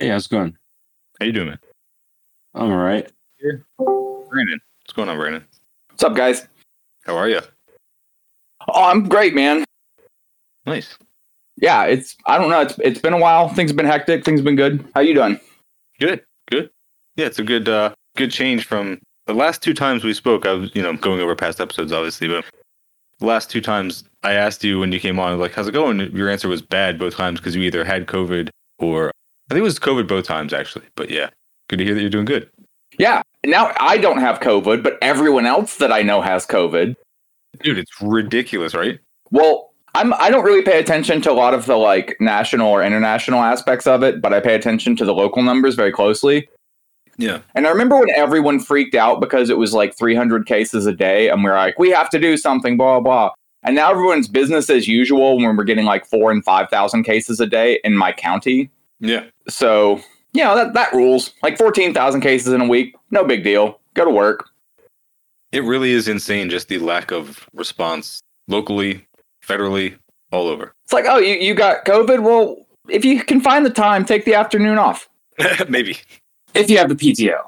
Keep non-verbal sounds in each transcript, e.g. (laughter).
Hey, how's it going? How you doing, man? I'm all right. Brandon. What's going on, Brandon? What's up, guys? How are you? Oh, I'm great, man. Nice. Yeah, it's I don't know. It's it's been a while. Things have been hectic. Things have been good. How you doing? Good. Good. Yeah, it's a good uh good change from the last two times we spoke. I was, you know, going over past episodes obviously, but the last two times I asked you when you came on, like, how's it going? Your answer was bad both times because you either had COVID or I think it was COVID both times actually. But yeah, good to hear that you're doing good. Yeah. Now I don't have COVID, but everyone else that I know has COVID. Dude, it's ridiculous, right? Well, I'm I don't really pay attention to a lot of the like national or international aspects of it, but I pay attention to the local numbers very closely. Yeah. And I remember when everyone freaked out because it was like 300 cases a day, and we are like, we have to do something, blah blah. And now everyone's business as usual when we're getting like four and five thousand cases a day in my county. Yeah. So you know that that rules. Like 14,000 cases in a week, no big deal. Go to work. It really is insane just the lack of response locally, federally, all over. It's like, oh, you, you got COVID? Well, if you can find the time, take the afternoon off. (laughs) Maybe. if you have the PTO.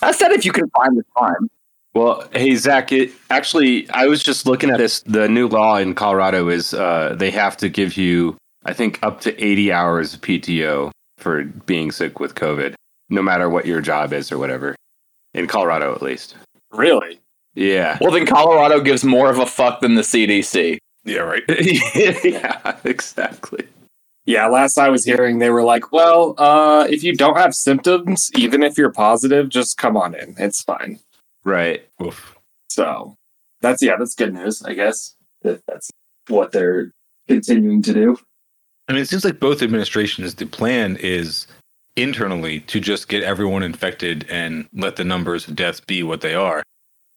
I said if you can find the time. Well, hey Zach, it actually I was just looking at this. The new law in Colorado is uh, they have to give you, I think, up to 80 hours of PTO for being sick with COVID, no matter what your job is or whatever. In Colorado, at least. Really? Yeah. Well, then Colorado gives more of a fuck than the CDC. Yeah, right. (laughs) yeah, (laughs) exactly. Yeah, last I was hearing, they were like, well, uh, if you don't have symptoms, even if you're positive, just come on in. It's fine. Right. Oof. So that's, yeah, that's good news, I guess. That that's what they're continuing to do. I mean, it seems like both administrations, the plan is internally to just get everyone infected and let the numbers of deaths be what they are.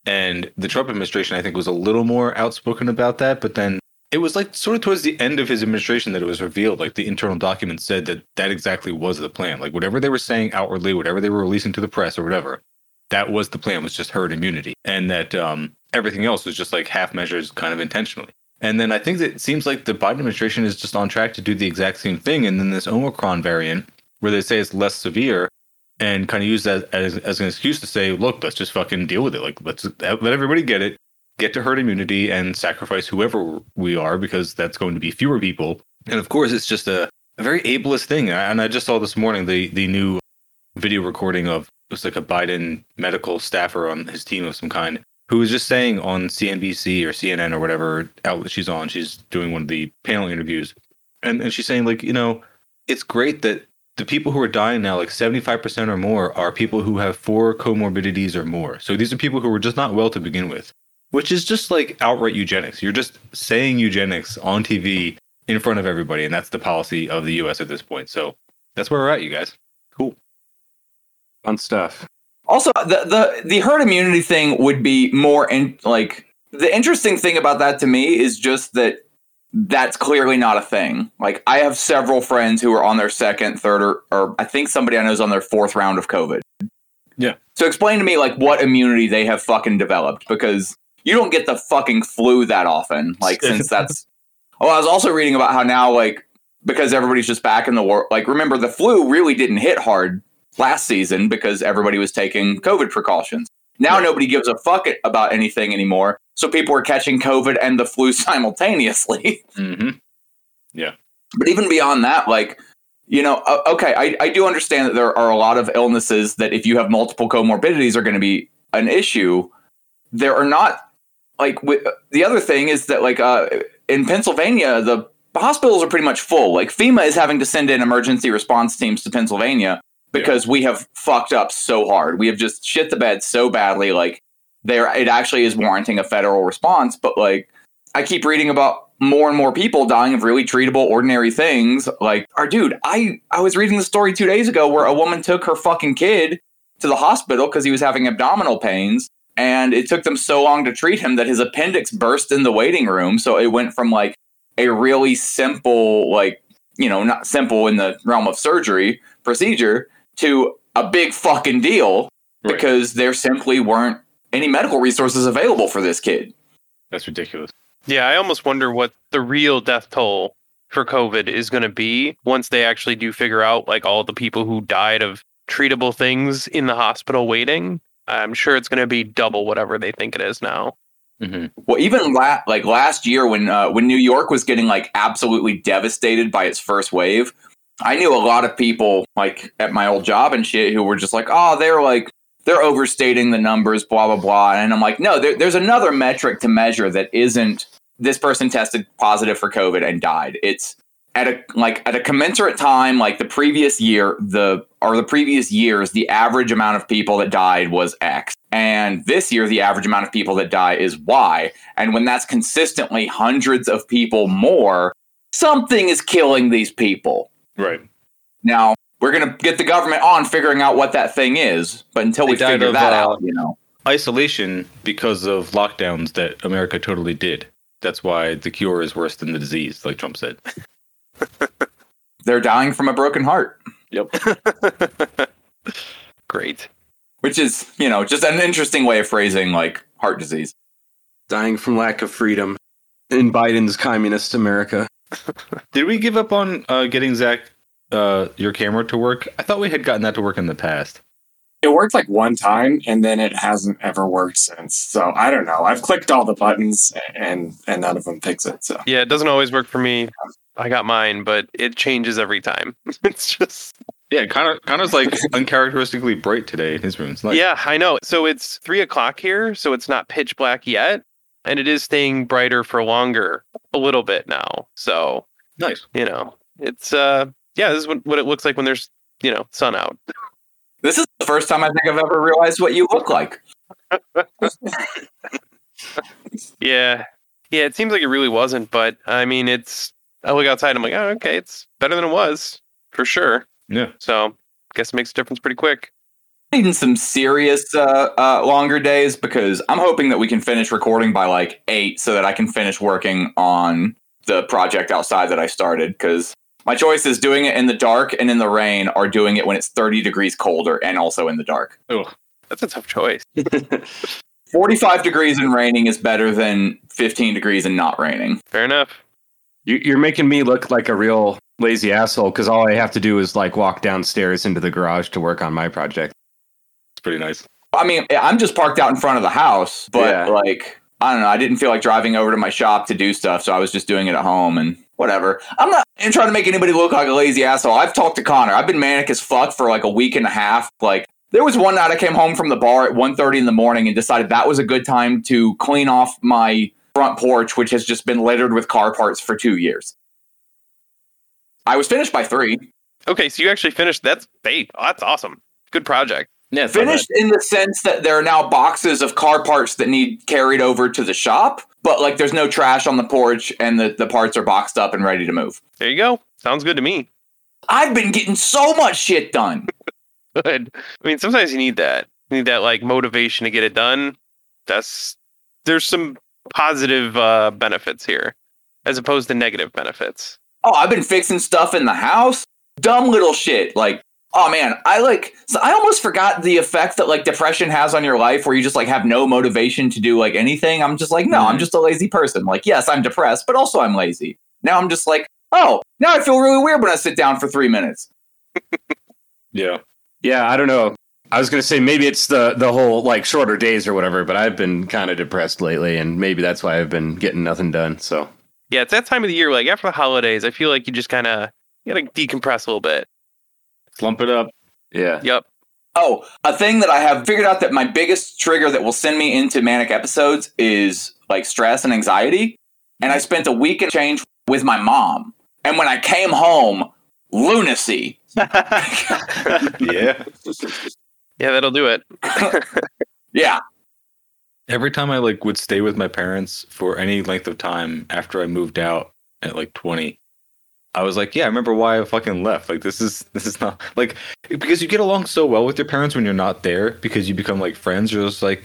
And the Trump administration, I think, was a little more outspoken about that. But then it was like sort of towards the end of his administration that it was revealed. Like the internal documents said that that exactly was the plan. Like whatever they were saying outwardly, whatever they were releasing to the press or whatever, that was the plan. Was just herd immunity, and that um, everything else was just like half measures, kind of intentionally. And then I think that it seems like the Biden administration is just on track to do the exact same thing. And then this Omicron variant, where they say it's less severe, and kind of use that as, as an excuse to say, look, let's just fucking deal with it. Like, let's let everybody get it, get to herd immunity, and sacrifice whoever we are because that's going to be fewer people. And of course, it's just a, a very ableist thing. And I just saw this morning the the new video recording of it was like a Biden medical staffer on his team of some kind who was just saying on CNBC or CNN or whatever outlet she's on, she's doing one of the panel interviews, and, and she's saying like, you know, it's great that the people who are dying now, like 75% or more, are people who have four comorbidities or more. So these are people who were just not well to begin with, which is just like outright eugenics. You're just saying eugenics on TV in front of everybody, and that's the policy of the US at this point. So that's where we're at, you guys. Cool. Fun stuff. Also, the the the herd immunity thing would be more in like the interesting thing about that to me is just that that's clearly not a thing. Like I have several friends who are on their second, third, or, or I think somebody I know is on their fourth round of COVID. Yeah. So explain to me like what immunity they have fucking developed because you don't get the fucking flu that often. Like (laughs) since that's. Oh, I was also reading about how now like because everybody's just back in the war. Like remember the flu really didn't hit hard last season because everybody was taking COVID precautions. Now Right. nobody gives a fuck about anything anymore. So people are catching COVID and the flu (laughs) simultaneously. Mm-hmm. Yeah. But even beyond that, like, you know, uh, okay, I, I do understand that there are a lot of illnesses that if you have multiple comorbidities are going to be an issue. There are not like the other thing is that like uh, in Pennsylvania the hospitals are pretty much full. Like FEMA is having to send in emergency response teams to Pennsylvania because we have fucked up so hard. We have just shit the bed so badly. Like there, it actually is warranting a federal response. But like, I keep reading about more and more people dying of really treatable, ordinary things. Like, our dude, I I was reading the story two days ago where a woman took her fucking kid to the hospital because he was having abdominal pains. And it took them so long to treat him that his appendix burst in the waiting room. So it went from like a really simple, like, you know, not simple in the realm of surgery procedure to a big fucking deal Right. because there simply weren't any medical resources available for this kid. That's ridiculous. Yeah, I almost wonder what the real death toll for COVID is going to be once they actually do figure out like all the people who died of treatable things in the hospital waiting. I'm sure it's going to be double whatever they think it is now. hmm Well, even la- like last year when uh, when New York was getting like absolutely devastated by its first wave, I knew a lot of people like at my old job and shit who were just like, "Oh, they're like they're overstating the numbers, blah blah blah." And I'm like, "No, there, there's another metric to measure that isn't this person tested positive for COVID and died. It's at a like at a commensurate time, like the previous year, the or the previous years, the average amount of people that died was X, and this year the average amount of people that die is Y. And when that's consistently hundreds of people more, something is killing these people. Right. Now we're gonna get the government on figuring out what that thing is, but until They we figure of, that uh, out, you know, Isolation because of lockdowns that America totally did. That's why the cure is worse than the disease, like Trump said. (laughs) they're dying from a broken heart, Yep. (laughs) Great. which is you know just an interesting way of phrasing like heart disease. Dying from lack of freedom in Biden's communist America. Did we give up on uh, getting Zach uh, your camera to work? I thought we had gotten that to work in the past. It worked like one time and then it hasn't ever worked since. So I don't know. I've clicked all the buttons and and none of them fix it. So Yeah, it doesn't always work for me. I got mine, but it changes every time. (laughs) it's just Yeah, Connor Connor's like uncharacteristically bright today in his room. It's nice. yeah, I know. So it's three o'clock here, so it's not pitch black yet, and it is staying brighter for longer a little bit now. So Nice. you know, it's uh, yeah, this is what, what it looks like when there's you know sun out. (laughs) This is the first time I think I've ever realized what you look like. (laughs) Yeah, yeah, it seems like it really wasn't, but I mean, it's. I look outside, I'm like, oh, okay, it's better than it was for sure. Yeah. So, guess it makes a difference pretty quick. Needing some serious uh, uh, longer days because I'm hoping that we can finish recording by like eight, so that I can finish working on the project outside that I started. Because my choice is doing it in the dark and in the rain, or doing it when it's 30 degrees colder and also in the dark. Oh, that's a tough choice. (laughs) 45 degrees and raining is better than 15 degrees and not raining. Fair enough. You, you're making me look like a real lazy asshole because all I have to do is like walk downstairs into the garage to work on my project. It's pretty nice. I mean, I'm just parked out in front of the house, but Yeah. like, I don't know. I didn't feel like driving over to my shop to do stuff, so I was just doing it at home and whatever. I'm not and trying to make anybody look like a lazy asshole. I've talked to Connor. I've been manic as fuck for like a week and a half. Like, there was one night I came home from the bar at 1.30 in the morning and decided that was a good time to clean off my front porch, which has just been littered with car parts for two years. I was finished by three. Okay, so you actually finished. That's hey, that's awesome. Good project. Yeah, finished in the sense that there are now boxes of car parts that need carried over to the shop, but like there's no trash on the porch and the, the parts are boxed up and ready to move. There you go. Sounds good to me. I've been getting so much shit done. (laughs) Good. I mean, sometimes you need that. You need that like motivation to get it done. That's there's some positive uh, benefits here, as opposed to negative benefits. Oh, I've been fixing stuff in the house. Dumb little shit. Like, oh man, I like so I almost forgot the effect that like depression has on your life where you just like have no motivation to do like anything. I'm just like, no, I'm Mhm. just a lazy person. Like, yes, I'm depressed, but also I'm lazy. Now I'm just like, oh, now I feel really weird when I sit down for three minutes. (laughs) Yeah. Yeah, I don't know. I was gonna say maybe it's the the whole like shorter days or whatever, but I've been kind of depressed lately, and maybe that's why I've been getting nothing done. So Yeah, it's that time of the year. Like after the holidays, I feel like you just kind of you gotta decompress a little bit. Slump it up. yeah, Yep. Oh, a thing that I have figured out that my biggest trigger that will send me into manic episodes is like stress and anxiety. And I spent a week and change with my mom. And when I came home, lunacy. (laughs) yeah. Yeah, that'll do it. (laughs) Yeah. Every time I like would stay with my parents for any length of time after I moved out at like 20, I was like, yeah, I remember why I fucking left. Like this is this is not like because you get along so well with your parents when you're not there because you become like friends. You're just like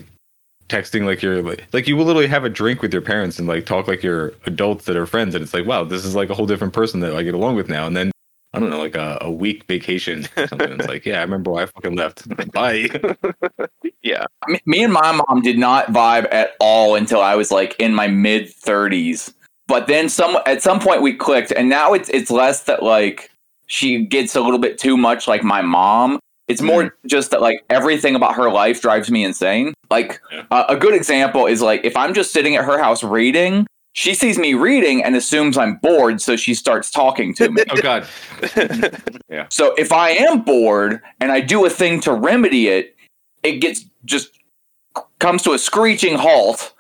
texting like you're like like you will literally have a drink with your parents and like talk like you're adults that are friends and it's like wow this is like a whole different person that I get along with now and then I don't know like a, a week vacation something it's like yeah I remember why I fucking left (laughs) bye (laughs) Yeah. Me and my mom did not vibe at all until I was like in my mid 30s. But then some at some point we clicked, and now it's it's less that like she gets a little bit too much like my mom. It's more just that like everything about her life drives me insane. Like Yeah. uh, a good example is like if I'm just sitting at her house reading, she sees me reading and assumes I'm bored, so she starts talking to me. (laughs) Oh God. (laughs) yeah. So if I am bored and I do a thing to remedy it, it gets just comes to a screeching halt,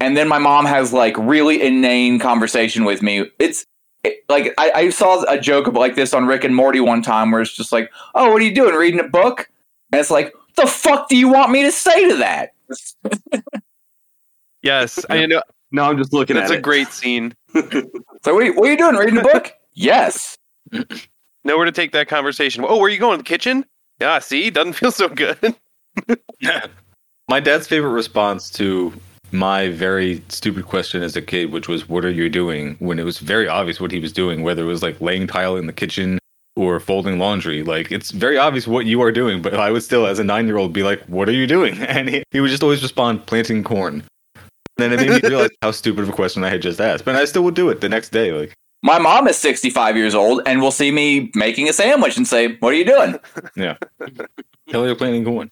and then my mom has like really inane conversation with me. It's it, like I, I saw a joke about like this on Rick and Morty one time, where it's just like, "Oh, what are you doing? Reading a book?" And it's like, "The fuck do you want me to say to that?" (laughs) yes, (laughs) I know. No, I'm just looking at it. That's a it. great scene. (laughs) So what are you, what are you doing? Reading a book? yes. Nowhere to take that conversation. Oh, where are you going? The kitchen? Yeah, see, doesn't feel so good. My dad's favorite response to my very stupid question as a kid, which was, What are you doing? when it was very obvious what he was doing, whether it was like laying tile in the kitchen or folding laundry. Like, it's very obvious what you are doing, but I would still, as a nine year old, be like, What are you doing? (laughs) And he, he would just always respond, Planting corn. And then it made me (laughs) realize how stupid of a question I had just asked. But I still would do it the next day. Like, My mom is 65 years old and will see me making a sandwich and say, "What are you doing?" (laughs) Yeah. Hell, you're planting corn.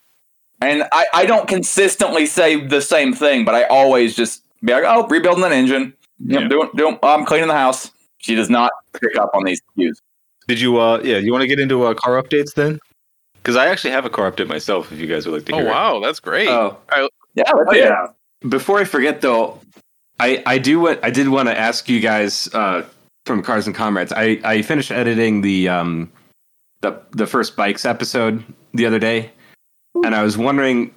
And I, I don't consistently say the same thing, but I always just be like, oh, rebuilding an engine. You know, Yeah. doing, doing, I'm cleaning the house. She does not pick up on these cues. Did you, uh, yeah, you want to get into uh, car updates then? Because I actually have a car update myself if you guys would like to Oh hear it. wow, that's great. Oh, Yeah, let's Oh, hear yeah. before I forget though, I I do want I did want to ask you guys uh, from Cars and Comrades. I I finished editing the um the the first bikes episode the other day, and I was wondering.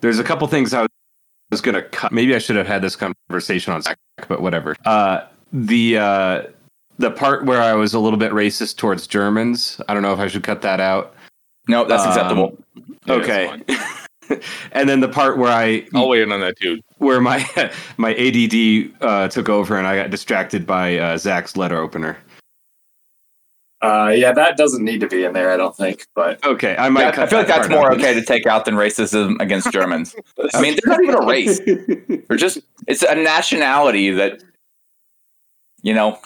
There's a couple things I was gonna cut. Maybe I should have had this conversation on Slack, but whatever. Uh, the uh, the part where I was a little bit racist towards Germans. I don't know if I should cut that out. No, that's Um, acceptable. Okay. (laughs) and then the part where I I'll weigh in on that too. where my (laughs) my ADD uh, took over and I got distracted by uh, Zach's letter opener. Uh, yeah, that doesn't need to be in there, I don't think. But Okay, I might. Yeah, I feel like that's more okay to take out than racism against Germans. (laughs) I mean, they're not even a race. They're just, it's a nationality that, you know,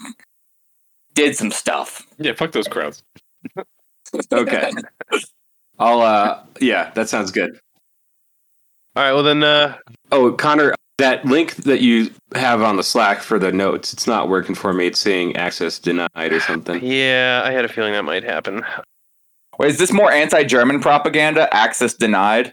did some stuff. Yeah, fuck those crowds. okay, I'll. uh Yeah, that sounds good. All right, well then, uh, Oh, Connor, that link that you have on the Slack for the notes, it's not working for me. It's saying access denied or something. yeah, I had a feeling that might happen. Wait, is this more anti German propaganda? Access denied?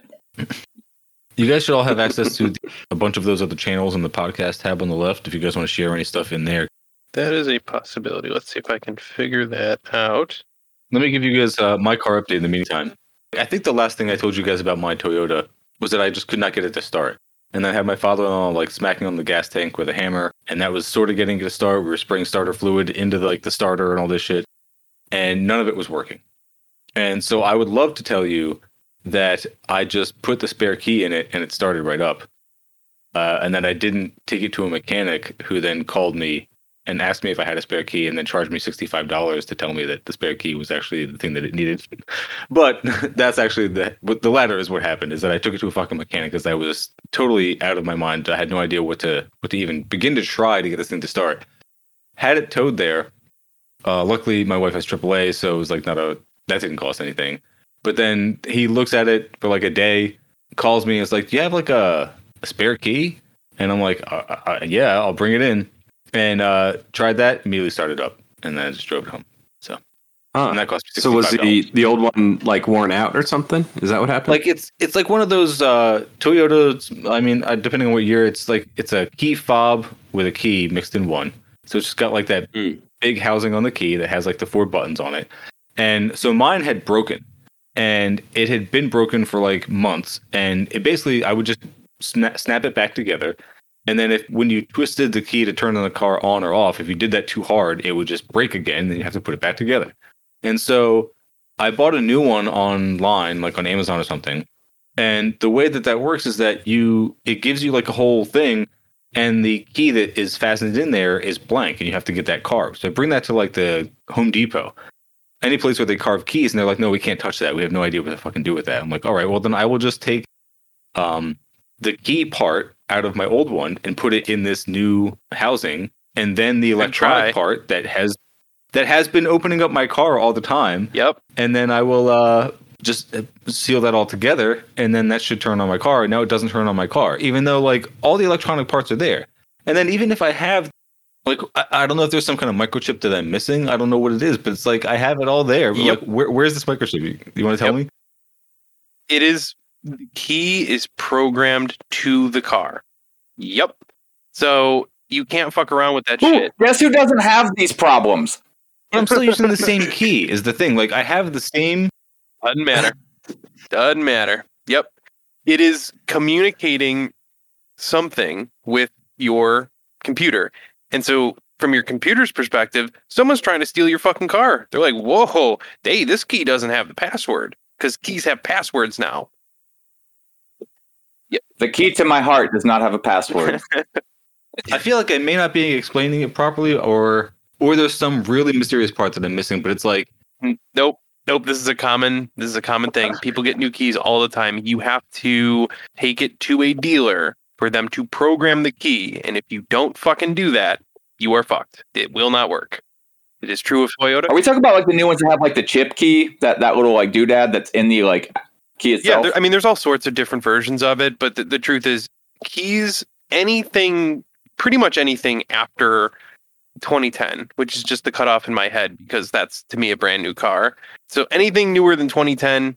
You guys should all have access to a bunch of those other channels in the podcast tab on the left if you guys want to share any stuff in there. That is a possibility. Let's see if I can figure that out. Let me give you guys uh, my car update in the meantime. I think the last thing I told you guys about my Toyota was that I just could not get it to start. And I had my father-in-law like smacking on the gas tank with a hammer, and that was sort of getting to start. We were spraying starter fluid into the, like the starter and all this shit, and none of it was working. And so I would love to tell you that I just put the spare key in it and it started right up, uh, and that I didn't take it to a mechanic who then called me and asked me if I had a spare key and then charged me $65 to tell me that the spare key was actually the thing that it needed. (laughs) but (laughs) that's actually the the latter is what happened is that I took it to a fucking mechanic because I was totally out of my mind. I had no idea what to what to even begin to try to get this thing to start. Had it towed there. Uh, luckily my wife has AAA, so it was like not a that didn't cost anything. But then he looks at it for like a day, calls me and is like, "Do you have like a, a spare key?" And I'm like, uh, uh, "Yeah, I'll bring it in." And uh, tried that, immediately started up, and then I just drove it home. Huh. And that cost me So was the the old one like worn out or something? Is that what happened? like it's it's like one of those uh Toyotas. I mean, uh, depending on what year, it's like it's a key fob with a key mixed in one. So it's just got like that Mm. big housing on the key that has like the four buttons on it. And so mine had broken, and it had been broken for like months. And it basically, I would just snap snap it back together. And then if when you twisted the key to turn on the car on or off, if you did that too hard, it would just break again. Then you have to put it back together. And so I bought a new one online, like on Amazon or something. And the way that that works is that you it gives you like a whole thing, and the key that is fastened in there is blank, and you have to get that carved. So I bring that to like the Home Depot, any place where they carve keys, and they're like, "No, we can't touch that. We have no idea what to fucking do with that." I'm like, "All right, well then I will just take um the key part out of my old one and put it in this new housing and then the electronic part that has that has been opening up my car all the time, Yep. and then I will uh, just uh, seal that all together, and then that should turn on my car. Now it doesn't turn on my car, even though like all the electronic parts are there. And then even if I have like I, I don't know if there's some kind of microchip that I'm missing. I don't know what it is, but it's like I have it all there. But, Yep. Like where, where's this microchip? You, you want to tell Yep. me? It is the key is programmed to the car. Yep. So you can't fuck around with that Who, shit. guess who doesn't have these problems? I'm still using the same key. Is the thing like I have the same Doesn't matter. Doesn't matter. Yep. It is communicating something with your computer. And so from your computer's perspective, someone's trying to steal your fucking car. They're like, whoa, hey, this key doesn't have the password. Because keys have passwords now. The key to my heart does not have a password. (laughs) I feel like I may not be explaining it properly, or or there's some really mysterious part that I'm missing. But it's like, hmm, Nope. Nope. This is a common this is a common thing. (laughs) People get new keys all the time. You have to take it to a dealer for them to program the key. And if you don't fucking do that, you are fucked. It will not work. It is true of Toyota. Are we talking about like the new ones that have like the chip key, that that little like doodad that's in the like key Yeah, there, I mean, there's all sorts of different versions of it, but the, the truth is, keys, anything, pretty much anything after 2010, which is just the cutoff in my head because that's to me a brand new car. So anything newer than 2010,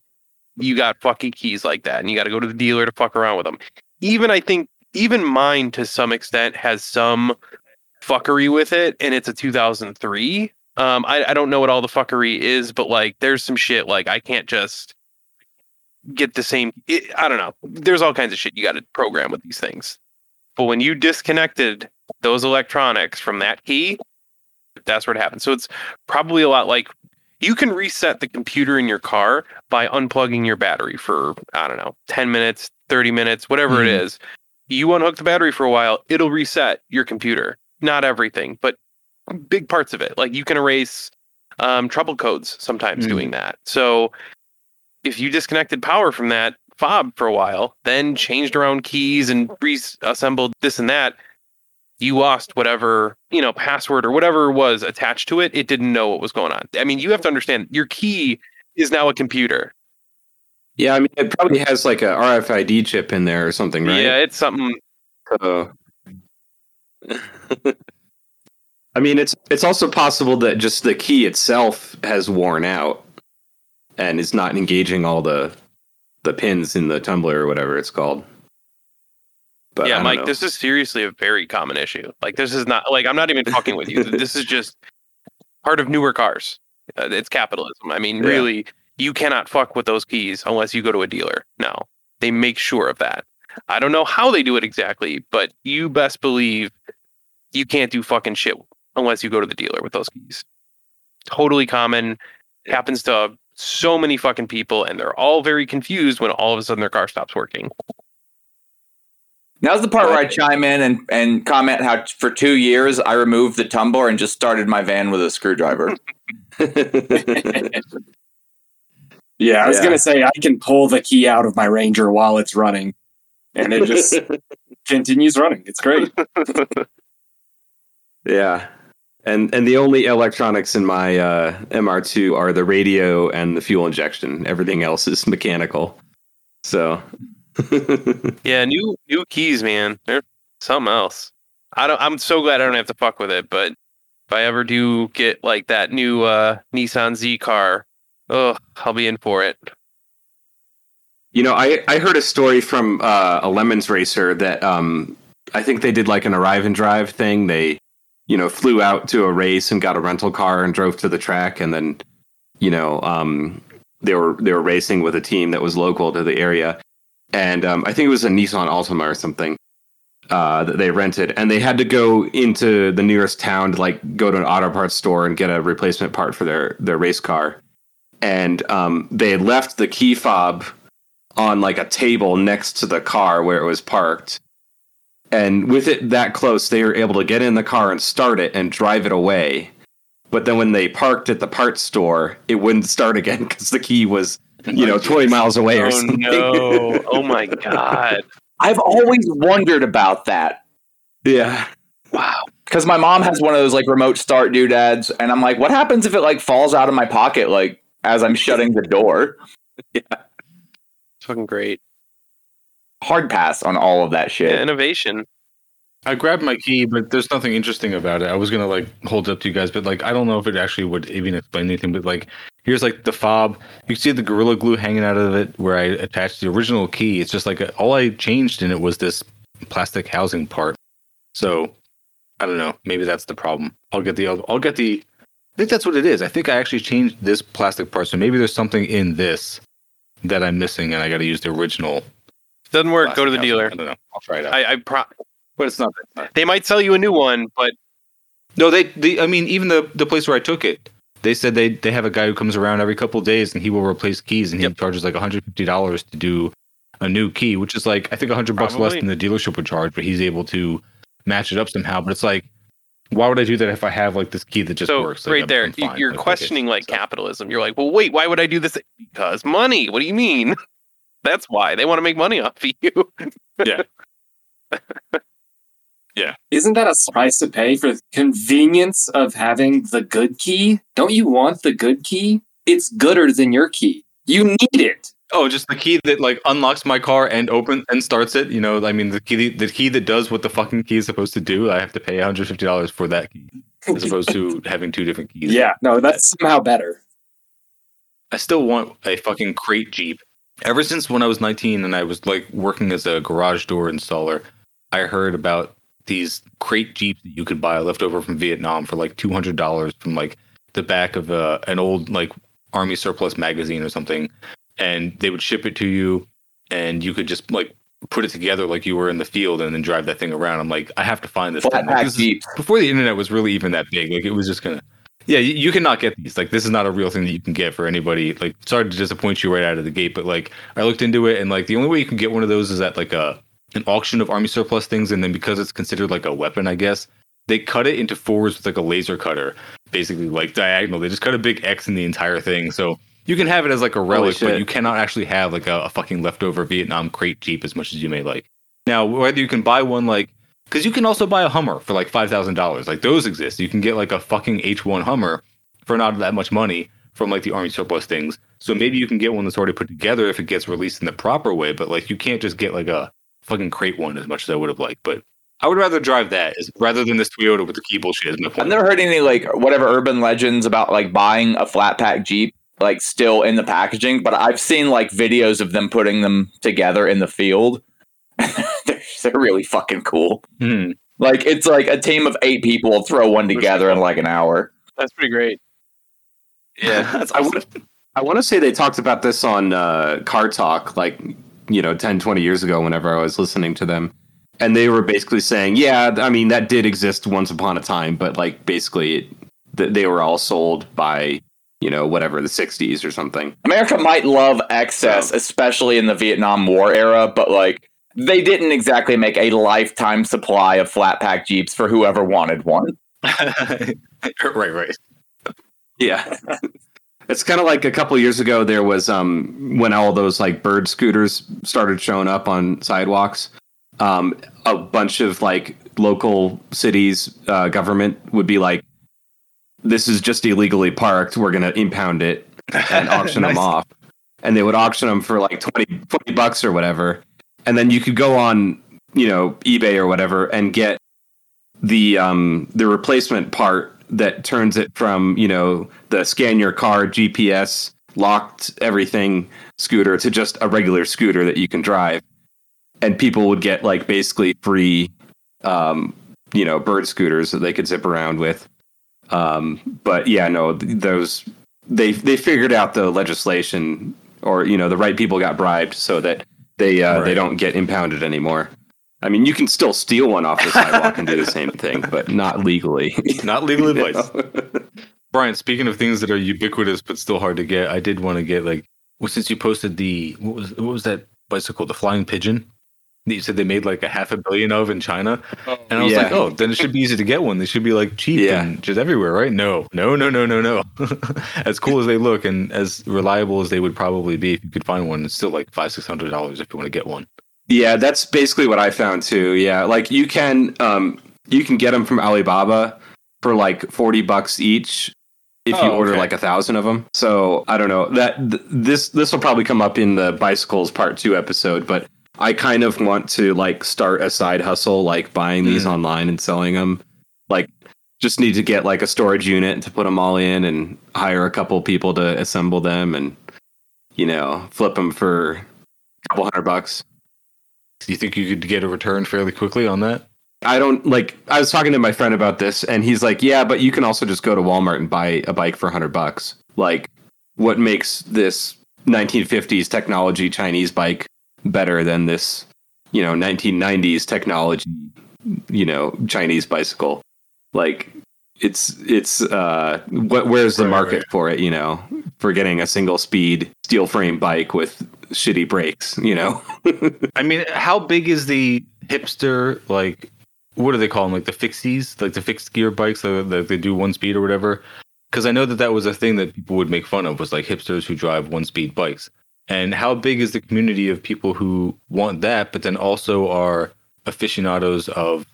you got fucking keys like that, and you got to go to the dealer to fuck around with them. Even I think, even mine to some extent has some fuckery with it, and it's a 2003. Um, I, I don't know what all the fuckery is, but like, there's some shit like I can't just get the same. It, I don't know. There's all kinds of shit you got to program with these things. But when you disconnected those electronics from that key, that's what happened. So it's probably a lot like you can reset the computer in your car by unplugging your battery for, I don't know, 10 minutes, 30 minutes, whatever it Mhm. is. You unhook the battery for a while, it'll reset your computer. Not everything, but big parts of it. Like you can erase um, trouble codes sometimes Mhm. doing that. So if you disconnected power from that fob for a while, then changed around keys and reassembled this and that, you lost whatever, you know, password or whatever was attached to it. It didn't know what was going on. I mean, you have to understand your key is now a computer. Yeah, I mean, it probably has like a RFID chip in there or something, right? Yeah, it's something. So, (laughs) I mean, it's it's also possible that just the key itself has worn out and it's not engaging all the the pins in the tumbler or whatever it's called. But yeah, Mike, know. this is seriously a very common issue. Like, this is not like I'm not even talking with you. (laughs) This is just part of newer cars. Uh, it's capitalism. I mean, Yeah. really, you cannot fuck with those keys unless you go to a dealer. No, they make sure of that. I don't know how they do it exactly, but you best believe you can't do fucking shit unless you go to the dealer with those keys. Totally common. Happens to so many fucking people, and they're all very confused when all of a sudden their car stops working. Now's the part where I chime in and, and comment how for two years I removed the tumbler and just started my van with a screwdriver. (laughs) (laughs) Yeah, I was Yeah. gonna say I can pull the key out of my Ranger while it's running, and it just (laughs) continues running. It's great. yeah. And and the only electronics in my uh, MR2 are the radio and the fuel injection. Everything else is mechanical. So (laughs) Yeah, new new keys, man. They're something else. I don't. I'm so glad I don't have to fuck with it. But if I ever do get like that new uh, Nissan Z car, oh, I'll be in for it. You know, I, I heard a story from uh, a Lemons racer that um, I think they did like an arrive and drive thing. They, you know, flew out to a race and got a rental car and drove to the track, and then, you know, um, they were they were racing with a team that was local to the area, and um, I think it was a Nissan Altima or something uh, that they rented, and they had to go into the nearest town to like go to an auto parts store and get a replacement part for their their race car, and um, they left the key fob on like a table next to the car where it was parked. And with it that close, they were able to get in the car and start it and drive it away. But then when they parked at the parts store, it wouldn't start again (laughs) because the key was, you know, 20 miles away or Oh something. no! Oh my god! (laughs) I've always wondered about that. yeah. Wow. because my mom has one of those like remote start doodads, and I'm like, what happens if it like falls out of my pocket like as I'm shutting the door? (laughs) Yeah. It's fucking great. Hard pass on all of that shit. Yeah, innovation. I grabbed my key, but there's nothing interesting about it. I was gonna like hold it up to you guys, but like I don't know if it actually would even explain anything. But like here's like the fob. You can see the gorilla glue hanging out of it where I attached the original key. It's just like a, all I changed in it was this plastic housing part. So I don't know. Maybe that's the problem. I'll get the. I'll get the. I think that's what it is. I think I actually changed this plastic part. So maybe there's something in this that I'm missing, and I got to use the original. Doesn't work. Go to the plastic dealer. I don't know. I'll try it out. I, I pro- but it's not. they might sell you a new one, but No, they, they. I mean, even the the place where I took it, they said they they have a guy who comes around every couple of days and he will replace keys and he Yep. charges like 150 dollars to do a new key, which is like I think 100 bucks less than the dealership would charge, but he's able to match it up somehow. But it's like, why would I do that if I have like this key that just so works? Like, right I'm- there, I'm you- fine. you're Like, okay. questioning like So- capitalism. You're like, well, wait, why would I do this? Because money. What do you mean? (laughs) That's why they want to make money off of you. (laughs) Yeah. Yeah. Isn't that a price to pay for convenience of having the good key? Don't you want the good key? It's gooder than your key. You need it. Oh, just the key that like unlocks my car and open and starts it. You know, I mean, the key the key that does what the fucking key is supposed to do. I have to pay 150 dollars for that key, as opposed to (laughs) having two different keys. Yeah, no, that's somehow better. I still want a fucking crate Jeep. Ever since when I was 19 and I was like working as a garage door installer, I heard about these crate Jeeps that you could buy left over from Vietnam for like $200 from like the back of a, an old like army surplus magazine or something. And they would ship it to you and you could just like put it together like you were in the field and then drive that thing around. I'm like, I have to find this thing. Like, this is- before the internet was really even that big, like it was just gonna. Yeah, you, cannot get these. Like this is not a real thing that you can get for anybody. Like sorry to disappoint you right out of the gate, but like I looked into it and like the only way you can get one of those is at like a an auction of army surplus things, and then because it's considered like a weapon, I guess they cut it into fours with like a laser cutter, basically like diagonal. They just cut a big X in the entire thing, so you can have it as like a relic, but you cannot actually have like a, a fucking leftover Vietnam crate Jeep as much as you may like. Now, whether you can buy one like because you can also buy a Hummer for like five thousand dollars. Like those exist. You can get like a fucking H one Hummer for not that much money from like the army surplus things. So maybe you can get one that's already put together if it gets released in the proper way. But like you can't just get like a fucking crate one as much as I would have liked. But I would rather drive that rather than this Toyota with the key bullshit. Is my point. I've never heard any like whatever urban legends about like buying a flat pack Jeep like still in the packaging, but I've seen like videos of them putting them together in the field. (laughs) they're, (laughs) they're really fucking cool. Hmm. Like it's like a team of eight people will throw one together in like an hour. That's pretty great. Yeah, (laughs) That's I awesome. would. I want to say they talked about this on uh, Car Talk, like you know, 10, 20 years ago. Whenever I was listening to them, and they were basically saying, "Yeah, I mean, that did exist once upon a time, but like basically, it, th- they were all sold by you know whatever the '60s or something." America might love excess, So- especially in the Vietnam War era, but like they didn't exactly make a lifetime supply of flat pack Jeeps for whoever wanted one. (laughs) right, right. Yeah. It's kind of like a couple years ago. There was um when all those like bird scooters started showing up on sidewalks. Um, a bunch of like local cities uh, government would be like, "This is just illegally parked. We're gonna impound it and (laughs) auction them off." And they would auction them for like 20, 20 bucks or whatever. And then you could go on, you know, eBay or whatever and get the um the replacement part that turns it from you know the scan your car GPS locked everything scooter to just a regular scooter that you can drive, and people would get like basically free, um, you know, bird scooters that they could zip around with. Um, but yeah, no, those they they figured out the legislation, or you know, the right people got bribed so that they uh, they don't get impounded anymore. I mean, you can still steal one off the (laughs) sidewalk and do the same thing, but not legally. (laughs) Not legal advice. (laughs) Brian, speaking of things that are ubiquitous but still hard to get, I did want to get like well, since you posted the what was what was that bicycle, the flying pigeon? That you said they made like a half a billion of in China, and I was Yeah. like, oh, then it should be easy to get one. They should be like cheap Yeah. and just everywhere, right? No, no, no, no, no, no. (laughs) as cool as they look and as reliable as they would probably be, if you could find one, it's still like five six hundred dollars if you want to get one. Yeah, that's basically what I found too. Yeah, like you can um you can get them from Alibaba for like forty bucks each if you Oh, order okay. like a thousand of them. So I don't know that th- this this will probably come up in the bicycles part two episode, but I kind of want to like start a side hustle, like buying these Mm. online and selling them. Like, just need to get like a storage unit to put them all in, and hire a couple people to assemble them, and you know, flip them for a couple hundred bucks. Do you think you could get a return fairly quickly on that? I don't like. I was talking to my friend about this, and he's like, "Yeah, but you can also just go to Walmart and buy a bike for hundred bucks. Like, what makes this 1950s technology Chinese bike better than this, you know, 1990s technology, you know, Chinese bicycle? Like, it's it's uh, what where's the Right, market right. for it? You know, for getting a single speed steel frame bike with shitty brakes. You know, (laughs) I mean, how big is the hipster like? What do they call them? Like the fixies, like the fixed gear bikes that, that they do one speed or whatever. Because I know that that was a thing that people would make fun of was like hipsters who drive one speed bikes. And how big is the community of people who want that, but then also are aficionados of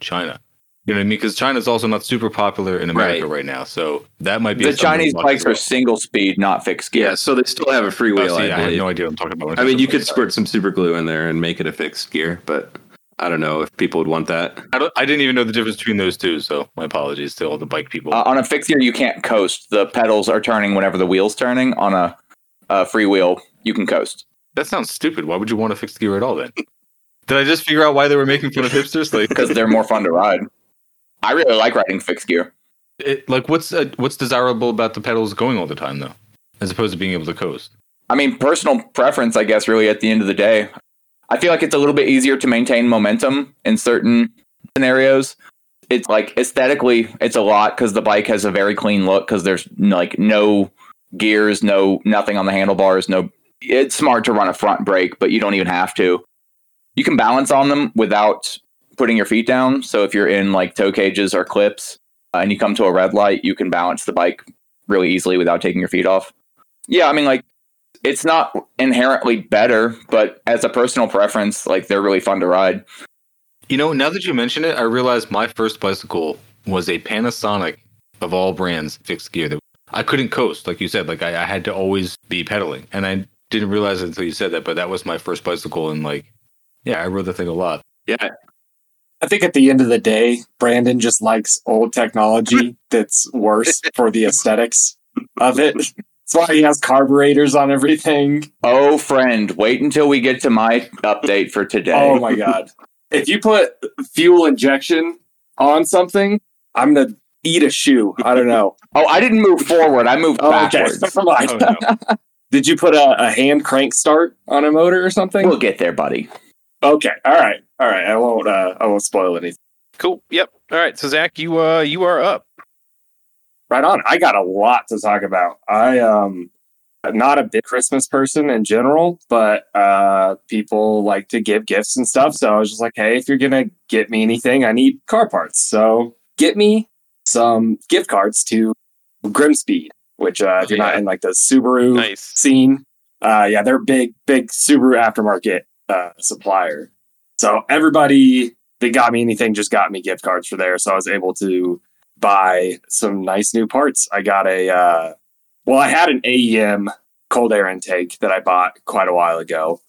China? You know what I mean? Because China's also not super popular in America right, now, so that might be The Chinese bikes as are single speed, not fixed gear. yeah. So they still have a Oh, freewheel. see, I I had believe. no idea what I'm talking about. I mean, you said could squirt some super glue in there and make it a fixed gear, but I don't know if people would want that. I, don't, I didn't even know the difference between those two, so my apologies to all the bike people. Uh, on a fixed gear, you can't coast. The pedals are turning whenever the wheel's turning. On a, a free wheel, you can coast. That sounds stupid. Why would you want to fix the gear at all then? (laughs) Did I just figure out why they were making fun of hipsters? Like, because they're more fun to ride. I really like riding fixed gear. it, like what's uh, what's desirable about the pedals going all the time though, as opposed to being able to coast? I mean, personal preference, I guess, really at the end of the day. I feel like it's a little bit easier to maintain momentum in certain scenarios. It's like aesthetically, it's a lot because the bike has a very clean look because there's like no gears, no nothing on the handlebars, no. It's smart to run a front brake, but you don't even have to. You can balance on them without putting your feet down. So if you're in like toe cages or clips uh, and you come to a red light, you can balance the bike really easily without taking your feet off. Yeah, I mean, like it's not inherently better, but as a personal preference, like they're really fun to ride. You know, now that you mention it, I realized my first bicycle was a Panasonic of all brands fixed gear. That I couldn't coast, like you said. Like I, I had to always be pedaling, and I didn't realize it until you said that. But that was my first bicycle, and like, yeah, I rode the thing a lot. Yeah, I think at the end of the day, Brandon just likes old technology (laughs) that's worse for the aesthetics of it. That's why he has carburetors on everything. Oh, friend, wait until we get to my update for today. Oh my god. (laughs) If you put fuel injection on something, I'm gonna eat a shoe. I don't know. (laughs) Oh, I didn't move forward. I moved Oh, okay. backwards. Never mind. Oh, no. Did you put a, a hand crank start on a motor or something? We'll get there, buddy. Okay. All right. All right. I won't uh I won't spoil anything. Cool. Yep. All right. So Zach, you uh you are up. Right on. I got a lot to talk about. I um not a big Christmas person in general, but uh people like to give gifts and stuff. So I was just like, hey, if you're gonna get me anything, I need car parts. So get me some gift cards to Grimspeed, which uh if you're not in like the Subaru Nice. scene, uh yeah, they're big, big Subaru aftermarket uh supplier. So everybody that got me anything just got me gift cards for there. So I was able to buy some nice new parts. I got a uh well, I had an AEM cold air intake that I bought quite a while ago.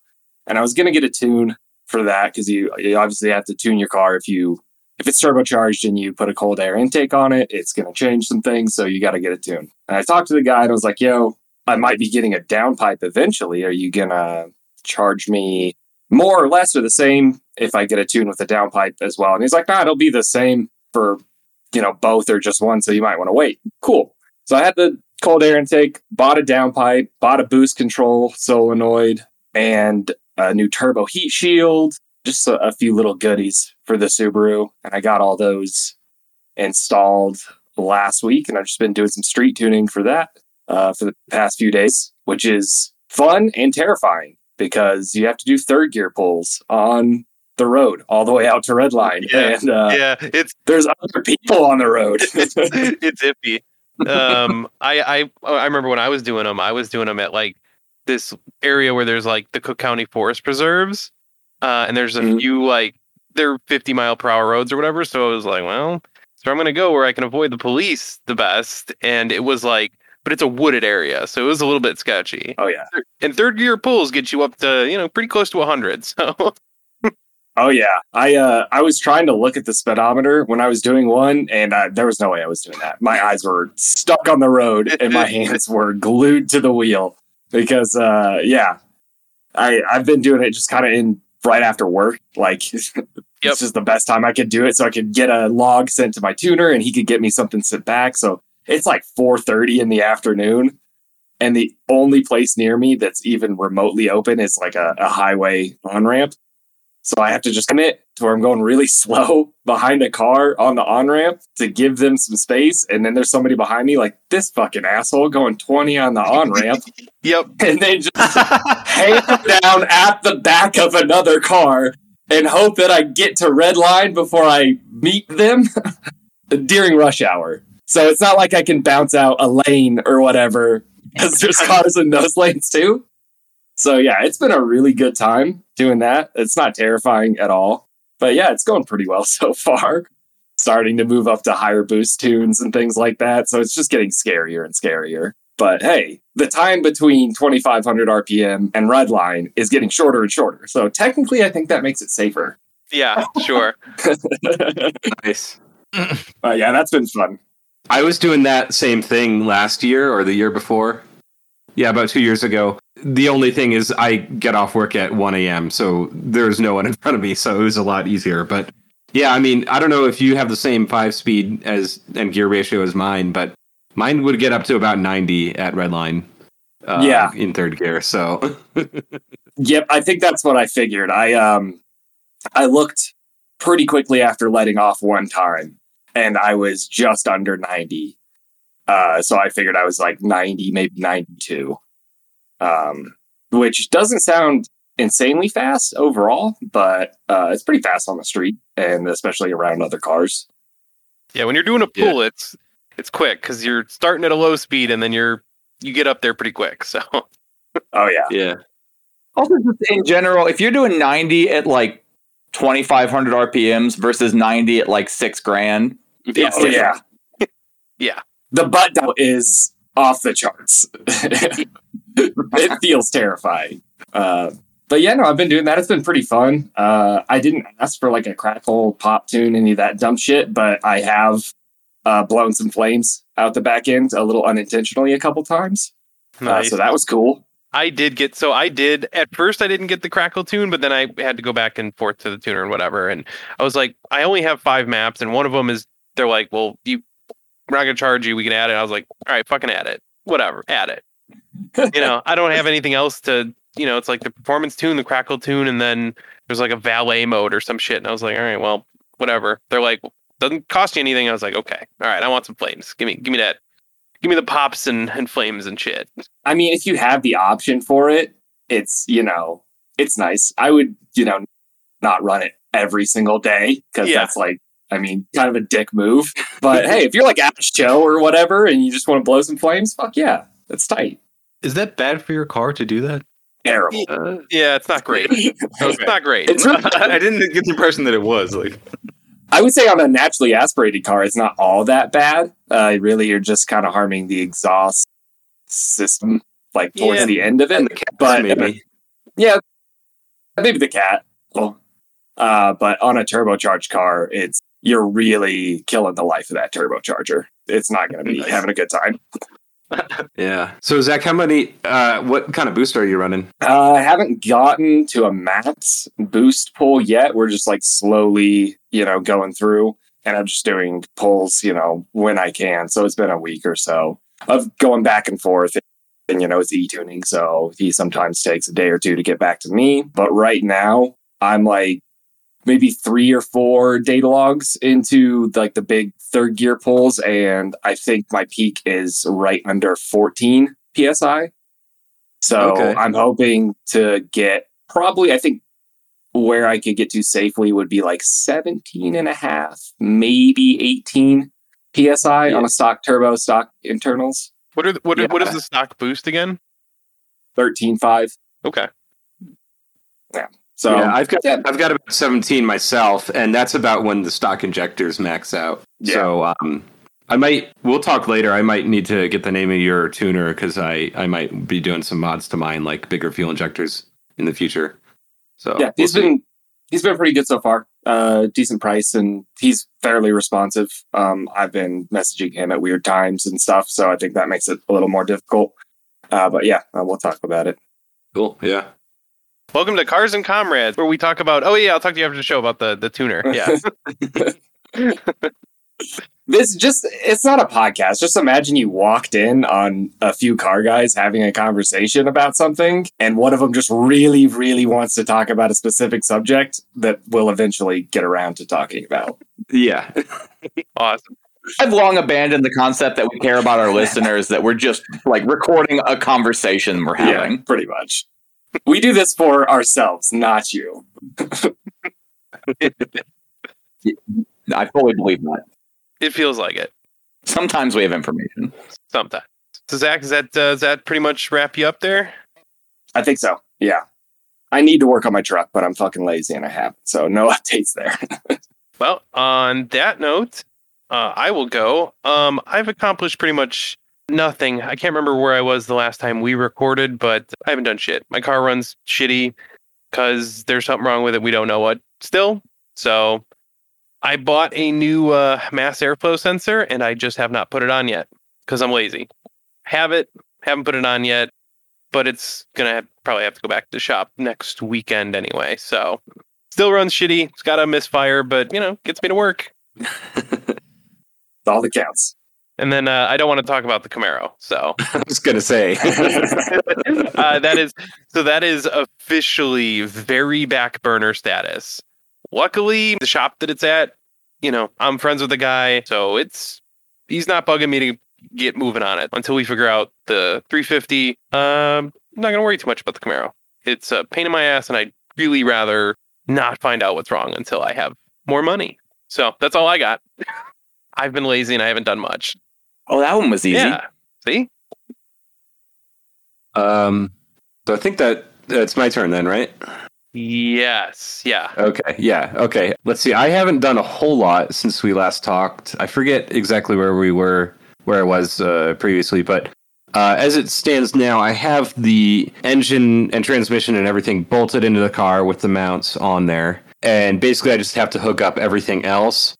And I was gonna get a tune for that because you, you obviously have to tune your car if you if it's turbocharged and you put a cold air intake on it, it's gonna change some things, so you gotta get it tuned. And I talked to the guy and I was like, yo, I might be getting a downpipe eventually. Are you gonna charge me more or less or the same if I get a tune with a downpipe as well? And he's like, nah, it'll be the same for you know both or just one, so you might want to wait. Cool. So I had the cold air intake, bought a downpipe, bought a boost control solenoid, and a new turbo heat shield, just a, a few little goodies for the Subaru. And I got all those installed last week, and I've just been doing some street tuning for that uh, for the past few days, which is fun and terrifying because you have to do third gear pulls on the road all the way out to Redline. (laughs) Yeah. And uh, yeah, it's there's other people on the road. (laughs) it's iffy. Um, I I I remember when I was doing them, I was doing them at like this area where there's like the Cook County Forest Preserves, uh, and there's a Mhm. few like they're 50 mile per hour roads or whatever. So I was like, well, so I'm gonna go where I can avoid the police the best. And it was like, but it's a wooded area, so it was a little bit sketchy. Oh yeah. And third gear pulls get you up to you know pretty close to 100. So (laughs) Oh yeah. I uh I was trying to look at the speedometer when I was doing one, and uh, there was no way I was doing that. My eyes were stuck on the road, and my (laughs) hands were glued to the wheel because uh yeah, I I've been doing it just kind of in right after work. Like (laughs) it's just the best time I could do it, so I could get a log sent to my tuner, and he could get me something sent back. So it's like four thirty in the afternoon. And the only place near me that's even remotely open is like a, a highway on ramp. So I have to just commit to where I'm going really (laughs) slow behind a car on the on ramp to give them some space. And then there's somebody behind me, like this fucking asshole going 20 on the on ramp. (laughs) yep. (laughs) And then just hang down at the back of another car and hope that I get to red line before I meet them during rush hour. So it's not like I can bounce out a lane or whatever because there's cars in those lanes too. So yeah, it's been a really good time doing that. It's not terrifying at all. But yeah, it's going pretty well (laughs) so far. Starting to move up to higher boost tunes and things like that. So it's just getting scarier and scarier. But hey, the time between 2500 RPM and redline is getting shorter and shorter. So technically, I think that makes it safer. Yeah, sure. (laughs) Nice. But yeah, that's been fun. I was doing that same thing last year or the year before. Yeah, about two years ago. The only thing is, I get off work at 1 a.m., so there's no one in (laughs) front of me, so it was a lot easier. But yeah, I mean, I don't know if you have the same five speed as and gear ratio as mine, but mine would get up to about 90 at redline. Uh, Yeah. in third gear. So (laughs) Yep, I think that's what I figured. I um I looked pretty quickly after letting off one time and I was just under 90. Uh so I figured I was like 90, maybe 92. Um which doesn't sound insanely fast overall, but uh it's pretty fast on the street and especially around other cars. Yeah, when you're doing a Yeah. pull, it's it's quick because you're starting at a low speed and then you're you get up there pretty quick. So (laughs) Oh yeah. yeah, Also, just in general, if you're doing 90 at like 2,500 RPMs versus 90 at like six grand, yeah, Oh (laughs) yeah. Yeah. The butt down is off the charts. (laughs) it feels terrifying. Uh, but yeah, no, I've been doing that. It's been pretty fun. Uh, I didn't ask for like a crackle pop tune, any of that dumb shit, but I have uh, blown some flames out the back end a little unintentionally a couple times. Uh, nice. so that was cool. I did get so I did at first I didn't get the crackle tune, but then I had to go back and forth to the tuner and whatever. And I was like, I only have five maps, and one of them is they're like, well, you we're not gonna charge you, we can add it. I was like, all right, fucking add it, whatever, add it. you know, I don't have anything else to, you know, it's like the performance tune, the crackle tune, and then there's like a valet mode or some shit. And I was like, all right, well, whatever. They're like, doesn't cost you anything. I was like, okay, all right, I want some flames. Give me, give me that, give me the pops and, and flames and shit. I mean, if you have the option for it, it's, you know, it's nice. I would, you know, not run it every single day because Yeah. that's like, I mean, kind of a dick move. (laughs) But hey, if you're like at a show or whatever and you just want to blow some flames, fuck yeah, that's tight. Is that bad for your car to do that? Terrible. uh, Yeah, it's not great. (laughs) It's not great. It's really- (laughs) I didn't get the impression that it was like. I would say on a naturally aspirated car, it's not all that bad. Uh, really, you're just kind of harming the exhaust system, like towards Yeah. the end of it. and the cats, But- maybe. Yeah, maybe the cat. Well, uh, but on a turbocharged car, it's you're really killing the life of that turbocharger. It's not going to be Nice. having a good time. (laughs) Yeah. So Zach, how many? Uh, what kind of boost are you running? Uh, I haven't gotten to a max boost pull yet. We're just like slowly, you know, going through, and I'm just doing pulls, you know, when I can. So it's been a week or so of going back and forth. And you know, it's e tuning, so he sometimes takes a day or two to get back to me. But right now, I'm like maybe three or four data logs into like the big third gear pulls, and I think my peak is right under 14 psi. So Okay. I'm hoping to get probably, I think where I could get to safely would be like 17 and a half, maybe 18 psi Yeah. on a stock turbo, stock internals, What are the, what, are- what is the stock boost again? 13.5. Okay. So yeah, I've got yeah. I've got about 17 myself, and that's about when the stock injectors max out. Yeah. So um, I might we'll talk later. I might need to get the name of your tuner because I I might be doing some mods to mine like bigger fuel injectors in the future. So yeah, we'll been he's been pretty good so far. Uh, decent price, and he's fairly responsive. Um, I've been messaging him at weird times and stuff, so I think that makes it a little more difficult. Uh, but yeah, uh, we'll talk about it. cool. Yeah. Welcome to Cars and Comrades, where we talk about. Oh yeah, I'll talk to you after the show about the the tuner. Yeah, (laughs) This just it's not a podcast. Just imagine you walked in on a few car guys having a conversation about something, and one of them just really, really wants to talk about a specific subject that we'll eventually get around to talking about. Yeah. (laughs) awesome. I've long abandoned the concept that we care about our listeners, that we're just like recording a conversation we're having. Yeah, pretty much. We do this for ourselves, not you. (laughs) I fully believe that. It feels like it Sometimes we have information. sometimes. So Zach, is that uh, does that pretty much wrap you up there? I think so. Yeah. I need to work on my truck, but I'm fucking lazy and I haven't. So no (laughs) updates there. Well, on that note, uh, I will go. Um, I've accomplished pretty much nothing. I can't remember where I was the last time we recorded, but I haven't done shit. My car runs shitty because there's something wrong with it. We don't know what still. So I bought a new uh, mass airflow sensor and I just have not put it on yet because I'm lazy. Have it, haven't put it on yet, but it's gonna probably have to go back to the shop next weekend anyway. So still runs shitty. It's got a misfire, but you know, gets me to work. (laughs) All that counts. And then uh, I don't want to talk about the Camaro. So (laughs) I was gonna say. (laughs) uh, that is so that is officially very back burner status. Luckily, the shop that it's at, you know, I'm friends with the guy, so it's he's not bugging me to get moving on it until we figure out the 350. Um, I'm not gonna worry too much about the Camaro. It's a pain in my ass, and I'd really rather not find out what's wrong until I have more money. So that's all I got. (laughs) I've been lazy and I haven't done much. Oh, that one was easy. Yeah. See? um. So I think that it's my turn then, right? Yes. Yeah. Okay. Yeah. Okay. Let's see. I haven't done a whole lot since we last talked. I forget exactly where we were, where I was uh, previously, but uh, as it stands now, I have the engine and transmission and everything bolted into the car with the mounts on there, and basically I just have to hook up everything else.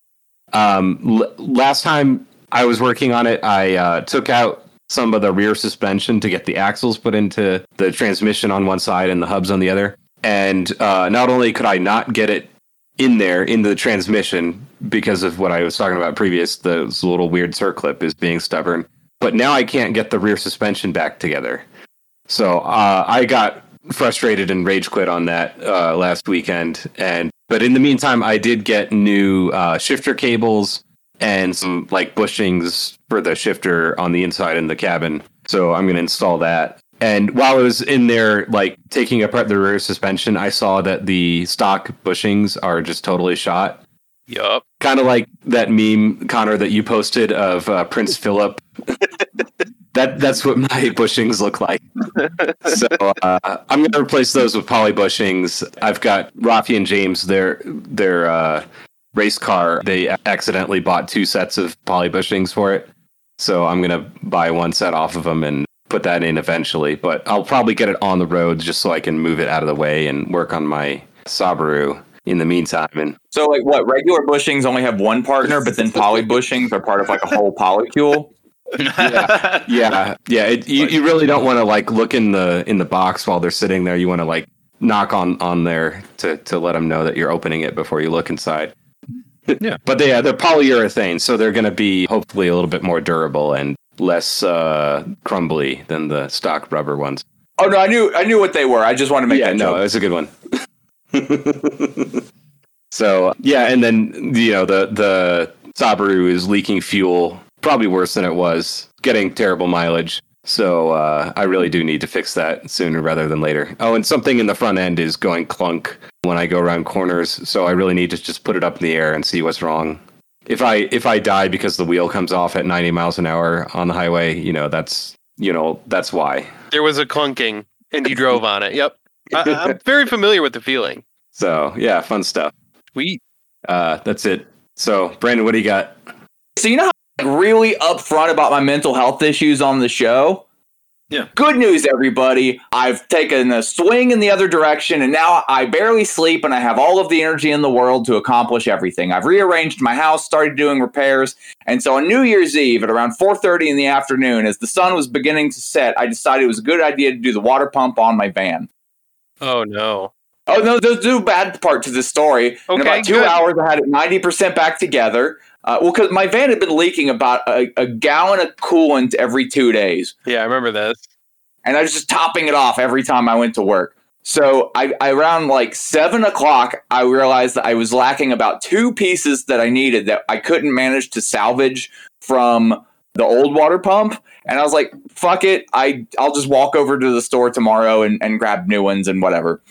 Um, l- last time I was working on it, I uh, took out some of the rear suspension to get the axles put into the transmission on one side and the hubs on the other. And uh, not only could I not get it in there into the transmission because of what I was talking about previous, the little weird circlip is being stubborn, but now I can't get the rear suspension back together. So uh, I got frustrated and rage quit on that uh, last weekend. And but in the meantime, I did get new uh, shifter cables and some like bushings for the shifter on the inside in the cabin. So I'm going to install that. And while I was in there, like taking apart the rear suspension, I saw that the stock bushings are just totally shot. Yup. Kind of like that meme, Connor, that you posted of uh, Prince (laughs) Philip. that that's what my (laughs) bushings look like. so uh, I'm going to replace those with poly bushings. I've got Rafi and James their their uh, race car. They accidentally bought two sets of poly bushings for it, so I'm going to buy one set off of them and put that in eventually. But I'll probably get it on the road just so I can move it out of the way and work on my Subaru in the meantime. And So, like, what regular bushings only have one partner, but then poly bushings are part of like a whole polycule. yeah, (laughs) yeah, yeah. It, you, you really don't want to like look in the in the box while they're sitting there. You want to like knock on on there to to let them know that you're opening it before you look inside. Yeah. (laughs) but they, yeah, they're polyurethane, so they're going to be hopefully a little bit more durable and less uh, crumbly than the stock rubber ones. Oh no, I knew I knew what they were. I just wanted to make yeah, that no, joke. was a good one. (laughs) so yeah, and then you know the the Subaru is leaking fuel, probably worse than it was, getting terrible mileage. So uh, I really do need to fix that sooner rather than later. Oh, and something in the front end is going clunk when I go around corners. So I really need to just put it up in the air and see what's wrong. If I if I die because the wheel comes off at 90 miles an hour on the highway, you know that's you know that's why. There was a clunking and you drove on it. Yep. I, I'm very familiar with the feeling. So yeah, fun stuff. Sweet. Uh, that's it. So Brandon, what do you got? So you know how I'm like, really upfront about my mental health issues on the show? Yeah. Good news, everybody. I've taken a swing in the other direction, and now I barely sleep, and I have all of the energy in the world to accomplish everything. I've rearranged my house, started doing repairs, and so on New Year's Eve at around 4:30 in the afternoon, as the sun was beginning to set, I decided it was a good idea to do the water pump on my van. Oh no. Oh no, there's no bad part to this story. Okay, In about two good. hours, I had it ninety percent back together. Uh, well, because my van had been leaking about a, a gallon of coolant every two days, Yeah, I remember this. and I was just topping it off every time I went to work. So I, I around like seven o'clock, I realized that I was lacking about two pieces that I needed that I couldn't manage to salvage from the old water pump. And I was like, fuck it. I I'll just walk over to the store tomorrow and, and grab new ones and whatever.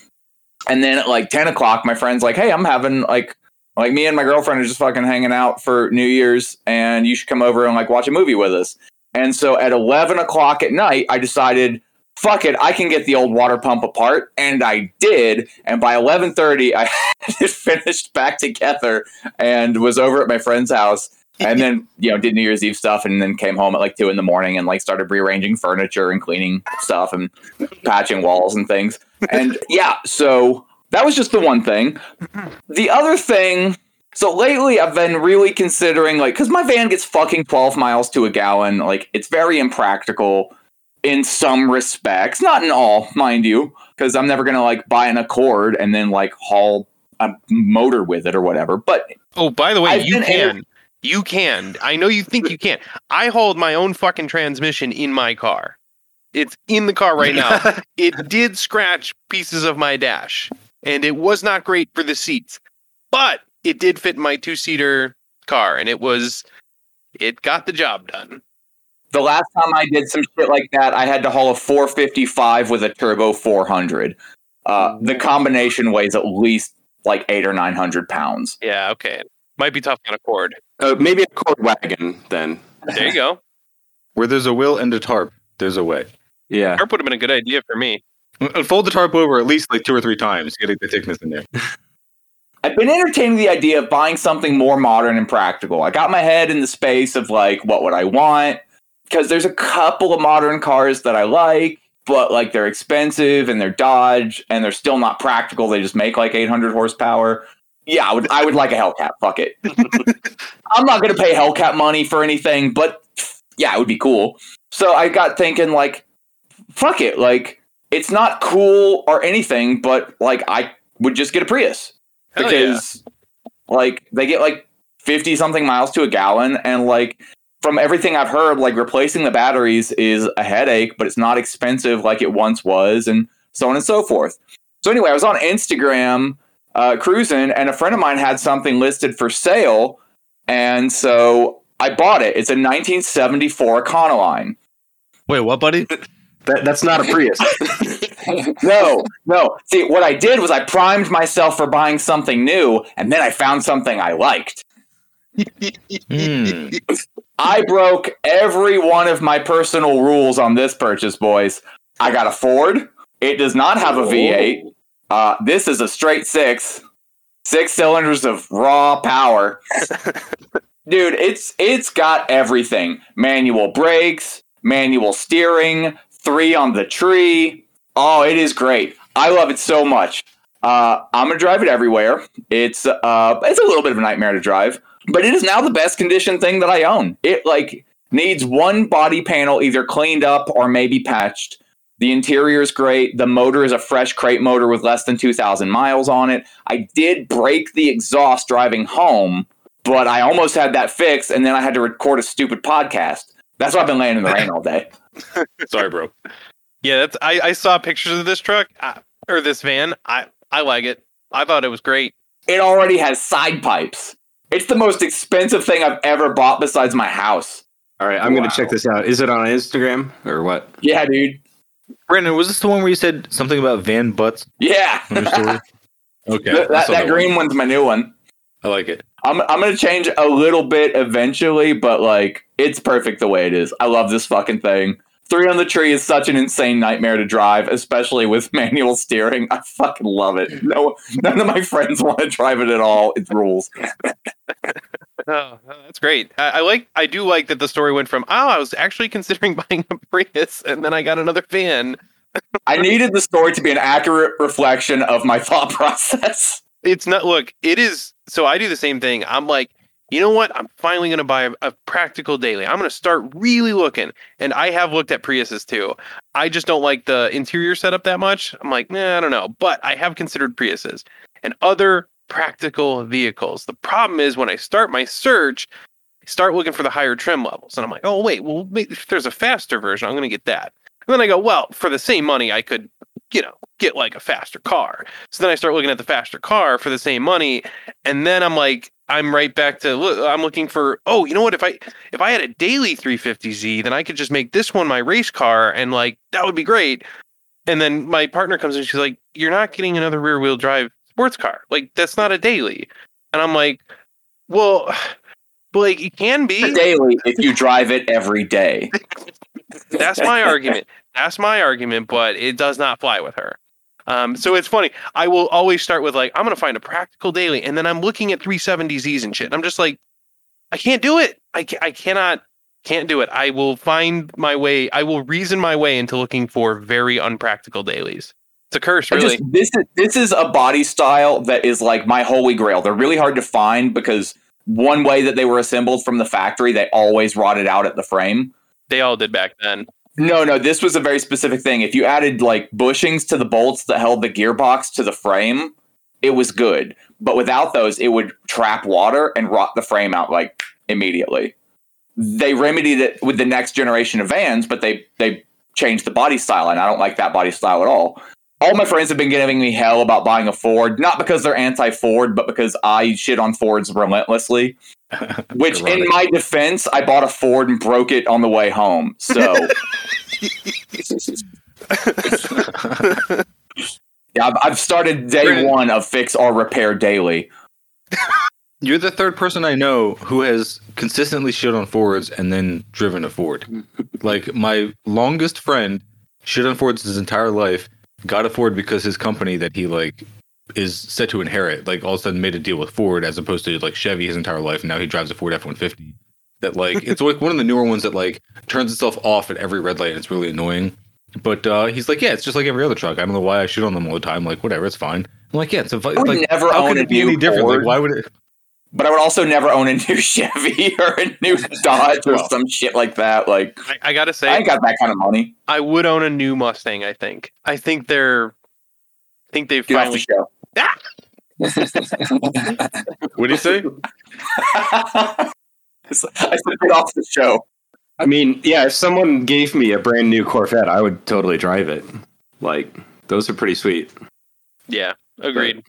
And then at like 10 o'clock, my friend's like, Hey, I'm having like like me and my girlfriend are just fucking hanging out for New Year's and you should come over and like watch a movie with us. And so at 11 o'clock at night, I decided, fuck it, I can get the old water pump apart. And I did. And by 11.30, I (laughs) had it finished back together and was over at my friend's house. And then, you know, did New Year's Eve stuff and then came home at like two in the morning and like started rearranging furniture and cleaning stuff and patching walls and things. And yeah, so that was just the one thing. The other thing so lately, I've been really considering, like, because my van gets fucking 12 miles to a gallon. Like, it's very impractical in some respects. Not in all, mind you, because I'm never going to, like, buy an Accord and then, like, haul a motor with it or whatever. But Oh, by the way, I've you been can. You can. I know you think you can. I hold my own fucking transmission in my car. It's in the car right (laughs) now. it did scratch pieces of my dash, and it was not great for the seats, but it did fit my two seater car, and it was. It got the job done. the last time I did some shit like that, I had to haul a 455 with a turbo 400. Uh, the combination weighs at least like eight or 900 pounds. Yeah, okay. Might be tough on a cord. Uh, maybe a cord wagon then. There you go. Where there's a will and a tarp, there's a way. Yeah. Tarp would have been a good idea for me. Fold the tarp over at least like two or three times, getting the thickness in there. (laughs) I've been entertaining the idea of buying something more modern and practical. I got my head in the space of like, what would I want? Because there's a couple of modern cars that I like, but like they're expensive and they're Dodge and they're still not practical. They just make like 800 horsepower. Yeah, I would, I would like a Hellcat. Fuck it. (laughs) I'm not going to pay Hellcat money for anything, but yeah, it would be cool. So I got thinking like, fuck it. Like, it's not cool or anything, but like I would just get a Prius Hell yeah. because like they get like 50 something miles to a gallon and like from everything i've heard like replacing the batteries is a headache but it's not expensive like it once was and so on and so forth so anyway i was on instagram uh, cruising and a friend of mine had something listed for sale and so i bought it it's a 1974 econoline Wait, what, buddy? (laughs) That, that's not a Prius. (laughs) no, no. See, what I did was I primed myself for buying something new, and then I found something I liked. Hmm. I broke every one of my personal rules on this purchase, boys. I got a Ford. It does not have a V8. Uh, this is a straight six, six cylinders of raw power. (laughs) Dude, it's it's got everything: manual brakes, manual steering, three on the tree. Oh, it is great. I love it so much. Uh, I'm gonna drive it everywhere. It's uh, it's a little bit of a nightmare to drive, but it is now the best condition thing that I own. It like needs one body panel either cleaned up or maybe patched. The interior is great. The motor is a fresh crate motor with less than 2,000 miles on it. I did break the exhaust driving home, but I almost had that fixed, and then I had to record a stupid podcast. That's why I've been laying in the rain all day. (laughs) Sorry, bro. Yeah, that's. I, I saw pictures of this truck uh, or this van. I I like it. I thought it was great. It already has side pipes. It's the most expensive thing I've ever bought besides my house. All right, I'm Wow. gonna check this out. Is it on Instagram or what? Yeah, dude. Brandon, was this the one where you said something about van butts Yeah. (laughs) in your story? Okay, Th- I that saw that one. green one's my new one. I like it. I'm I'm gonna change a little bit eventually, but like it's perfect the way it is. I love this fucking thing. Three on the tree is such an insane nightmare to drive, especially with (laughs) manual steering. I fucking love it. No, none of my friends want to drive it at all. It rules. (laughs) Oh, oh, that's great. I, I like. I do like that the story went from oh, I was actually considering (laughs) buying a Prius, and then I got another van. I needed the story to be an accurate reflection of my thought process. It's not. Look, it is. So I do the same thing. I'm like, you know what? I'm finally going to buy a, a practical daily. I'm going to start really looking, and I have looked at Priuses too. I just don't like the interior setup that much. I'm like, nah, I don't know. But I have considered Priuses and other practical vehicles. The problem is when I start my search, I start looking for the higher trim levels, and I'm like, oh wait, well if there's a faster version, I'm going to get that. And then I go, well, for the same money, I could, you know, get like a faster car. So then I start looking at the faster car for the same money, and then I'm like, I'm right back to look. I'm looking for. Oh, you know what? If I if I had a daily 350Z, then I could just make this one my race car, and like that would be great. And then my partner comes in, she's like, "You're not getting another rear wheel drive sports car. Like that's not a daily." And I'm like, "Well, but (sighs) like it can be daily if you drive it every day." That's my argument. That's my argument, but it does not fly with her. Um, so it's funny. I will always start with like, I'm gonna find a practical daily, and then I'm looking at 370zs and shit. And I'm just like, I can't do it. I ca- I cannot can't do it. I will find my way. I will reason my way into looking for very unpractical dailies. It's a curse, really. Just, this is this is a body style that is like my holy grail. They're really hard to find because one way that they were assembled from the factory, they always rotted out at the frame. they all did back then. No, no, this was a very specific thing. If you added like bushings to the bolts that held the gearbox to the frame, it was good. But without those, it would trap water and rot the frame out like immediately. They remedied it with the next generation of vans, but they they changed the body style, and I don't like that body style at all. All my friends have been giving me hell about buying a Ford, not because they're anti-Ford, but because I shit on Fords relentlessly. (laughs) Which, in my defense, I bought a Ford and broke it on the way home. So. (laughs) Yeah, I've, I've started day Brandon- one of fix or repair daily. (laughs) You're the third person I know who has consistently shit on Fords and then driven a Ford. like my longest friend shit on Fords his entire life, got a Ford because his company that he like is set to inherit, like all of a sudden made a deal with Ford as opposed to like Chevy his entire life. And now he drives a Ford F one fifty. That like it's like one of the newer ones that like turns itself off at every red light and it's really annoying. But uh, he's like, yeah, it's just like every other truck. I don't know why I shit on them all the time. Like, whatever, it's fine. I'm like, yeah, it's a I would like, never how own could it be any different? Like, why would it? But I would also never own a new (laughs) Chevy or a new (laughs) Dodge or some shit like that. Like, I, I gotta say, I ain't got that kind of money. I would own a new Mustang. I think. I think they're. I think they've Get off the finally. show. (laughs) What do you say? I said, get off the show. I mean, yeah, if someone gave me a brand new Corvette, I would totally drive it. Like, those are pretty sweet. Yeah, agreed.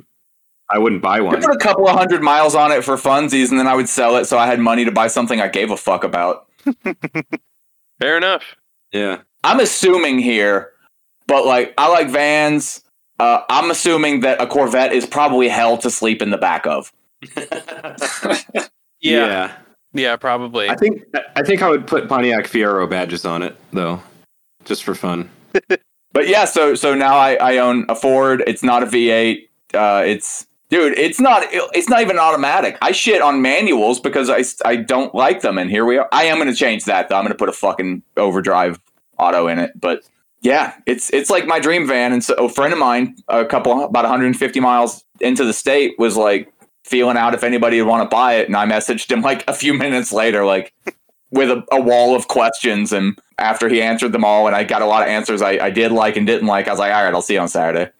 I wouldn't buy I one. put a couple of hundred miles on it for funsies, and then I would sell it so I had money to buy something I gave a fuck about. (laughs) Fair enough. Yeah. I'm assuming here, but like I like vans. Uh, I'm assuming that a Corvette is probably hell to sleep in the back of. (laughs) Yeah, yeah, probably. I think I think I would put Pontiac Fiero badges on it though, just for fun. (laughs) But yeah, so so now I, I own a Ford. It's not a V8. Uh, it's dude. It's not. It's not even automatic. I shit on manuals because I I don't like them. And here we are. I am going to change that though. I'm going to put a fucking overdrive auto in it. But yeah, it's it's like my dream van. And so a friend of mine, a couple about 150 miles into the state, was like feeling out if anybody would want to buy it. And I messaged him like a few (laughs) minutes later, like with a, a wall of questions. And after he answered them all, and I got a lot of answers I, I did like and didn't like, I was like, all right, I'll see you on Saturday.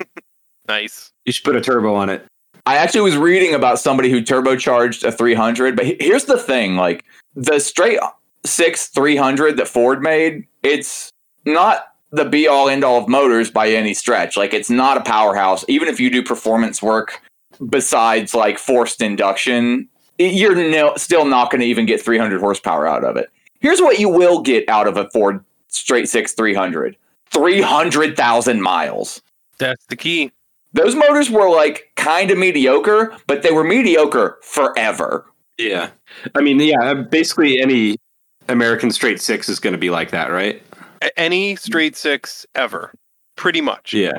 (laughs) nice. You should put a turbo on it. I actually was reading about somebody who turbocharged a 300, but here's the thing: like the straight six 300 that Ford made, it's not the be all end all of motors by any stretch. Like it's not a powerhouse. Even if you do performance work besides like forced induction, you're no, still not going to even get 300 horsepower out of it. Here's what you will get out of a Ford straight six 300: 300,000 miles That's the key. Those motors were like kind of mediocre, but they were mediocre forever. Yeah. I mean, yeah, basically any American Straight Six is going to be like that, right? Any straight six ever, pretty much. Yeah.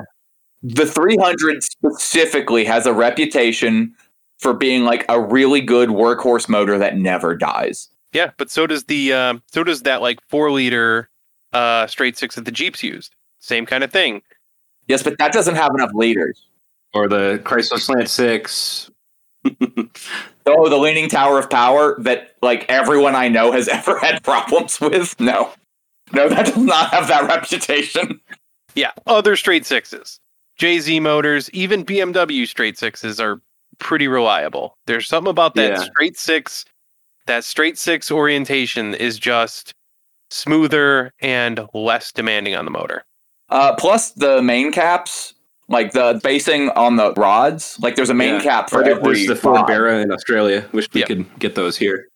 The 300 specifically has a reputation for being like a really good workhorse motor that never dies. Yeah, but so does the uh, so does that like four liter uh, straight six that the Jeeps used. Same kind of thing. Yes, but that doesn't have enough liters. Or the Chrysler Slant Six. (laughs) Oh, the leaning tower of power that like everyone I know has (laughs) ever had problems with. No, no, that does not have that reputation. Yeah, other straight sixes, JZ motors, even BMW straight sixes are pretty reliable. There's something about that Yeah. straight six, that straight six orientation is just smoother and less demanding on the motor. Uh, plus the main caps, like the basing on the rods, like there's a main Yeah. cap for Or there- every there's the Ford rod. Barra in Australia. Wish we Yep. could get those here.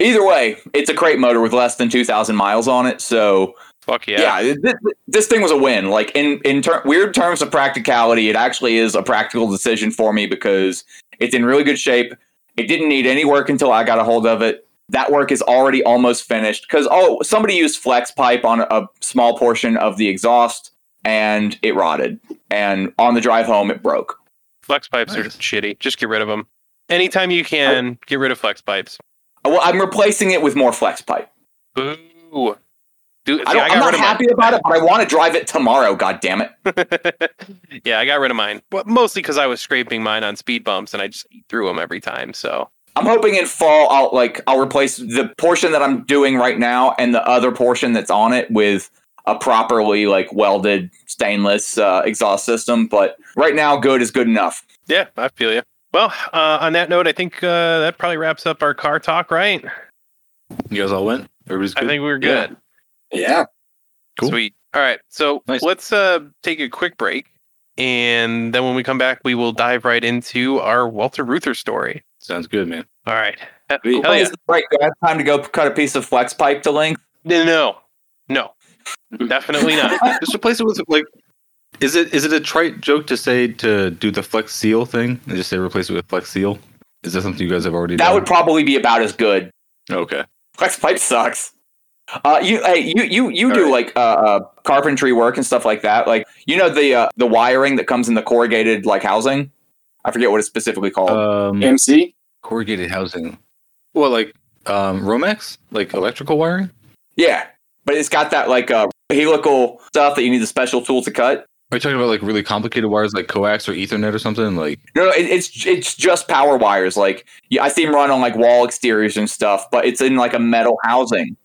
Either way, it's a crate motor with less than 2,000 miles on it. So Fuck yeah, yeah. this, this thing was a win. Like in in ter- weird terms of practicality, it actually is a practical decision for me because it's in really good shape. It didn't need any work until I got a hold of it. That work is already almost finished because oh, somebody used flex pipe on a small portion of the exhaust and it rotted. And on the drive home, it broke. Flex pipes are shitty. Just get rid of them. Anytime you can, get rid of flex pipes. Uh, well, I'm replacing it with more flex pipe. Boo. Dude, I see, don't, I I'm not rid of happy about it, but I want to drive it tomorrow. God damn it! (laughs) yeah, I got rid of mine. But mostly because I was scraping mine on speed bumps and I just eat through them every time. So I'm hoping in fall I'll like I'll replace the portion that I'm doing right now and the other portion that's on it with a properly like welded stainless uh, exhaust system. But right now, good is good enough. yeah, I feel you. Well, uh, on that note, I think uh, that probably wraps up our car talk, right? You guys all went? Everybody's good? I think we were good. Yeah. Cool. Sweet. All right. So Nice. let's uh, take a quick break. And then when we come back, we will dive right into our Walter Reuther story. Sounds good, man. All right. Hell Sweet. yeah. Is it Right, guys, time to go cut a piece of flex pipe to length. No, no, definitely not. (laughs) Just replace it with like. Is it is it a trite joke to say to do the flex seal thing and just say replace it with flex seal? Is that something you guys have already done? That done? would probably be about as good. okay. Flex pipe sucks. Uh, you hey you you you All do right. like uh, uh carpentry work and stuff like that. Like you know the uh, the wiring that comes in the corrugated like housing. I forget what it's specifically called. Um, MC? Corrugated housing. Well, like um, Romex, like electrical wiring. yeah, but it's got that like uh, helical stuff that you need the special tool to cut. Are you talking about like really complicated wires, like coax or Ethernet or something? Like, No, no, it, it's it's just power wires. Like yeah, I see them run on like wall exteriors and stuff, but it's in like a metal housing.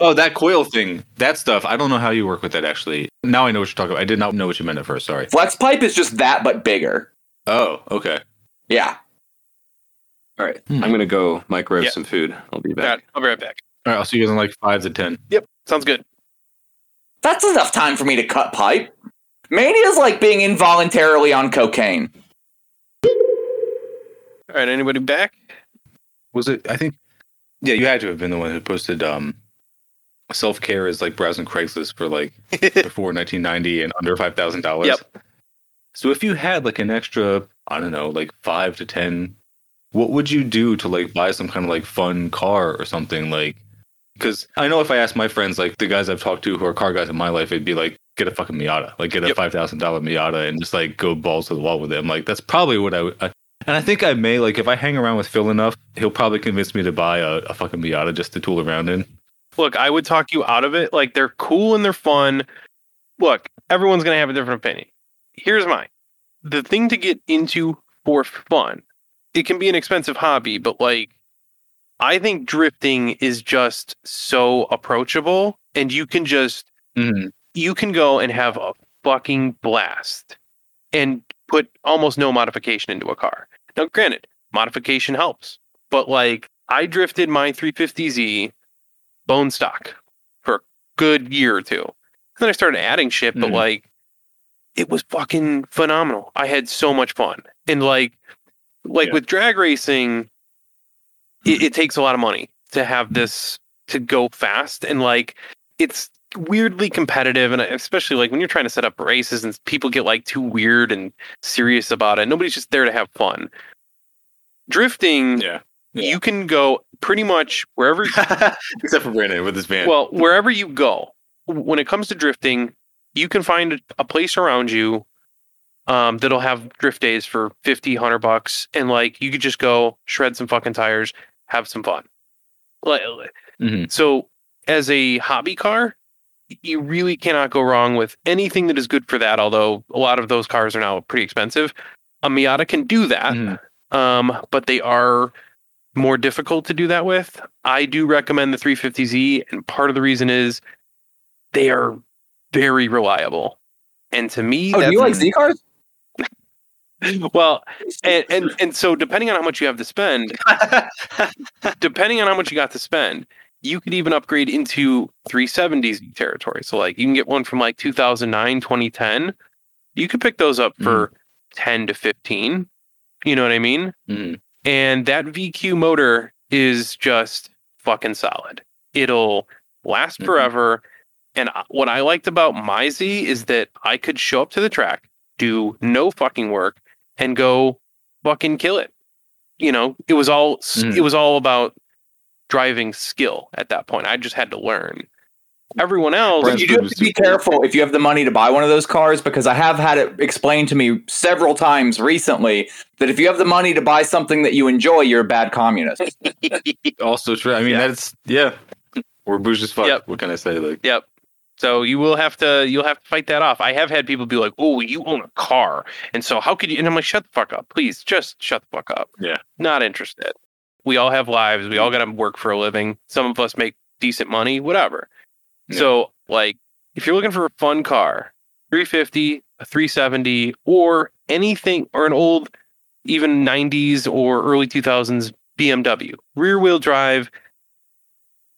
oh, that coil thing, that stuff. I don't know how you work with that actually. Now I know what you're talking about. I did not know what you meant at first. Sorry. Flex pipe is just that, but bigger. Oh, okay. Yeah. All right. Hmm. I'm going to go microwave Yeah. some food. I'll be back. right, I'll be right back. All right. I'll see you guys in like five to ten. Yep. Sounds good. That's enough time for me to cut pipe. Mania is like being involuntarily on cocaine. All right, anybody back? Was it? I think. Yeah, you had to have been the one who posted um, self care is like browsing Craigslist for like (laughs) before 1990 and under five thousand dollars. Yep. So if you had like an extra, I don't know, like five to ten, what would you do to like buy some kind of like fun car or something like? Because I know if I ask my friends, like the guys I've talked to who are car guys in my life, it'd be like get a fucking Miata, like get a Yep. five thousand dollar Miata and just like go balls to the wall with it. I'm like, that's probably what I would. I, and I think I may like if I hang around with Phil enough, he'll probably convince me to buy a, a fucking Miata just to tool around in. Look, I would talk you out of it. Like they're cool and they're fun. Look, everyone's gonna have a different opinion. Here's mine. The thing to get into for fun, it can be an expensive hobby, but like I think drifting is just so approachable and you can just Mm-hmm. you can go and have a fucking blast and put almost no modification into a car. Now, granted, modification helps, but like I drifted my 350Z bone stock for a good year or two. Then I started adding shit, but Mhm. like it was fucking phenomenal. I had so much fun. And like like Yeah. with drag racing, it, it takes a lot of money to have this to go fast and like it's weirdly competitive and especially like when you're trying to set up races and people get like too weird and serious about it nobody's just there to have fun drifting Yeah. Yeah. You can go pretty much wherever (laughs) Except for Brandon with his van. well, wherever you go, when it comes to drifting, you can find a, a place around you um, that'll have drift days for 50, 100 bucks. And like, you could just go shred some fucking tires, have some fun. Like, Mhm. so as a hobby car, you really cannot go wrong with anything that is good for that. Although a lot of those cars are now pretty expensive. A Miata can do that Mhm. um, but they are more difficult to do that with. I do recommend the 350Z, and part of the reason is they are very reliable. And to me, Oh, do you like Z cars? Well, and, and (laughs) and so depending on how much you have to spend, (laughs) depending on how much you got to spend, you could even upgrade into 370Z territory. So like you can get one from like 2009, 2010. You could pick those up for 10 to 15. You know what I mean? Mhm. And that VQ motor is just fucking solid. It'll last Mhm. forever. And what I liked about my Z is that I could show up to the track, do no fucking work, and go fucking kill it. You know, it was all s Mhm. it was all about driving skill at that point. I just had to learn. Everyone else, Brand's you do have to be careful if you have the money to buy one of those cars because I have had it explained to me several times recently that if you have the money to buy something that you enjoy, you're a bad communist. (laughs) also true. I mean, Yeah. that's yeah. We're bougie as fuck. Yep. What can I say? Like, Yep. So you will have to you'll have to fight that off. I have had people be like, "Oh, you own a car, and so how could you?" And I'm like, "Shut the fuck up, please. Just shut the fuck up." Yeah. Not interested. We all have lives. We all got to work for a living. Some of us make decent money, whatever. Yeah. So like, if you're looking for a fun car, 350, a 370, or anything, or an old, even 90s or early 2000s BMW rear wheel drive,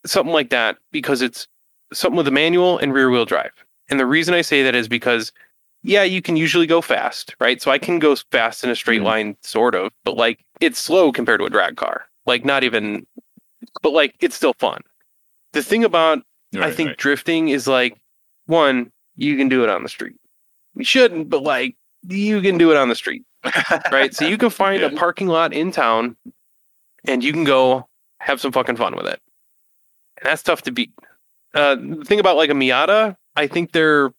something like that, because it's something with a manual and rear wheel drive. And the reason I say that is because, yeah, you can usually go fast, right? So I can go fast in a straight Mhm. line, sort of, but like it's slow compared to a drag car. Like not even, but like it's still fun. The thing about I think right. drifting is like one, you can do it on the street. You shouldn't, but like you can do it on the street, right? so you can (laughs) find a parking lot in town and you can go have some fucking fun with it. And that's tough to beat. Uh, the thing about like a Miata, I think they're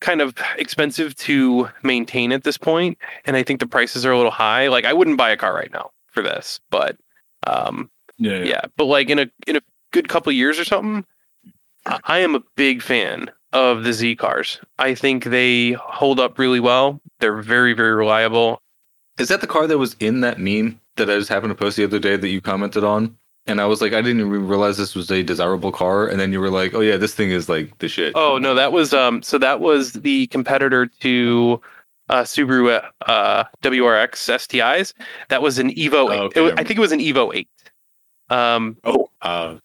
kind of expensive to maintain at this point, and I think the prices are a little high. Like I wouldn't buy a car right now for this, but um, yeah, yeah. but like in a in a good couple years or something, I, I am a big fan of the Z cars. I think they hold up really well. They're very very reliable. Is that the car that was in that meme that I just happened to post the other day that you commented on? And I was like, I didn't even realize this was a desirable car. And then you were like, oh yeah, this thing is like the shit. Oh no, that was um. So that was the competitor to uh, Subaru uh, WRX STIs. That was an Evo. Oh, 8. okay. Was- I think it was an Evo eight. Um, Uh,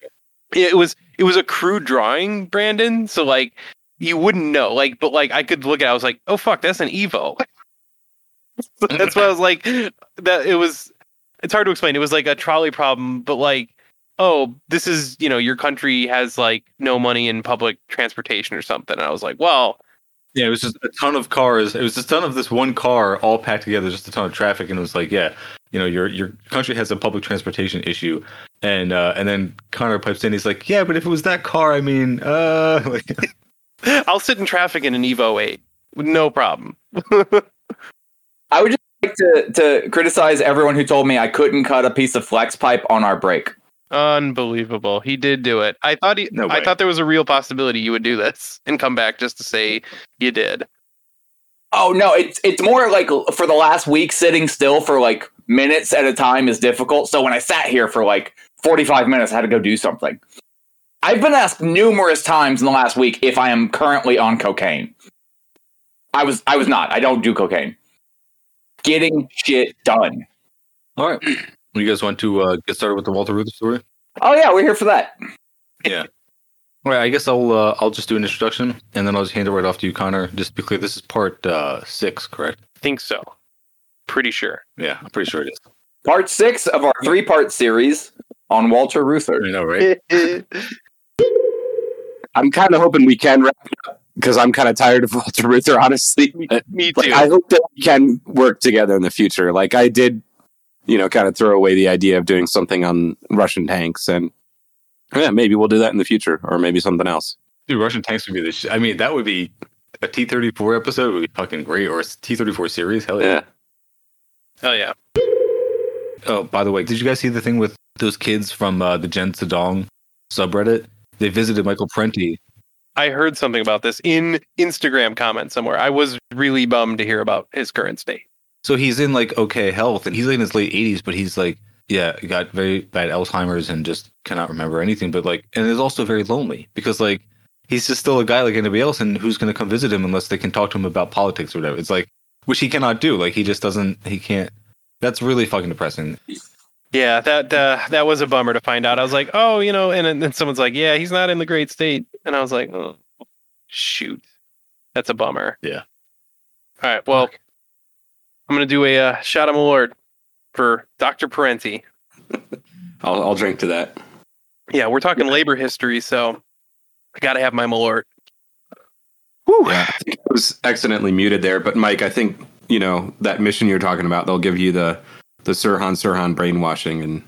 it was it was a crude drawing, Brandon. So like you wouldn't know, like, but like I could look at, it, I was like, oh fuck, that's an Evo. So (laughs) that's why I was like, that it was. It's hard to explain. It was like a trolley problem, but like, oh, this is you know your country has like no money in public transportation or something. And I was like, well, yeah, it was just a ton of cars. It was just a ton of this one car all packed together, just a ton of traffic. And it was like, yeah, you know, your your country has a public transportation issue. And uh, and then Connor pipes in. He's like, yeah, but if it was that car, I mean, uh, (laughs) like, I'll sit in traffic in an Evo eight, no problem. (laughs) I would just like to, to criticize everyone who told me I couldn't cut a piece of flex pipe on our break. Unbelievable. He did do it. I thought he No I thought there was a real possibility you would do this and come back just to say you did. Oh no, it's it's more like for the last week sitting still for like minutes at a time is difficult. So when I sat here for like 45 minutes, I had to go do something. I've been asked numerous times in the last week if I am currently on cocaine. I was I was not. I don't do cocaine. Getting shit done. all right. (clears throat) You guys want to uh, get started with the Walter Reuther story? Oh yeah, we're here for that. Yeah. All right, I guess I'll uh, I'll just do an introduction and then I'll just hand it right off to you, Connor. Just to be clear, this is part uh, six, correct? I think so. Pretty sure. Yeah, I'm pretty sure it is. Part six of our three part series on Walter Reuther. I know, right? (laughs) (laughs) I'm kind of hoping we can wrap it up because I'm kind of tired of (laughs) Walter Reuther, honestly. Me Like, too. I hope that we can work together in the future. Like I did, you know, kind of throw away the idea of doing something on Russian tanks. And yeah, maybe we'll do that in the future, or maybe something else. Dude, Russian tanks would be the. Sh- I mean, that would be a T thirty four episode would be fucking great, or a T thirty four series. Hell yeah. Yeah. Oh yeah. Oh, by the way, did you guys see the thing with those kids from uh, the GenZedong subreddit? They visited Michael Parenti. I heard something about this in Instagram comments somewhere. I was really bummed to hear about his current state. So he's in like okay health, and he's like in his late eighties, but he's like, yeah, got very bad Alzheimer's and just cannot remember anything. But like, and is also very lonely because like he's just still a guy like anybody else, and who's going to come visit him unless they can talk to him about politics or whatever? It's like, which he cannot do. Like he just doesn't. He can't. That's really fucking depressing. Yeah, that uh, that was a bummer to find out. I was like, oh, you know, and then someone's like, yeah, he's not in the great state, and I was like, oh, shoot, that's a bummer. Yeah. All right, well, I'm gonna do a uh, shot of Malort for Dr. Parenti. (laughs) I'll, I'll drink to that. Yeah, we're talking labor history, so I got to have my Malort. Whew. Yeah, I think I was accidentally muted there, but Mike, I think you know that mission you're talking about. They'll give you the the Sirhan Sirhan brainwashing, and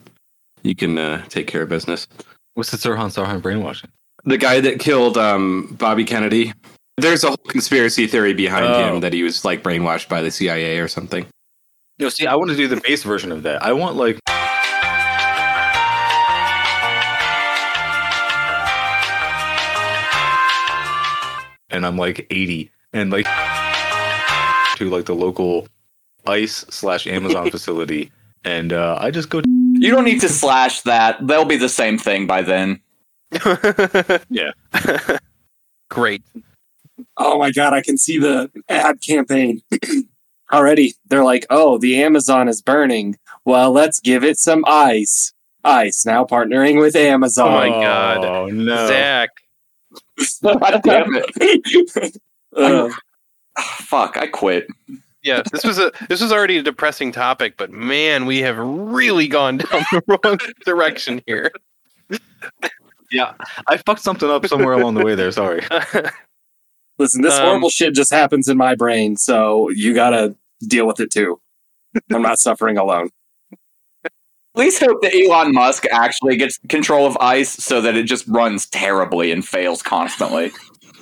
you can uh, take care of business. What's the Sirhan Sirhan brainwashing? The guy that killed um, Bobby Kennedy. There's a whole conspiracy theory behind Oh. him that he was like brainwashed by the CIA or something. No, see, I want to do the base version of that. I want like and I'm like 80 and like to like the local ice slash Amazon (laughs) facility and uh, I just go You don't need to slash that. They'll be the same thing by then. (laughs) Yeah. Great. Oh my god, I can see the ad campaign (clears throat) already. They're like, "Oh, the Amazon is burning. Well, let's give it some ice." Ice now partnering with Amazon. Oh my God. Oh no. Zach. God (laughs) damn it. Uh, (sighs) Fuck, I quit. Yeah, this was a this was already a depressing topic, but man, we have really gone down the (laughs) wrong direction here. Yeah, I fucked something up somewhere along the way there, sorry. (laughs) listen, this Um, horrible shit just happens in my brain, so you gotta deal with it too. I'm not suffering alone. Please hope that Elon Musk actually gets control of ICE so that it just runs terribly and fails constantly. (laughs)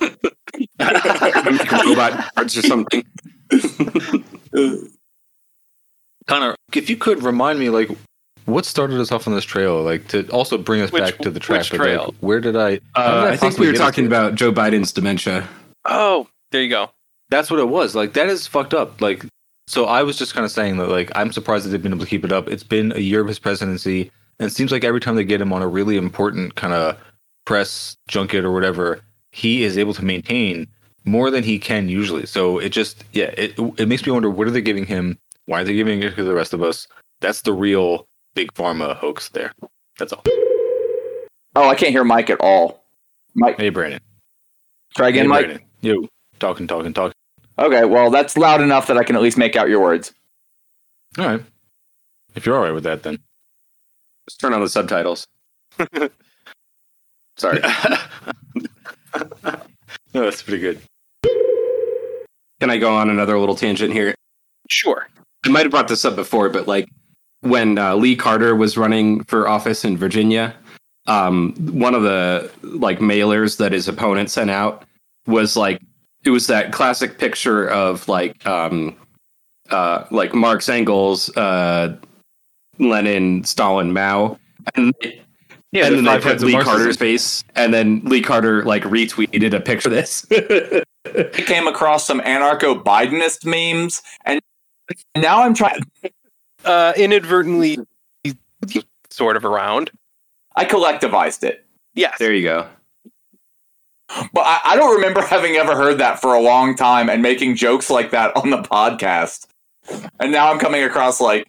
Robot parts or something. (laughs) Connor, if you could remind me, like, what started us off on this trail, like, to also bring us Which- back to the track. which but, like, trail? where did I? Uh, did I think we were talking about Joe Biden's dementia. oh, there you go. That's what it was. Like, that is fucked up. Like, so I was just kind of saying that, like, I'm surprised that they've been able to keep it up. It's been a year of his presidency, and it seems like every time they get him on a really important kind of press junket or whatever, he is able to maintain more than he can usually. So it just, yeah, it it makes me wonder what are they giving him? Why are they giving it to the rest of us? That's the real big pharma hoax there. That's all. Oh, I can't hear Mike at all. Mike, Hey, Brandon. try again, hey, Mike. Brandon. Yo, talking, talking, talking. Okay, well, that's loud enough that I can at least make out your words. All right. If you're all right with that, then. Let's turn on the subtitles. (laughs) Sorry. (laughs) no, that's pretty good. Can I go on another little tangent here? Sure. I might have brought this up before, but like when uh, Lee Carter was running for office in Virginia, um, one of the like mailers that his opponent sent out was like it was that classic picture of like um, uh, like Marx, Engels, uh, Lenin, Stalin, Mao, and Yeah, and then they five put Lee Carter's face, and then Lee Carter like retweeted a picture of this. (laughs) I came across some anarcho Bidenist memes, and now I'm trying. Uh, inadvertently, sort of around. I collectivized it, Yes. there you go. but I, I don't remember having ever heard that for a long time and making jokes like that on the podcast. And now I'm coming across like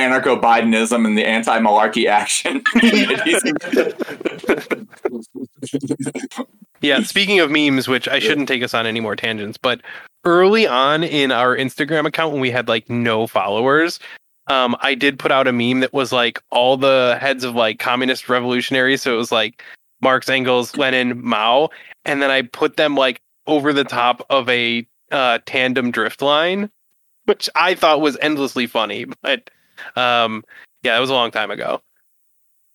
anarcho Bidenism and the anti malarkey action. (laughs) Yeah, speaking of memes, which I shouldn't take us on any more tangents, but early on in our Instagram account when we had like no followers, um, I did put out a meme that was like all the heads of like communist revolutionaries. So it was like Marx, Engels, Lenin, Mao, and then I put them like over the top of a uh, tandem drift line, which I thought was endlessly funny. But Um, yeah, that was a long time ago.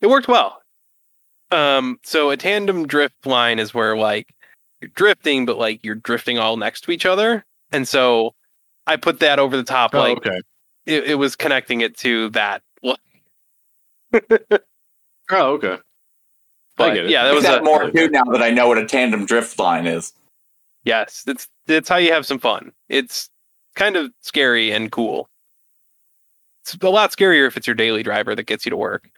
It worked well. Um, so a tandem drift line is where like you're drifting, but like you're drifting all next to each other. And so I put that over the top, Oh, like okay. it, it was connecting it to that. (laughs) Oh, okay. But get it. yeah, that That was that a, more too now that I know what a tandem drift line is. yes. It's it's how you have some fun. It's kind of scary and cool. It's a lot scarier if it's your daily driver that gets you to work.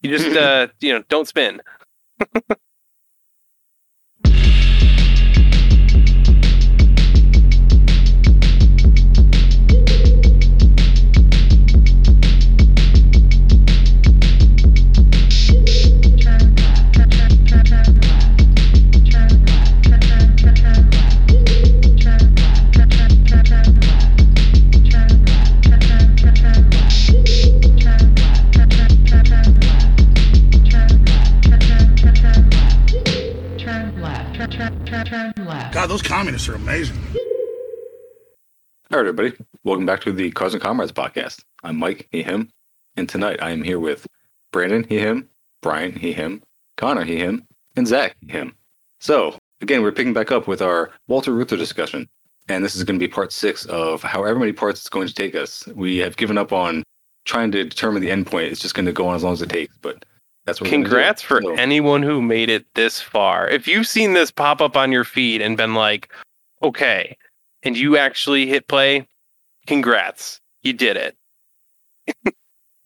You just (laughs) uh you know don't spin. (laughs) Turn, turn, turn, turn left. God, those communists are amazing. All right, everybody. Welcome back to the Cars and Comrades podcast. I'm Mike, he, him. And tonight I am here with Brandon, he, him, Brian, he, him, Connor, he, him, and Zach, he, him. So, again, we're picking back up with our Walter Reuther discussion. And this is going to be part six of however many parts it's going to take us. We have given up on trying to determine the end point. It's just going to go on as long as it takes. But that's what we're gonna do. Congrats for So- anyone who made it this far. If you've seen this pop up on your feed and been like, okay, and you actually hit play, congrats. You did it.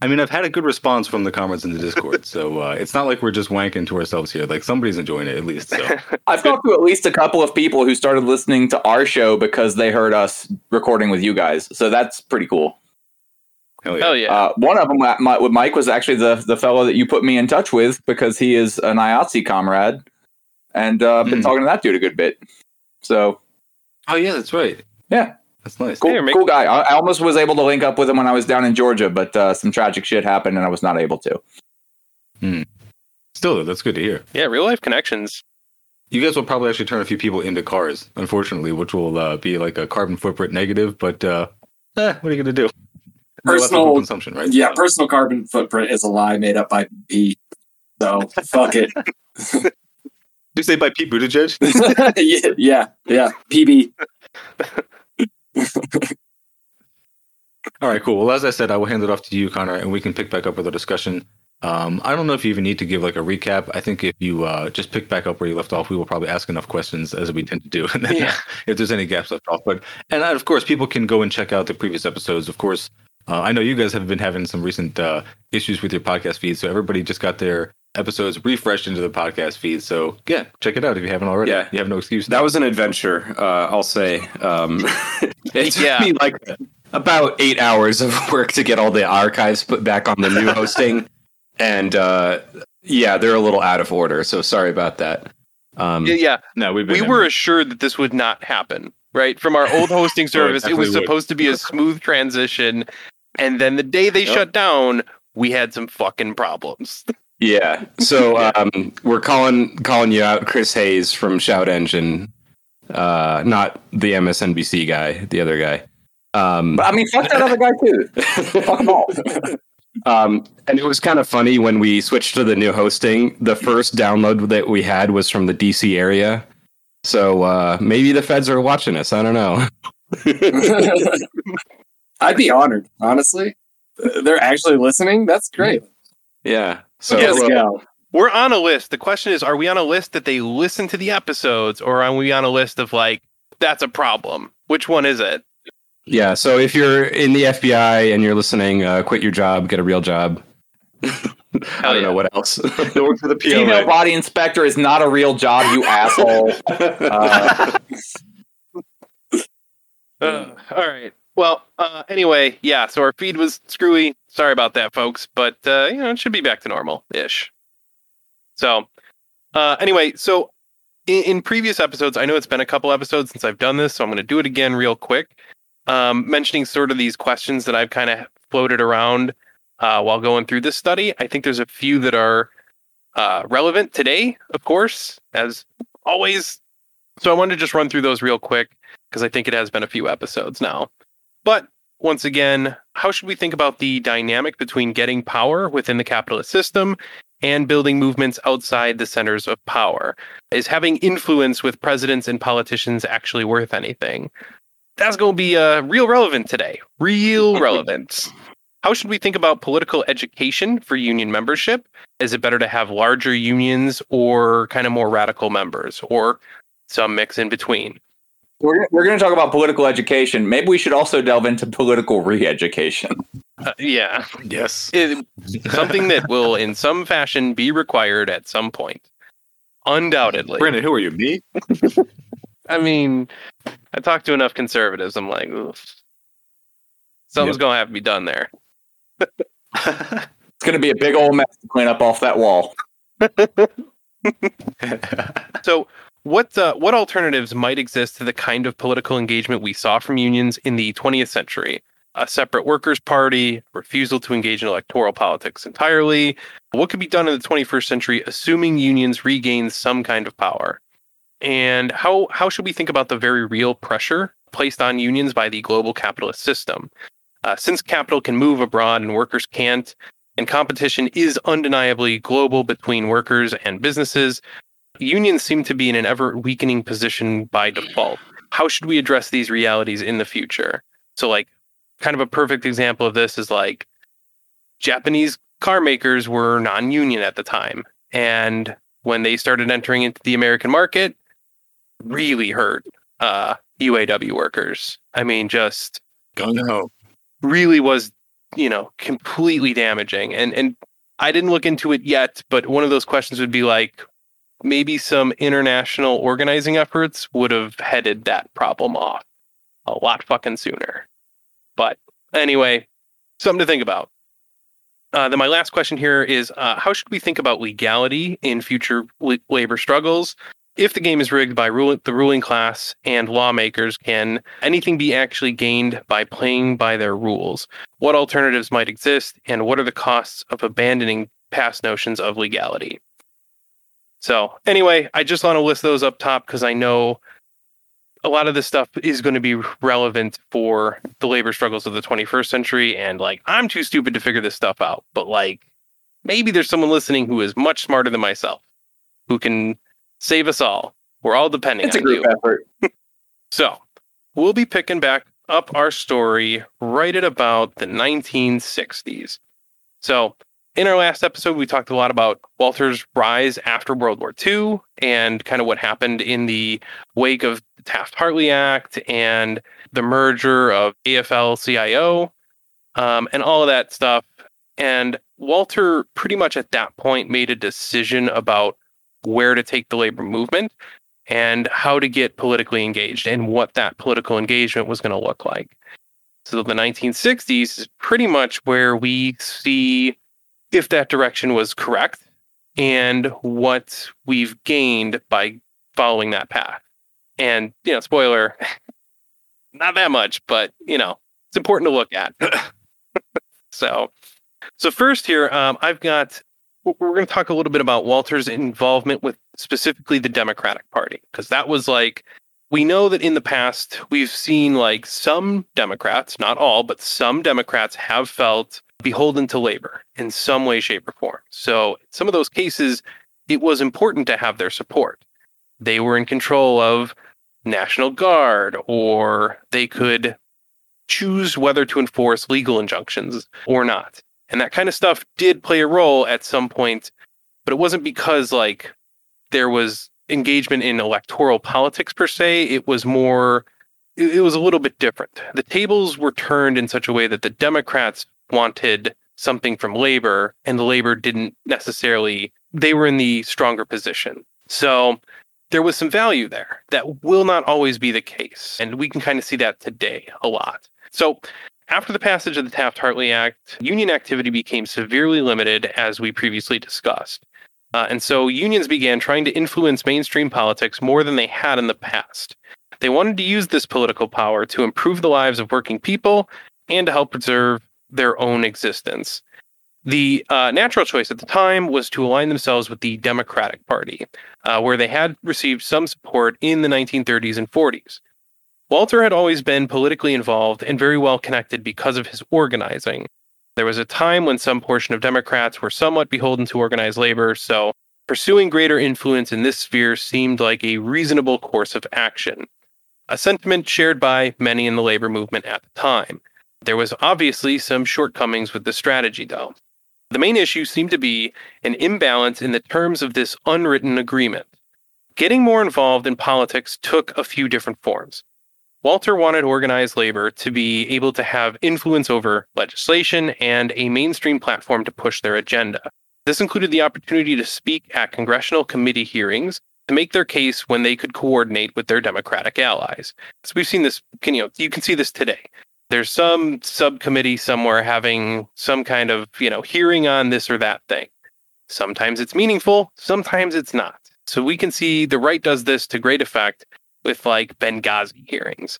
I mean, I've had a good response from the comments in the Discord, so uh, it's not like we're just wanking to ourselves here. Like somebody's enjoying it at least. So (laughs) I've talked to at least a couple of people who started listening to our show because they heard us recording with you guys. So that's pretty cool. Hell yeah. Hell yeah. Uh, one of them, my, with Mike, was actually the the fellow that you put me in touch with because he is an IATSE comrade, and uh, I've been Hmm. talking to that dude a good bit. So Oh yeah, that's right. Yeah. that's nice. cool, Hey, make- cool guy. I, I almost was able to link up with him when I was down in Georgia, but uh, some tragic shit happened and I was not able to. Still, that's good to hear. yeah, real life connections. You guys will probably actually turn a few people into cars, unfortunately, which will uh, be like a carbon footprint negative. But uh, eh, what are you gonna do? Personal- consumption, right? Yeah, personal carbon footprint is a lie made up by Pete. So fuck it. Did (laughs) you say by Pete Buttigieg? (laughs) yeah, yeah, yeah. PB. (laughs) All right, cool. Well, as I said, I will hand it off to you, Connor, and we can pick back up with the discussion. Um, I don't know if you even need to give like a recap. I think if you uh, just pick back up where you left off, we will probably ask enough questions as we tend to do. And then Yeah. if there's any gaps left off, but and uh, of course, people can go and check out the previous episodes. Of course, uh, I know you guys have been having some recent uh, issues with your podcast feed, so everybody just got their episodes refreshed into the podcast feed. So yeah, check it out if you haven't already. Yeah. you have no excuse. That was an adventure, uh, I'll say. Um, (laughs) it took Yeah. me like about eight hours of (laughs) work to get all the archives put back on the new (laughs) hosting, and uh, yeah, they're a little out of order. So sorry about that. Um, Yeah, yeah. no, we've been We in- were assured that this would not happen, right? From our old hosting service, it was definitely would. supposed to be a smooth transition. And then the day they Yep. shut down, we had some fucking problems. (laughs) Yeah. So (laughs) um, we're calling calling you out, Chris Hayes from Shout Engine, uh, not the MSNBC guy, the other guy. Um, But I mean, fuck that other guy too. (laughs) fuck them all. um, and it was kind of funny when we switched to the new hosting. The first download that we had was from the DC area, so uh, maybe the feds are watching us. I don't know. I'd be honored, honestly. They're actually listening. That's great. Yeah. So Let's uh, go. We're on a list. The question is, are we on a list that they listen to the episodes, or are we on a list of like, that's a problem? Which one is it? yeah. So if you're in the FBI and you're listening, uh, quit your job, get a real job. (laughs) I don't yeah. know what else. Don't work for the Female PLA. body inspector is not a real job, you (laughs) asshole. Uh, (laughs) Uh, all right. Well, uh, anyway, yeah. So our feed was screwy. Sorry about that, folks. But uh, you know, it should be back to normal ish. So, uh, anyway, so in, in previous episodes, I know it's been a couple episodes since I've done this, so I'm going to do it again real quick. Um, mentioning sort of these questions that I've kind of floated around uh, while going through this study. I think there's a few that are uh, relevant today, of course, as always. So I wanted to just run through those real quick because I think it has been a few episodes now. But once again, how should we think about the dynamic between getting power within the capitalist system and building movements outside the centers of power? Is having influence with presidents and politicians actually worth anything? That's going to be uh, real relevant today. Real (laughs) relevant. How should we think about political education for union membership? Is it better to have larger unions or kind of more radical members or some mix in between? We're, we're going to talk about political education. Maybe we should also delve into political re education. Uh, yeah, Yes. it, something that will, in some fashion, be required at some point. Undoubtedly. Brandon, who are you? Me? I mean, I talked to enough conservatives. I'm like, Oof. something's going to have to be done there. It's going to be a big old mess to clean up off that wall. (laughs) So, what uh, what alternatives might exist to the kind of political engagement we saw from unions in the 20th century? A separate workers' party, refusal to engage in electoral politics entirely. What could be done in the 21st century, assuming unions regain some kind of power? And how how should we think about the very real pressure placed on unions by the global capitalist system? Uh, since capital can move abroad and workers can't, and competition is undeniably global between workers and businesses, unions seem to be in an ever weakening position by default. How should we address these realities in the future? So, like, kind of a perfect example of this is like Japanese car makers were non union at the time. And when they started entering into the American market, really hurt uh, UAW workers. I mean, just Gung ho. really was, you know, completely damaging. And and I didn't look into it yet, but one of those questions would be like maybe some international organizing efforts would have headed that problem off a lot fucking sooner. But anyway, something to think about. Uh, then my last question here is uh, how should we think about legality in future la- labor struggles? If the game is rigged by the ruling class and lawmakers, can anything be actually gained by playing by their rules? What alternatives might exist, and what are the costs of abandoning past notions of legality? So, anyway, I just want to list those up top because I know a lot of this stuff is going to be relevant for the labor struggles of the 21st century. And like, I'm too stupid to figure this stuff out, but like, maybe there's someone listening who is much smarter than myself who can save us all. We're all depending It's a on group you. effort. (laughs) So we'll be picking back up our story right at about the 1960s. So in our last episode, we talked a lot about Walter's rise after World War II and kind of what happened in the wake of the Taft Hartley Act and the merger of AFL CIO um, and all of that stuff. And Walter pretty much at that point made a decision about where to take the labor movement and how to get politically engaged and what that political engagement was going to look like. So the 1960s is pretty much where we see if that direction was correct and what we've gained by following that path. And, you know, spoiler, (laughs) not that much, but, you know, it's important to look at. (laughs) so, so first here, um, I've got we're going to talk a little bit about Walter's involvement with specifically the Democratic Party, because that was like, we know that in the past, we've seen like some Democrats, not all, but some Democrats have felt beholden to labor in some way, shape, or form. So, in some of those cases, it was important to have their support. They were in control of National Guard, or they could choose whether to enforce legal injunctions or not. And that kind of stuff did play a role at some point, but it wasn't because like there was engagement in electoral politics per se. It was more, it, it was a little bit different. The tables were turned in such a way that the Democrats wanted something from labor and the labor didn't necessarily, they were in the stronger position. So there was some value there that will not always be the case. And we can kind of see that today a lot. So after the passage of the Taft Hartley Act, union activity became severely limited, as we previously discussed. Uh, and so unions began trying to influence mainstream politics more than they had in the past. They wanted to use this political power to improve the lives of working people and to help preserve their own existence. The uh, natural choice at the time was to align themselves with the Democratic Party, uh, where they had received some support in the 1930s and 40s. Walter had always been politically involved and very well connected because of his organizing. There was a time when some portion of Democrats were somewhat beholden to organized labor, so pursuing greater influence in this sphere seemed like a reasonable course of action, a sentiment shared by many in the labor movement at the time. There was obviously some shortcomings with the strategy, though. The main issue seemed to be an imbalance in the terms of this unwritten agreement. Getting more involved in politics took a few different forms. Walter wanted organized labor to be able to have influence over legislation and a mainstream platform to push their agenda. This included the opportunity to speak at congressional committee hearings to make their case when they could coordinate with their Democratic allies. So we've seen this, you know, you can see this today. There's some subcommittee somewhere having some kind of, you know, hearing on this or that thing. Sometimes it's meaningful, sometimes it's not. So we can see the right does this to great effect with like Benghazi hearings.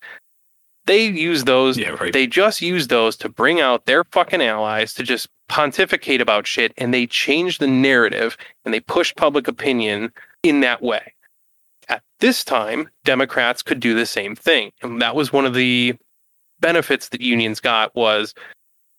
They use those, Yeah, right. they just use those to bring out their fucking allies to just pontificate about shit and they change the narrative and they push public opinion in that way. At this time, Democrats could do the same thing. And that was one of the benefits that unions got was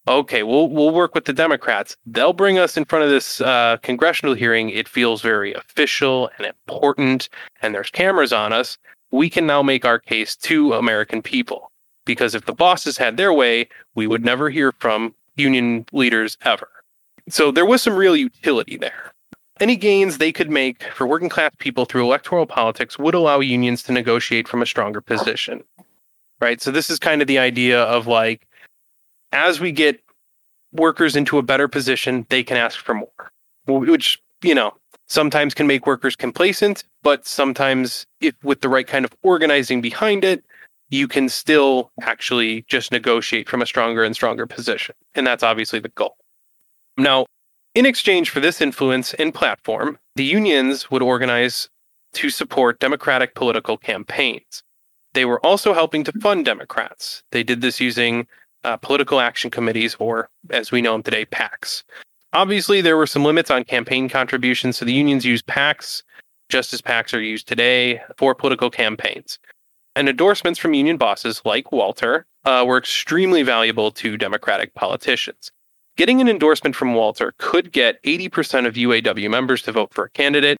okay, we'll we'll work with the Democrats. They'll bring us in front of this uh, congressional hearing. It feels very official and important, and there's cameras on us. We can now make our case to American people because if the bosses had their way, we would never hear from union leaders ever. So there was some real utility there. Any gains they could make for working class people through electoral politics would allow unions to negotiate from a stronger position. Right? So this is kind of the idea of like as we get workers into a better position, they can ask for more, which, you know, sometimes can make workers complacent, but sometimes, if with the right kind of organizing behind it, you can still actually just negotiate from a stronger and stronger position. And that's obviously the goal. Now, in exchange for this influence and platform, the unions would organize to support Democratic political campaigns. They were also helping to fund Democrats. They did this using uh, political action committees, or as we know them today, PACs. Obviously, there were some limits on campaign contributions, so the unions used PACs just as PACs are used today for political campaigns. And endorsements from union bosses like Walter uh, were extremely valuable to Democratic politicians. Getting an endorsement from Walter could get 80% of UAW members to vote for a candidate,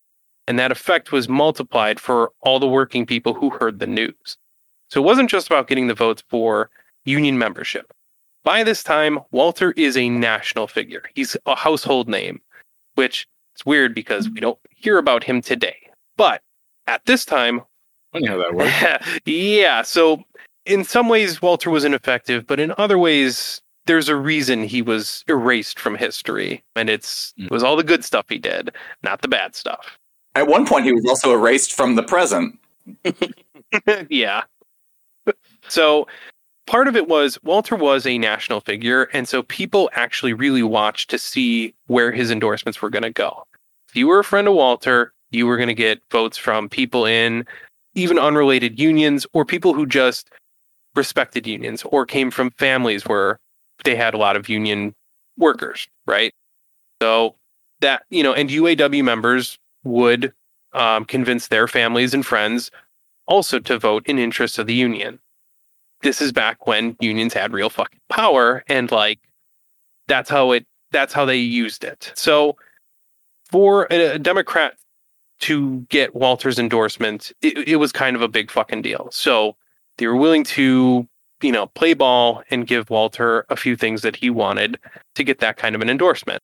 and that effect was multiplied for all the working people who heard the news. So it wasn't just about getting the votes for union membership. By this time, Walter is a national figure. He's a household name, which is weird because we don't hear about him today. But at this time, Funny how that works. (laughs) yeah, so in some ways, Walter was ineffective, but in other ways, there's a reason he was erased from history. And it's, it was all the good stuff he did, not the bad stuff. At one point, he was also erased from the present. (laughs) yeah. So part of it was Walter was a national figure, and so people actually really watched to see where his endorsements were going to go. If you were a friend of Walter, you were going to get votes from people in even unrelated unions or people who just respected unions or came from families where they had a lot of union workers, right? So that, you know, and UAW members would um, convince their families and friends also to vote in interest of the union. This is back when unions had real fucking power and like that's how it that's how they used it. So for a, Democrat to get Walter's endorsement, it, it was kind of a big fucking deal. So they were willing to, you know, play ball and give Walter a few things that he wanted to get that kind of an endorsement.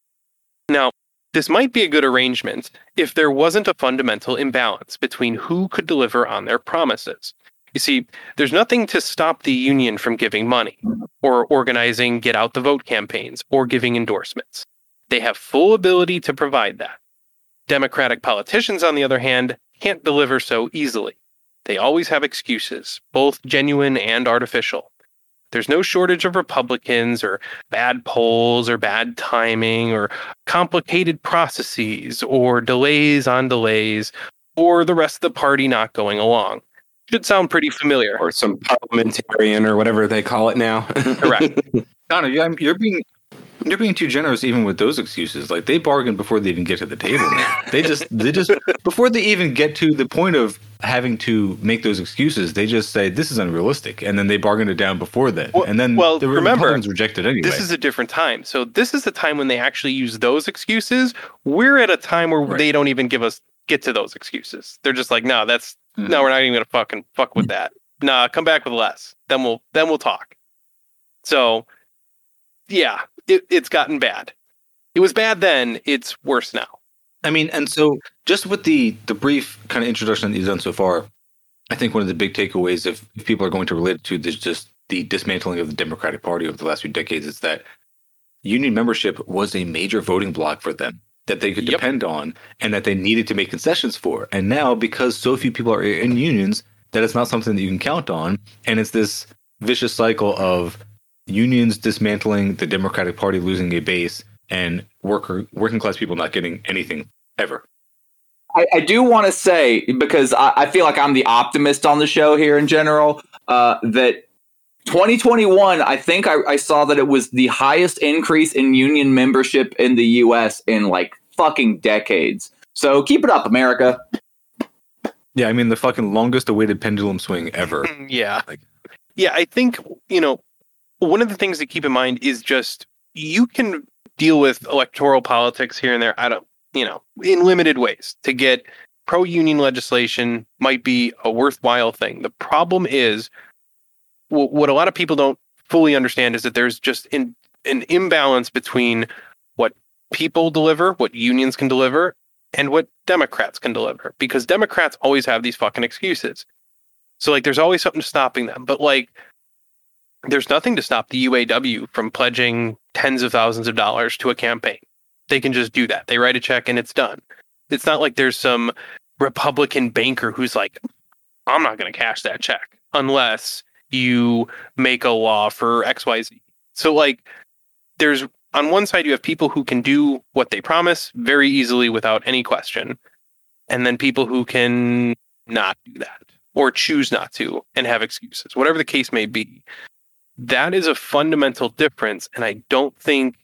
Now, this might be a good arrangement if there wasn't a fundamental imbalance between who could deliver on their promises. You see, there's nothing to stop the union from giving money or organizing get out the vote campaigns or giving endorsements. They have full ability to provide that. Democratic politicians, on the other hand, can't deliver so easily. They always have excuses, both genuine and artificial. There's no shortage of Republicans or bad polls or bad timing or complicated processes or delays on delays or the rest of the party not going along. Should sound pretty familiar. or some parliamentarian or whatever they call it now. Correct. (laughs) Donna, you- I'm- you're being They're being too generous even with those excuses. Like they bargain before they even get to the table. Man. they just they just (laughs) before they even get to the point of having to make those excuses, they just say this is unrealistic, and then they bargain it down before that. Well- and then well, the remember, Republicans reject it anyway. This is a different time. So this is the time when they actually use those excuses. We're at a time where Right. they don't even give us get to those excuses. They're just like, no, that's Mhm. no, we're not even gonna fucking fuck with that. Nah, come back with less. Then we'll then we'll talk. So yeah, it, it's gotten bad. It was bad then, it's worse now. I mean, and so just with the the brief kind of introduction that you've done so far, I think one of the big takeaways, if, if people are going to relate it to this, just the dismantling of the Democratic Party over the last few decades, is that union membership was a major voting bloc for them that they could Yep. depend on, and that they needed to make concessions for. And now, because so few people are in unions, that it's not something that you can count on, and it's this vicious cycle of unions dismantling, the Democratic Party losing a base, and worker working class people not getting anything ever. I, I do want to say because I, I feel like I'm the optimist on the show here in general. Uh, that 2021, I think I, I saw that it was the highest increase in union membership in the U.S. in like fucking decades. So keep it up, America. Yeah, I mean the fucking longest awaited pendulum swing ever. Mm, yeah. Like- yeah, I think, you know, one of the things to keep in mind is just you can deal with electoral politics here and there. I don't, you know, in limited ways to get pro union legislation might be a worthwhile thing. The problem is wh- what a lot of people don't fully understand is that there's just in, an imbalance between what people deliver, what unions can deliver, and what Democrats can deliver because Democrats always have these fucking excuses. So like there's always something stopping them. But like there's nothing to stop the UAW from pledging tens of thousands of dollars to a campaign. They can just do that. They write a check and it's done. It's not like there's some Republican banker who's like, I'm not going to cash that check unless you make a law for XYZ. So like there's on one side you have people who can do what they promise very easily without any question. And then people who can not do that or choose not to and have excuses, whatever the case may be. That is a fundamental difference. And I don't think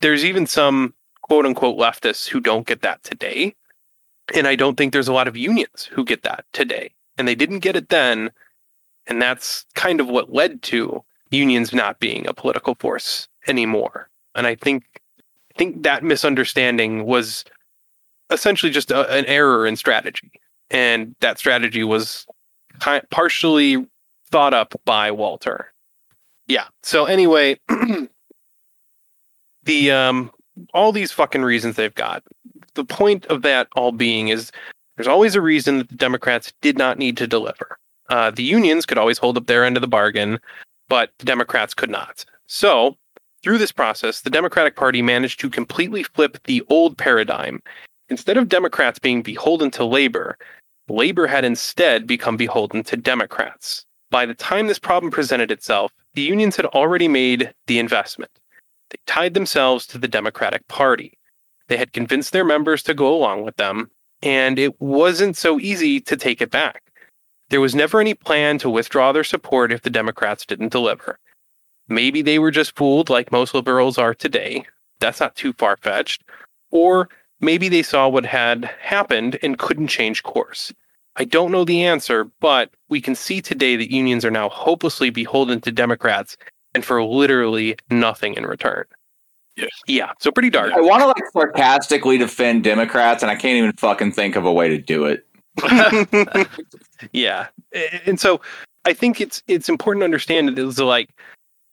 there's even some quote unquote leftists who don't get that today. And I don't think there's a lot of unions who get that today. And they didn't get it then. And that's kind of what led to unions not being a political force anymore. And I think I think that misunderstanding was essentially just a, an error in strategy. And that strategy was ki- partially thought up by Walter. Yeah. So anyway, (clears throat) the um all these fucking reasons they've got. The point of that all being is there's always a reason that the Democrats did not need to deliver. Uh, the unions could always hold up their end of the bargain, but the Democrats could not. So, through this process, the Democratic Party managed to completely flip the old paradigm. Instead of Democrats being beholden to labor, labor had instead become beholden to Democrats. By the time this problem presented itself, the unions had already made the investment. They tied themselves to the Democratic Party. They had convinced their members to go along with them, and it wasn't so easy to take it back. There was never any plan to withdraw their support if the Democrats didn't deliver. Maybe they were just fooled like most liberals are today. That's not too far fetched. Or maybe they saw what had happened and couldn't change course. I don't know the answer, but we can see today that unions are now hopelessly beholden to Democrats and for literally nothing in return. Yes. Yeah, so pretty dark. I want to like sarcastically defend Democrats, and I can't even fucking think of a way to do it. (laughs) yeah, and so I think it's it's important to understand that it's like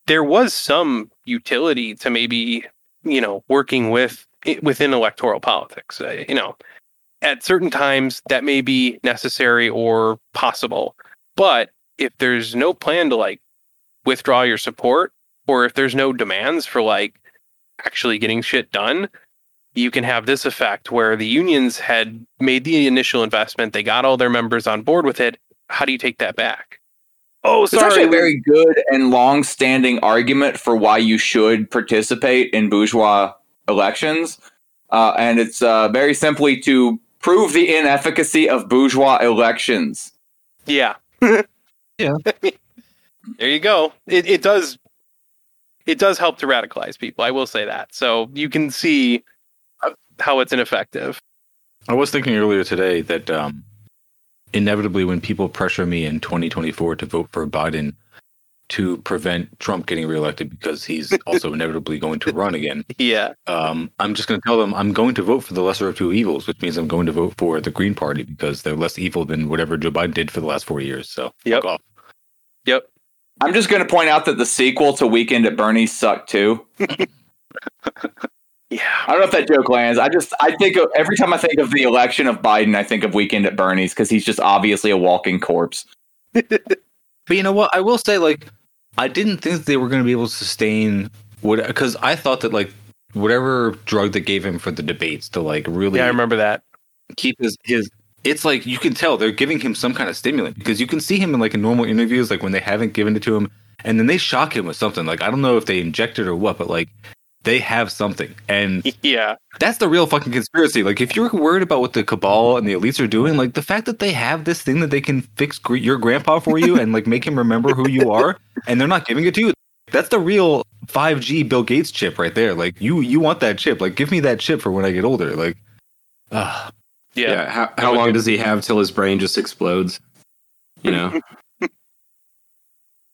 there was some utility to maybe you know working with within electoral politics. Uh, you know, at certain times that may be necessary or possible, but if there's no plan to like withdraw your support, or if there's no demands for like actually getting shit done, you can have this effect where the unions had made the initial investment, they got all their members on board with it. How do you take that back? Oh, It's actually a very good and long-standing argument for why you should participate in bourgeois elections, uh, and it's uh, very simply to prove the inefficacy of bourgeois elections. Yeah. (laughs) Yeah. (laughs) there you go. It, it does. it does help to radicalize people. I will say that. So you can see how it's ineffective. I was thinking earlier today that um, inevitably, when people pressure me in 2024 to vote for Biden to prevent Trump getting reelected because he's (laughs) also inevitably going to run again, Yeah. um, I'm just going to tell them I'm going to vote for the lesser of two evils, which means I'm going to vote for the Green Party because they're less evil than whatever Joe Biden did for the last four years. So, Yep. off. Yep. I'm just going to point out that the sequel to Weekend at Bernie's sucked too. (laughs) Yeah. I don't know if that joke lands. I just I think of, every time I think of the election of Biden, I think of Weekend at Bernie's because he's just obviously a walking corpse. (laughs) But you know what? I will say, like, I didn't think they were going to be able to sustain what because I thought that like whatever drug they gave him for the debates to like really Yeah, I remember that. keep his his. It's like you can tell they're giving him some kind of stimulant because you can see him in like in normal interviews, like when they haven't given it to him, and then they shock him with something. Like I don't know if they inject it or what, but like they have something, and (laughs) Yeah. that's the real fucking conspiracy. Like, if you're worried about what the cabal and the elites are doing, like the fact that they have this thing that they can fix gr- your grandpa for you and like make him remember who you are, and they're not giving it to you. That's the real 5G Bill Gates chip right there. Like, you you want that chip? Like, give me that chip for when I get older. Like, ah, Yeah. Yeah. How, how long does he have till his brain just explodes? You know? (laughs)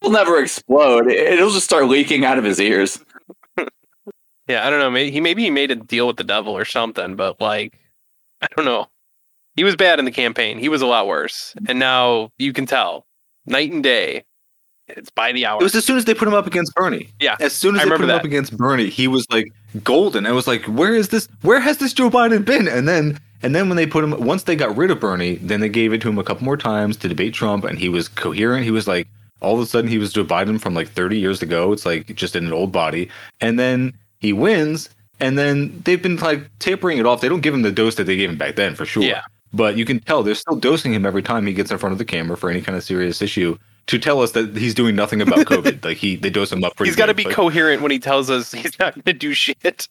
It'll never explode. It'll just start leaking out of his ears. Yeah, I don't know. Maybe he maybe he made a deal with the devil or something, but like, I don't know. He was bad in the campaign. He was a lot worse, and now you can tell night and day. It's by the hour. it was as soon as they put him up against Bernie. Yeah, As soon as I they put him up against Bernie, he was like golden. I was like, where is this? Where has this Joe Biden been? And then and then when they put him, once they got rid of Bernie, then they gave it to him a couple more times to debate Trump, and he was coherent. He was like, all of a sudden, he was Joe Biden from like 30 years ago. It's like just in an old body, and then he wins. And then they've been like tapering it off. They don't give him the dose that they gave him back then, for sure. Yeah. But you can tell they're still dosing him every time he gets in front of the camera for any kind of serious issue to tell us that he's doing nothing about (laughs) COVID. like he, they dose him up pretty. He's got to be but- coherent when he tells us he's not going to do shit.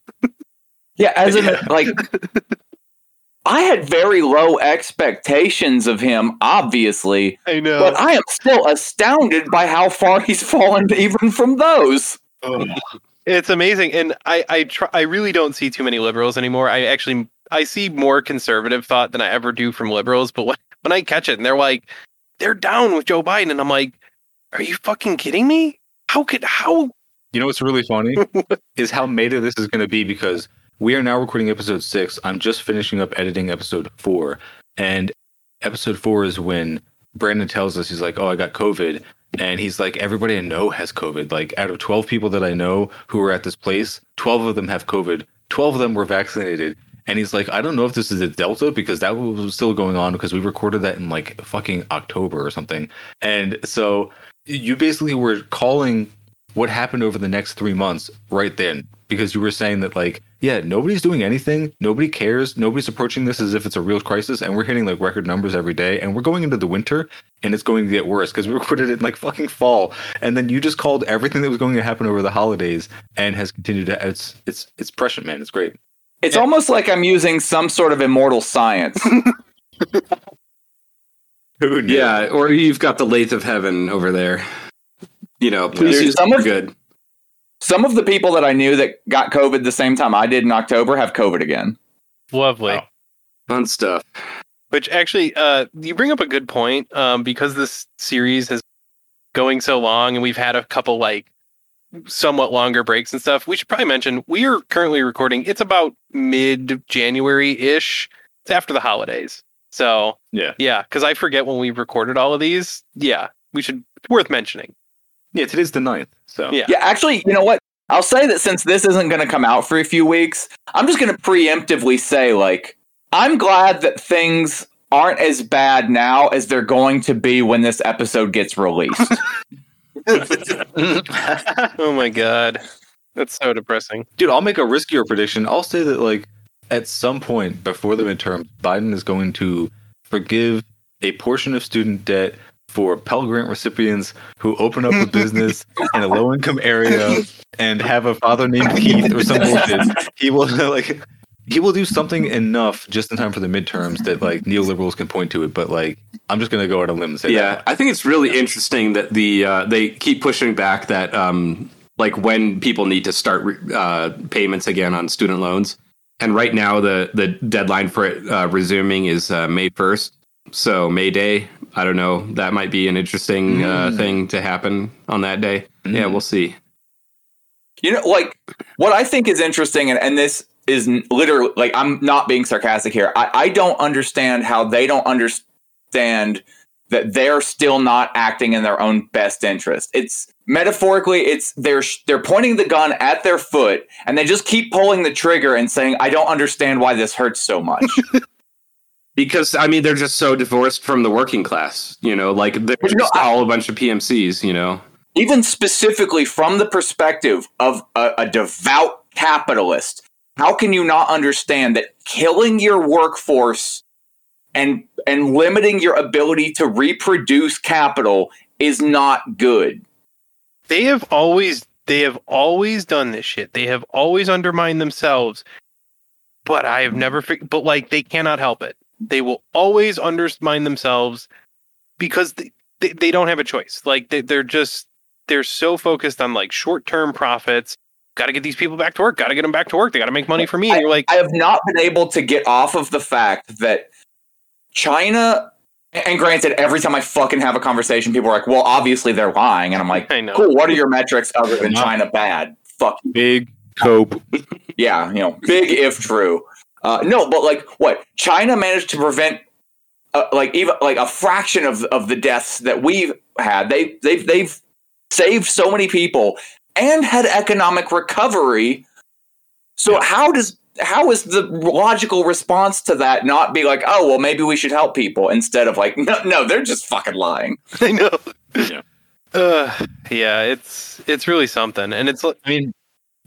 Yeah, as in Yeah. (laughs) like I had very low expectations of him, obviously, I know. but I am still astounded by how far he's fallen even from those. Oh, It's amazing, and I I try, I really don't see too many liberals anymore. I actually I see more conservative thought than I ever do from liberals. But when (laughs) when I catch it, and they're like, they're down with Joe Biden, and I'm like, are you fucking kidding me? How could how? You know what's really funny (laughs) is how meta this is going to be because we are now recording episode six. I'm just finishing up editing episode four, and episode four is when Brandon tells us he's like, "Oh, I got COVID," and he's like, "Everybody I know has COVID. Like, out of 12 people that I know who are at this place, 12 of them have COVID. 12 of them were vaccinated." And he's like, I don't know if this is a Delta because that was still going on because we recorded that in like fucking October or something. And so you basically were calling what happened over the next three months right then because you were saying that like yeah nobody's doing anything nobody cares nobody's approaching this as if it's a real crisis and we're hitting like record numbers every day and we're going into the winter and it's going to get worse because we (laughs) recorded it in like fucking fall and then you just called everything that was going to happen over the holidays and has continued to it's it's it's prescient man it's great It's Yeah. almost like I'm using some sort of immortal science. (laughs) Who knew? yeah. Or you've got the lathe of heaven over there. You know, please There's use some some of- good. Some of the people that I knew that got COVID the same time I did in October have COVID again. Lovely. Wow. Fun stuff. Which actually, uh, you bring up a good point um, because this series is going so long, and we've had a couple like somewhat longer breaks and stuff. We should probably mention we are currently recording. It's about mid January ish. It's after the holidays, so Yeah. yeah. Because I forget when we recorded all of these. Yeah, we should. It's worth mentioning. Yeah today's the ninth so Yeah. Yeah, actually, you know what? I'll say that since this isn't going to come out for a few weeks, I'm just going to preemptively say, like, I'm glad that things aren't as bad now as they're going to be when this episode gets released. (laughs) Oh my god, that's so depressing. Dude, I'll make a riskier prediction. I'll say that like at some point before the midterm, Biden is going to forgive a portion of student debt for Pell Grant recipients who open up a business in a low income area and have a father named (laughs) Keith or some bullshit. He will (laughs) like he will do something enough just in time for the midterms that like neoliberals can point to it. But like I'm just gonna go out on a limb and say Yeah, that. I think it's really interesting that the uh, they keep pushing back that um, like when people need to start uh, payments again on student loans. And right now, the the deadline for it uh, resuming is uh, May first. So May Day, I don't know. That might be an interesting uh, Mm. thing to happen on that day. Yeah, Mm. we'll see. You know, like what I think is interesting, and, and this is literally like I'm not being sarcastic here. I, I don't understand how they don't understand that they're still not acting in their own best interest. It's metaphorically, it's they're they're pointing the gun at their foot, and they just keep pulling the trigger and saying, "I don't understand why this hurts so much." (laughs) Because I mean, they're just so divorced from the working class. You know, like they're But, you just I- all a bunch of PMCs. You know. even specifically from the perspective of a, a devout capitalist, how can you not understand that killing your workforce and and limiting your ability to reproduce capital is not good? They have always they have always done this shit. They have always undermined themselves. But I have never fig- but like they cannot help it. They will always undermine themselves because they, they, they don't have a choice. Like they, they're just they're so focused on like short-term profits. Got to get these people back to work. Got to get them back to work. They got to make money for me. And you're like, I have not been able to get off of the fact that China and granted, every time I fucking have a conversation, people are like, well, obviously they're lying. And I'm like, I know. cool, what are your metrics other than China bad? Fuck you. Big cope. (laughs) Yeah, you know, big if true. Uh, no, but like what China managed to prevent, uh, like even like a fraction of of the deaths that we've had. They they've they've saved so many people and had economic recovery. So how does how is the logical response to that not be like, oh well, maybe we should help people instead of like, (laughs) no, no, they're just fucking lying. (laughs) I know. Yeah. (laughs) Uh, yeah, it's it's really something, and it's I mean,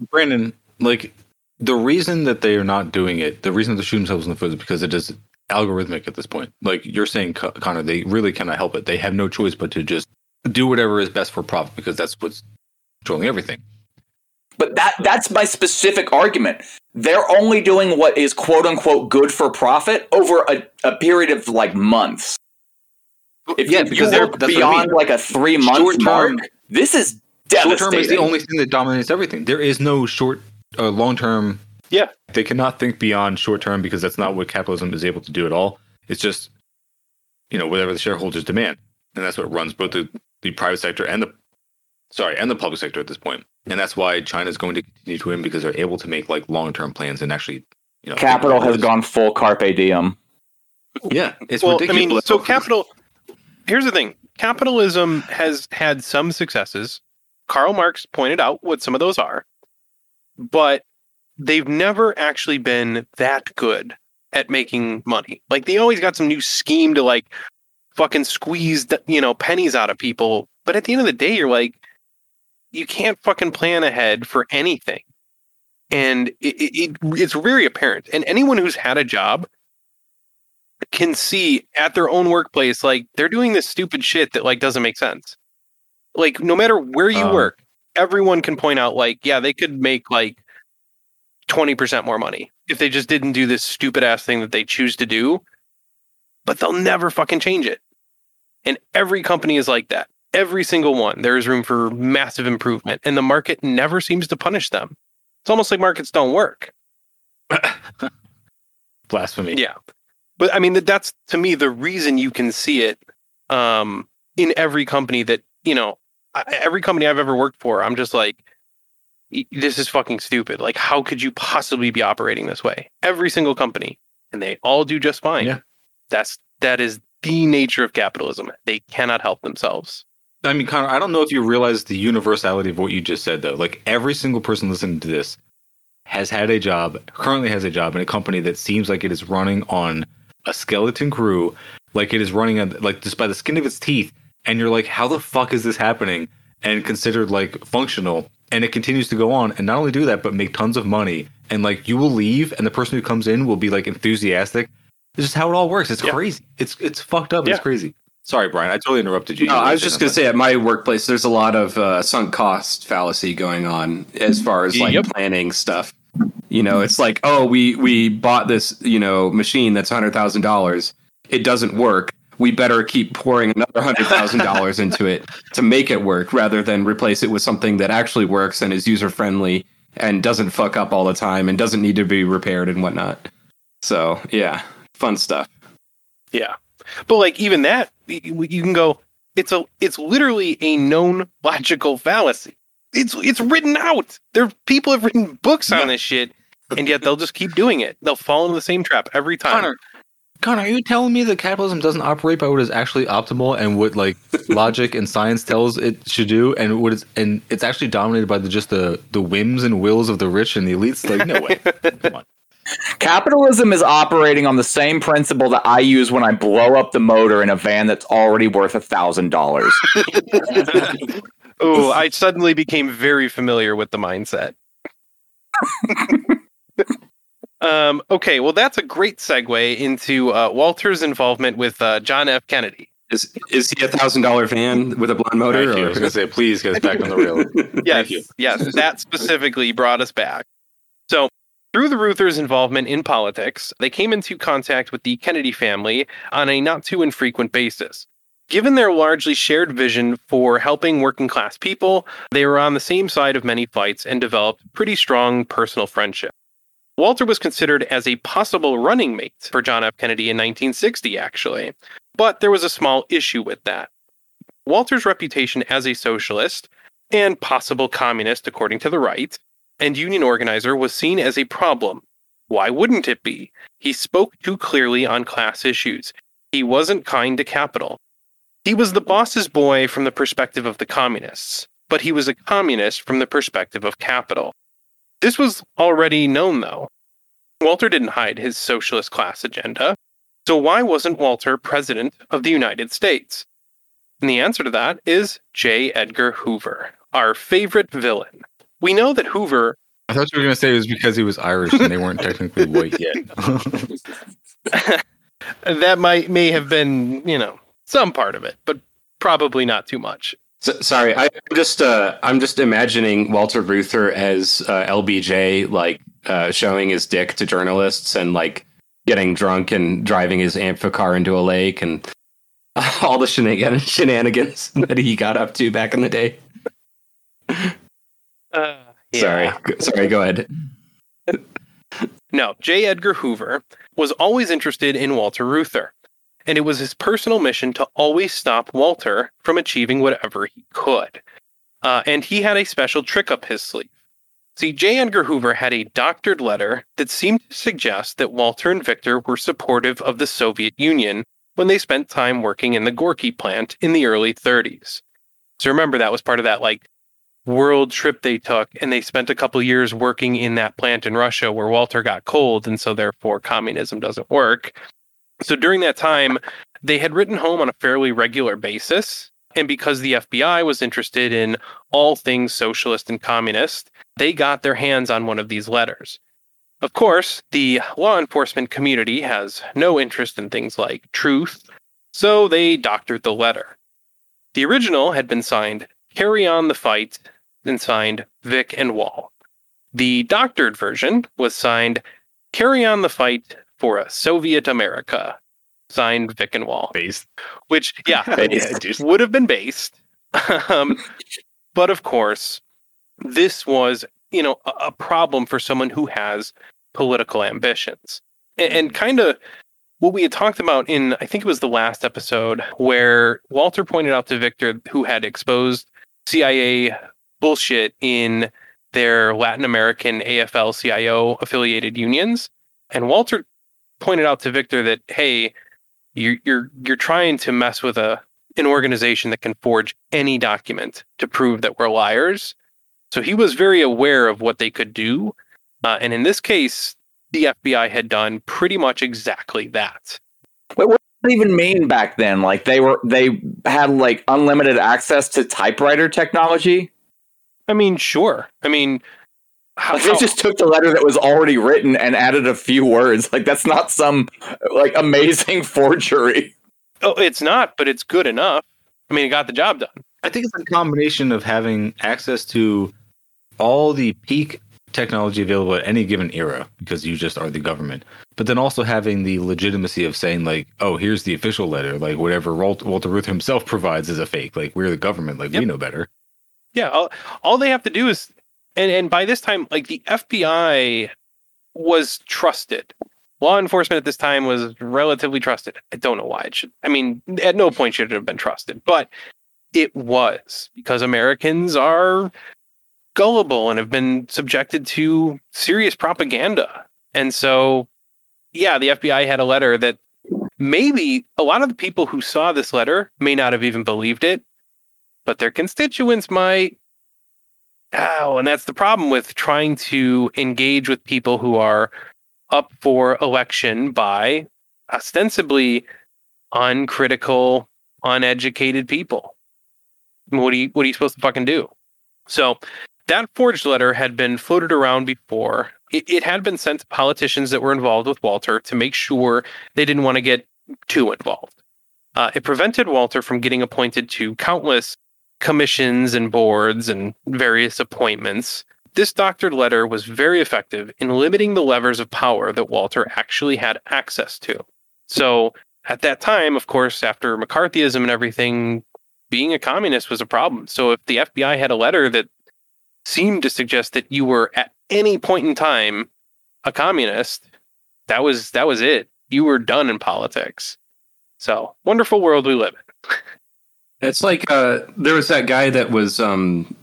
Brandon, like the reason that they are not doing it, the reason they're shooting themselves in the foot is because it is algorithmic at this point. Like you're saying, Con- Connor, they really cannot help it. They have no choice but to just do whatever is best for profit because that's what's controlling everything. But that that's my specific argument. They're only doing what is quote unquote good for profit over a, a period of like months. If Yeah, because they're- what I beyond mean. like a three month mark, this is Short term is the only thing that dominates everything. There is no short, uh, long term. Yeah. they cannot think beyond short term because that's not what capitalism is able to do at all. It's just, you know, whatever the shareholders demand, and that's what runs both the, the private sector and the, sorry, and the public sector at this point. And that's why China is going to continue to win because they're able to make like long term plans and actually, you know, Capital has gone full carpe diem. Yeah, it's well, ridiculous. I mean, so capital. Here's the thing: capitalism has had some successes. Karl Marx pointed out what some of those are, but they've never actually been that good at making money. Like they always got some new scheme to like fucking squeeze, the, you know, pennies out of people. But at the end of the day, you're like, you can't fucking plan ahead for anything, and it, it, it it's very apparent. And anyone who's had a job can see at their own workplace like they're doing this stupid shit that like doesn't make sense. Like no matter where you Um, work, everyone can point out like yeah, they could make like 20% more money if they just didn't do this stupid ass thing that they choose to do. But they'll never fucking change it. And every company is like that. Every single one. There is room for massive improvement and the market never seems to punish them. It's almost like markets don't work. (laughs) blasphemy. Yeah. But I mean, that's to me the reason you can see it um, in every company that, you know, I- every company I've ever worked for, I'm just like, this is fucking stupid. Like, how could you possibly be operating this way? Every single company, and they all do just fine. Yeah. That's, that is the nature of capitalism. They cannot help themselves. I mean, Connor, I don't know if you realize the universality of what you just said, though. Like every single person listening to this has had a job, currently has a job in a company that seems like it is running on a skeleton crew, like it is running on like just by the skin of its teeth, and you're like, how the fuck is this happening? And considered like functional, and it continues to go on, and not only do that, but make tons of money. And like you will leave, and the person who comes in will be like enthusiastic. It's just how it all works. It's Yeah. crazy. It's it's fucked up. Yeah. It's crazy. Sorry, Brian. I totally interrupted you. No, I was just going to say at my workplace, there's a lot of uh, sunk cost fallacy going on as far as like Yep. planning stuff. You know, it's like, oh, we we bought this, you know, machine that's hundred thousand dollars. It doesn't work. We better keep pouring another hundred thousand dollars into it to make it work, rather than replace it with something that actually works and is user friendly and doesn't fuck up all the time and doesn't need to be repaired and whatnot. So yeah, fun stuff. Yeah. But like even that, y- y- you can go. It's a. It's literally a known logical fallacy. It's it's written out. There people have written books on this shit, and yet they'll just keep doing it. They'll fall into the same trap every time. Connor, Connor, are you telling me that capitalism doesn't operate by what is actually optimal and what like (laughs) logic and science tells it should do, and what it's and it's actually dominated by the just the the whims and wills of the rich and the elites? Like, no way. (laughs) Come on. Capitalism is operating on the same principle that I use when I blow up the motor in a van that's already worth a thousand dollars. (laughs) Oh, I suddenly became very familiar with the mindset. Um, okay, well, that's a great segue into uh, Walter's involvement with uh, John F. Kennedy. Is is he a thousand dollar van with a blonde motor? Thank you. I was gonna say, please get us back on the rail. (laughs) Yes, you. yes, that specifically brought us back. So, through the Reuthers' involvement in politics, they came into contact with the Kennedy family on a not too infrequent basis. Given their largely shared vision for helping working class people, they were on the same side of many fights and developed pretty strong personal friendship. Walter was considered as a possible running mate for John F. Kennedy in 1960, actually, but there was a small issue with that. Walter's reputation as a socialist and possible communist according to the right, and union organizer was seen as a problem. Why wouldn't it be? He spoke too clearly on class issues. He wasn't kind to capital. He was the boss's boy from the perspective of the communists, but he was a communist from the perspective of capital. This was already known, though. Walter didn't hide his socialist class agenda, so why wasn't Walter president of the United States? And the answer to that is J. Edgar Hoover, our favorite villain. We know that Hoover, I thought you were gonna say it was because he was Irish and they weren't technically (laughs) white yet. (laughs) that might may have been, you know, some part of it, but probably not too much. So, sorry, I, I'm just uh, I'm just imagining Walter Reuther as uh, LBJ, like uh, showing his dick to journalists and like getting drunk and driving his amphicar into a lake and (laughs) all the shenan- shenanigans (laughs) that he got up to back in the day. Uh, yeah. Sorry, sorry. Go ahead. No, J. Edgar Hoover was always interested in Walter Reuther, and it was his personal mission to always stop Walter from achieving whatever he could. Uh, and he had a special trick up his sleeve. See, J. Edgar Hoover had a doctored letter that seemed to suggest that Walter and Victor were supportive of the Soviet Union when they spent time working in the Gorky plant in the early 30s. So remember, that was part of that like world trip they took, and they spent a couple years working in that plant in Russia where Walter got cold, and so therefore communism doesn't work. So during that time, they had written home on a fairly regular basis. And because the FBI was interested in all things socialist and communist, they got their hands on one of these letters. Of course, the law enforcement community has no interest in things like truth, so they doctored the letter. The original had been signed Carry On the Fight and signed Vic and Wall. The doctored version was signed Carry On the Fight for a Soviet America, signed Vic and Wall, Based. which, yeah, (laughs) would have been based. um, but of course, this was, you know, a, a problem for someone who has political ambitions. And, and kind of what we had talked about in, I think it was the last episode, where Walter pointed out to Victor, who had exposed CIA bullshit in their Latin American AFL CIO affiliated unions. And Walter pointed out to Victor that, hey, you're you're you're trying to mess with a an organization that can forge any document to prove that we're liars. So he was very aware of what they could do, uh, and in this case, the FBI had done pretty much exactly that. Wait, what does that even mean back then? Like they were they had like unlimited access to typewriter technology? I mean, sure. I mean, how, Like they how- just took the letter that was already written and added a few words. Like that's not some like amazing (laughs) forgery. oh, it's not, but it's good enough. I mean, it got the job done. I think it's a combination of having access to all the peak technology available at any given era because you just are the government. But then also having the legitimacy of saying like, oh, here's the official letter, like whatever Walter Reuther himself (laughs) provides is a fake. Like we're the government, like Yep. we know better. Yeah, all, all they have to do is, and and by this time, like the FBI was trusted. Law enforcement at this time was relatively trusted. I don't know why it should. I mean, at no point should it have been trusted, but it was because Americans are gullible and have been subjected to serious propaganda. And so, yeah, the FBI had a letter that maybe a lot of the people who saw this letter may not have even believed it, but their constituents might. Oh, and that's the problem with trying to engage with people who are up for election by ostensibly uncritical, uneducated people. What are you what are you supposed to fucking do? So that forged letter had been floated around before. It, it had been sent to politicians that were involved with Walter to make sure they didn't want to get too involved. Uh, it prevented Walter from getting appointed to countless commissions and boards and various appointments. This doctored letter was very effective in limiting the levers of power that Walter actually had access to. So, at that time, of course, after McCarthyism and everything, being a communist was a problem. So, if the FBI had a letter that seemed to suggest that you were at any point in time a communist, that was that was it. You were done in politics. So, wonderful world we live in. (laughs) It's like uh, there was that guy that was. Um,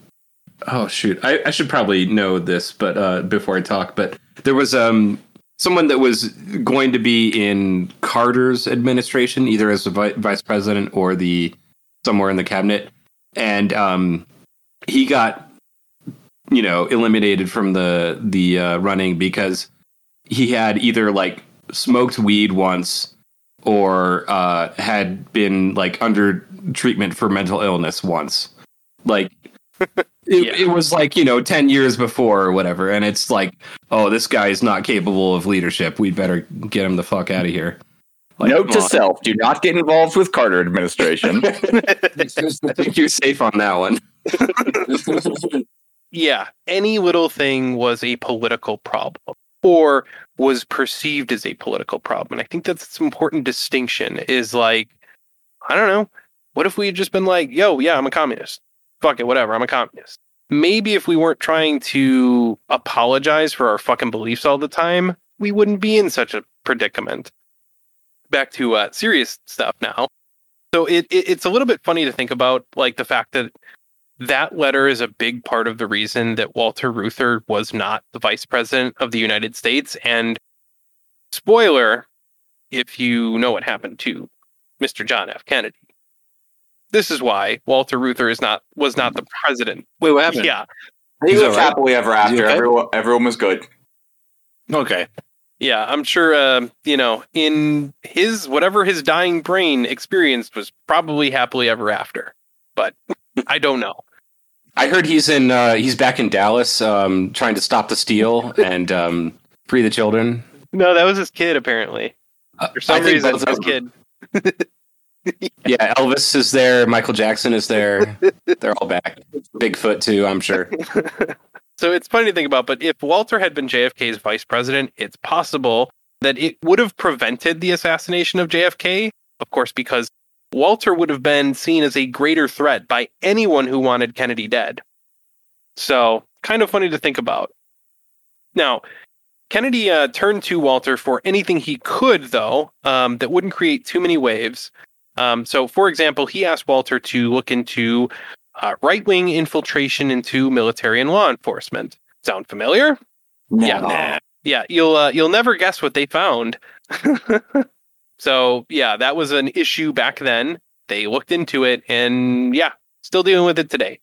oh shoot, I, I should probably know this, but uh, before I talk, but there was um, someone that was going to be in Carter's administration, either as the vi- vice president or the somewhere in the cabinet, and um, he got you know eliminated from the the uh, running because he had either like smoked weed once or uh, had been like under treatment for mental illness once. Like (laughs) it, Yeah. it was like you know ten years before or whatever, and it's like, oh, this guy's not capable of leadership. We'd better get him the fuck out of here. Like, Note to on. self: Do not get involved with Carter administration. I (laughs) (laughs) think you're safe on that one. yeah, any little thing was a political problem or was perceived as a political problem. And I think that's an important distinction is like, I don't know, what if we had just been like, yo, yeah, I'm a communist. Fuck it, whatever, I'm a communist. Maybe if we weren't trying to apologize for our fucking beliefs all the time, we wouldn't be in such a predicament. Back to uh, serious stuff now. So it, it it's a little bit funny to think about, like the fact that that letter is a big part of the reason that Walter Reuther was not the vice president of the United States. And spoiler, if you know what happened to Mr. John F. Kennedy, this is why Walter Reuther is not was not the president. Wait, what happened? Yeah, he He's lived all right. happily ever after. okay? Everyone, everyone was good. Okay. yeah. I'm sure. Uh, you know, in his whatever his dying brain experienced was probably happily ever after. But I don't know. I heard he's in. Uh, he's back in Dallas, um, trying to stop the steal and um, free the children. No, that was his kid apparently. Uh, For some I reason, his kid. (laughs) (laughs) Yeah, Elvis is there. Michael Jackson is there. They're all back. Bigfoot too, I'm sure. (laughs) So it's funny to think about, but if Walter had been JFK's vice president, it's possible that it would have prevented the assassination of JFK, of course, because Walter would have been seen as a greater threat by anyone who wanted Kennedy dead. So, kind of funny to think about. Now, Kennedy uh, turned to Walter for anything he could, though, um, that wouldn't create too many waves. Um, so, for example, he asked Walter to look into uh, right wing infiltration into military and law enforcement. Sound familiar? Yeah. Nah. Yeah, you'll uh, you'll never guess what they found. (laughs) so yeah, that was an issue back then. They looked into it, and yeah, still dealing with it today.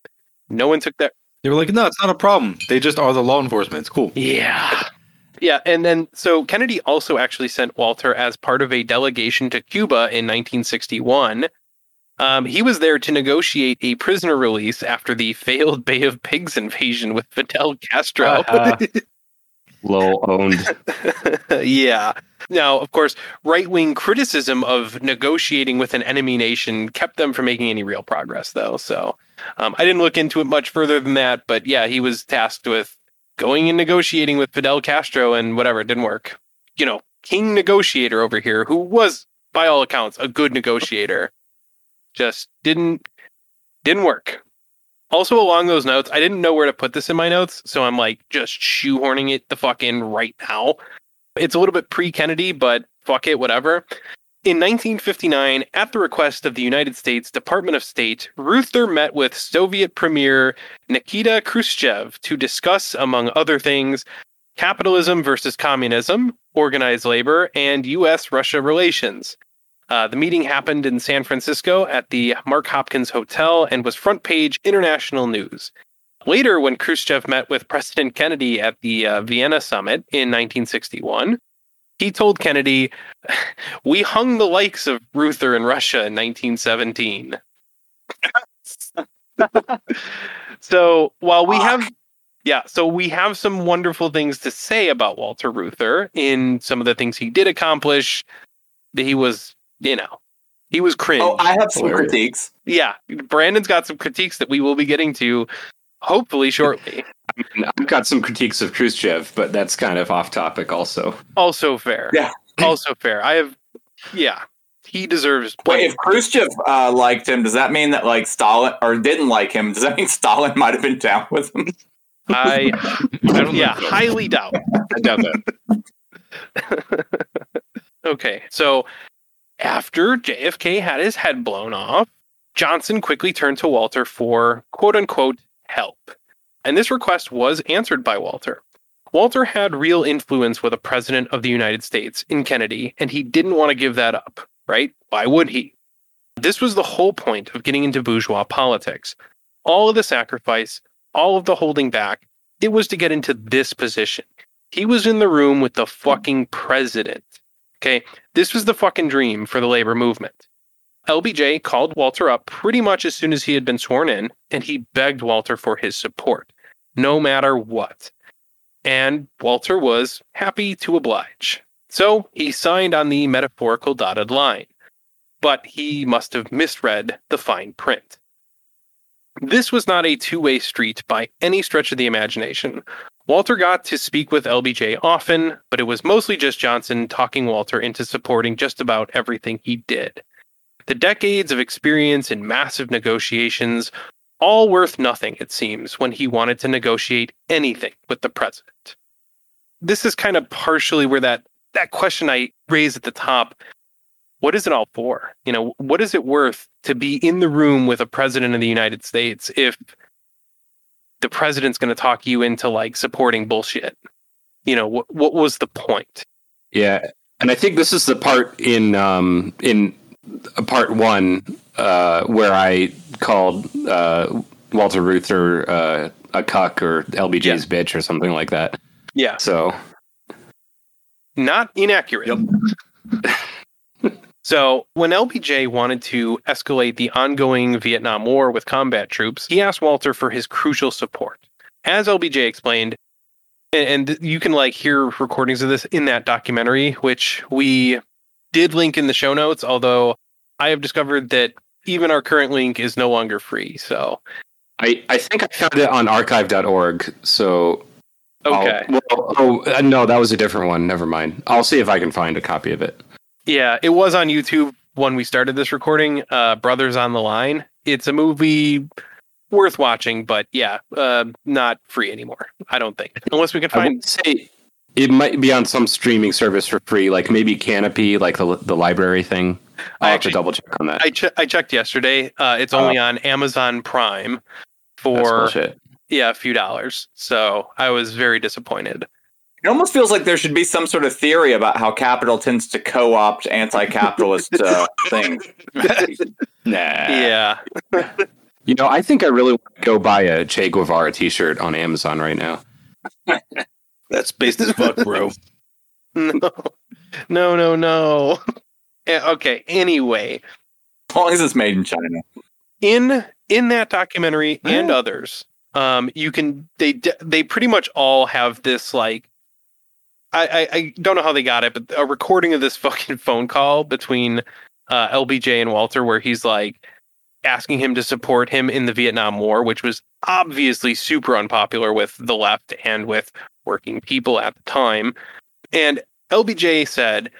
No one took that. They were like, no, it's not a problem. They just are the law enforcement. It's cool. Yeah. Yeah, and then so Kennedy also actually sent Walter as part of a delegation to Cuba in 1961. Um, he was there to negotiate a prisoner release after the (laughs) failed Bay of Pigs invasion with Fidel Castro. (laughs) Uh-huh. Lowell owned. (laughs) yeah. Now, of course, right wing criticism of negotiating with an enemy nation kept them from making any real progress, though. So um, I didn't look into it much further than that. But yeah, he was tasked with going and negotiating with Fidel Castro and whatever. It didn't work. You know, king negotiator over here, who was, by all accounts, a good negotiator, just didn't didn't work. Also, along those notes, I didn't know where to put this in my notes, so I'm like just shoehorning it the fuck in right now. It's a little bit pre Kennedy, but fuck it, whatever. In 1959, at the request of the United States Department of State, Reuther met with Soviet Premier Nikita Khrushchev to discuss, among other things, capitalism versus communism, organized labor, and U.S. Russia relations. Uh, the meeting happened in San Francisco at the Mark Hopkins Hotel and was front page international news. Later, when Khrushchev met with President Kennedy at the uh, Vienna summit in 1961, he told Kennedy, We hung the likes of Reuther in Russia in 1917. (laughs) so while we have yeah, so we have some wonderful things to say about Walter Reuther in some of the things he did accomplish. He was, you know, he was cringe. Oh, I have some critiques. yeah, Brandon's got some critiques that we will be getting to hopefully (laughs) shortly. And I've got some critiques of Khrushchev, but that's kind of off topic also. also fair. Yeah. Also fair. I have yeah. He deserves Wait, if Khrushchev uh, liked him, does that mean that like Stalin or didn't like him? Does that mean (laughs) Stalin might have been down with him? I (laughs) I don't yeah, highly doubt. I doubt that. Okay, so after JFK had his head blown off, Johnson quickly turned to Walter for quote unquote help. And this request was answered by Walter. Walter had real influence with a president of the United States in Kennedy, and he didn't want to give that up, right? Why would he? This was the whole point of getting into bourgeois politics. All of the sacrifice, all of the holding back, it was to get into this position. He was in the room with the fucking president. Okay, this was the fucking dream for the labor movement. LBJ called Walter up pretty much as soon as he had been sworn in, and he begged Walter for his support, no matter what. And Walter was happy to oblige. So he signed on the metaphorical dotted line. But he must have misread the fine print. This was not a two way street by any stretch of the imagination. Walter got to speak with LBJ often, but it was mostly just Johnson talking Walter into supporting just about everything he did. The decades of experience in massive negotiations, all worth nothing, it seems, when he wanted to negotiate anything with the president. This is kind of partially where that, that question I raised at the top what is it all for? You know, what is it worth to be in the room with a president of the United States if the president's going to talk you into like supporting bullshit? You know, what what was the point? Yeah, and I think this is the part in um, in part one uh, where I called uh, Walter Reuther uh, a cuck or LBJ's bitch or something like that. Yeah, So not inaccurate. So, when LBJ wanted to escalate the ongoing Vietnam War with combat troops, he asked Walter for his crucial support. As LBJ explained, and, and you can like hear recordings of this in that documentary, which we did link in the show notes, although I have discovered that even our current link is no longer free. So, I, I think I found it on archive.org. So I'll- okay. well, oh uh, no, that was a different one. Never mind. I'll see if I can find a copy of it. Yeah, it was on YouTube when we started this recording. Uh, Brothers on the Line. It's a movie worth watching, but yeah, uh, not free anymore. I don't think, unless we can find. would say it might be on some streaming service for free, like maybe Kanopy, like the the library thing. I I'll have actually- to double check on that. I che- I checked yesterday. Uh, it's only on Amazon Prime for yeah a few dollars. So I was very disappointed. It almost feels like there should be some sort of theory about how capital tends to co-opt anti-capitalist uh, (laughs) things. Nah. Yeah, You know, I think I really want to go buy a Che Guevara T-shirt on Amazon right now. (laughs) That's based as fuck, bro. (laughs) no, no, no, no. Eh, okay. Anyway, As long as it's made in China. in in that documentary and others um you can they they pretty much all have this like I, I i don't know how they got it but a recording of this (laughs) fucking phone call between uh lbj and walter where he's like asking him to support him in the Vietnam War, which was obviously super unpopular with the left and with working people at the time. And LBJ said,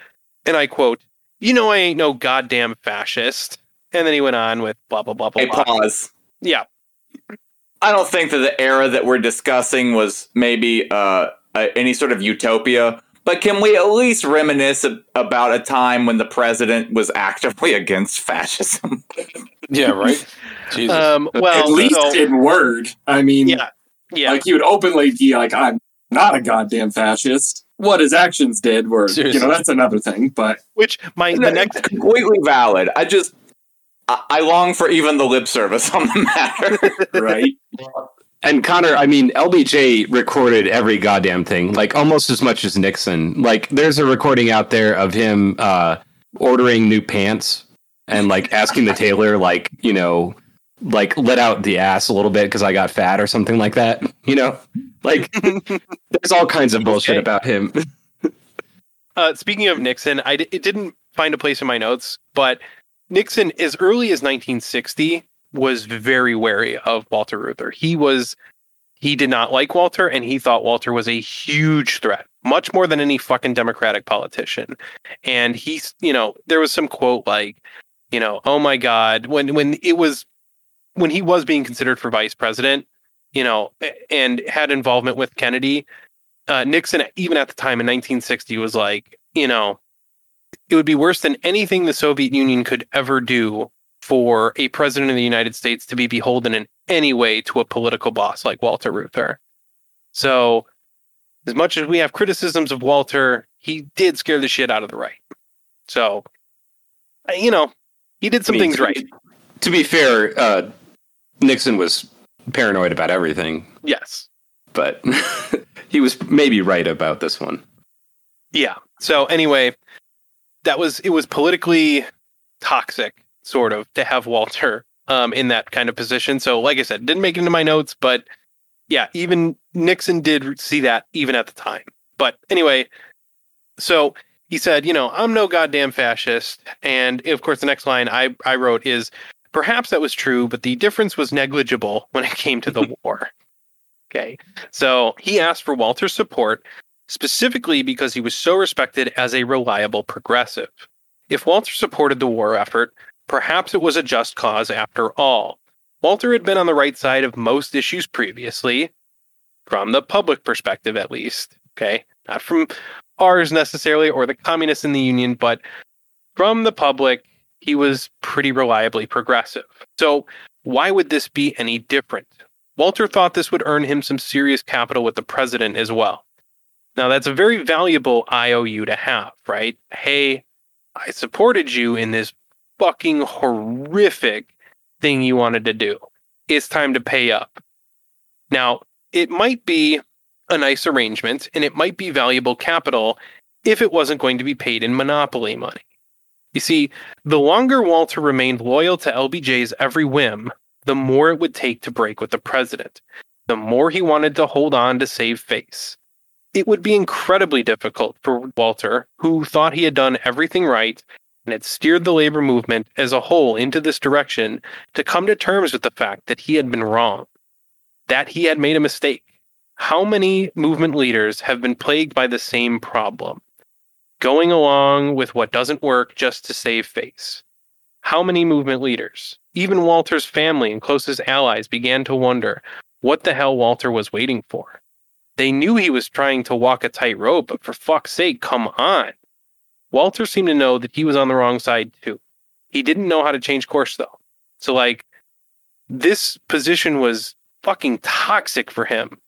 and I quote, You know, I ain't no goddamn fascist. And then he went on with blah, blah, blah, blah, Hey, blah. pause. Yeah. I don't think that the era that we're discussing was maybe uh, any sort of utopia, but can we at least reminisce ab- about a time when the president was actively (laughs) against fascism? Yeah, right. Jesus. Um, well, At least so- in word. I mean, yeah. Yeah. like he would openly be like, "I'm not a goddamn fascist." What his actions did were, Seriously. you know, that's another thing. But Which my the next completely valid. I just I, I long for even the lip service on the matter. (laughs) (laughs) right, And Connor, I mean, LBJ recorded every goddamn thing, like almost as much as Nixon. Like, there's a recording out there of him uh, ordering new pants and like asking the tailor, like, you know, like let out the ass a little bit because I got fat or something like that. You know, like (laughs) there's all kinds of bullshit Okay. about him. (laughs) Uh, speaking of Nixon, I d- it didn't find a place in my notes, but Nixon, as early as 1960, was very wary of Walter Reuther. He was he did not like Walter, and he thought Walter was a huge threat, much more than any fucking Democratic politician. And he's, you know, there was some quote like, you know, oh my God, when when it was when he was being considered for vice president, you know, and had involvement with Kennedy, uh, Nixon, even at the time in 1960, was like, you know, it would be worse than anything the Soviet Union could ever do for a president of the United States to be beholden in any way to a political boss like Walter Reuther. So, as much as we have criticisms of Walter, he did scare the shit out of the right. So, uh, you know, he did some I mean, things right. To be fair, uh, Nixon was paranoid about everything, Yes. but (laughs) he was maybe right about this one. Yeah. So anyway, that was it was politically toxic, sort of, to have Walter um, in that kind of position. So, like I said, didn't make it into my notes, but yeah, even Nixon did see that even at the time. But anyway, so he said, you know, I'm no goddamn fascist. And of course, the next line I, I wrote is perhaps that was true, but the difference was negligible when it came to the (laughs) war. Okay. So he asked for Walter's support specifically because he was so respected as a reliable progressive. If Walter supported the war effort, perhaps it was a just cause after all. Walter had been on the right side of most issues previously, from the public perspective at least. Okay. Not from ours necessarily or the communists in the Union, but from the public, he was pretty reliably progressive. So, why would this be any different? Walter thought this would earn him some serious capital with the president as well. Now, that's a very valuable IOU to have, right? Hey, I supported you in this fucking horrific thing you wanted to do. It's time to pay up. Now, it might be a nice arrangement and it might be valuable capital if it wasn't going to be paid in monopoly money. You see, the longer Walter remained loyal to LBJ's every whim, the more it would take to break with the president, the more he wanted to hold on to save face. It would be incredibly difficult for Walter, who thought he had done everything right and had steered the labor movement as a whole into this direction, to come to terms with the fact that he had been wrong, that he had made a mistake. How many movement leaders have been plagued by the same problem? Going along with what doesn't work just to save face. How many movement leaders, even Walter's family and closest allies, began to wonder what the hell Walter was waiting for? They knew he was trying to walk a tightrope, but for fuck's sake, come on. Walter seemed to know that he was on the wrong side too. He didn't know how to change course though. So, like, this position was fucking toxic for him.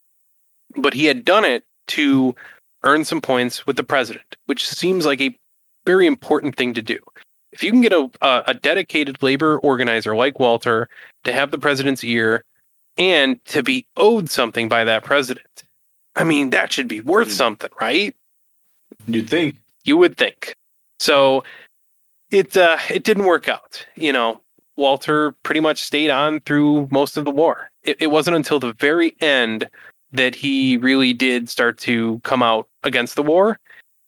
But he had done it to earn some points with the president, which seems like a very important thing to do. If you can get a, a, dedicated labor organizer like Walter to have the president's ear and to be owed something by that president, I mean, that should be worth something, right? You'd think. You would think. So it uh, it didn't work out. You know, Walter pretty much stayed on through most of the war. It, it wasn't until the very end that he really did start to come out against the war.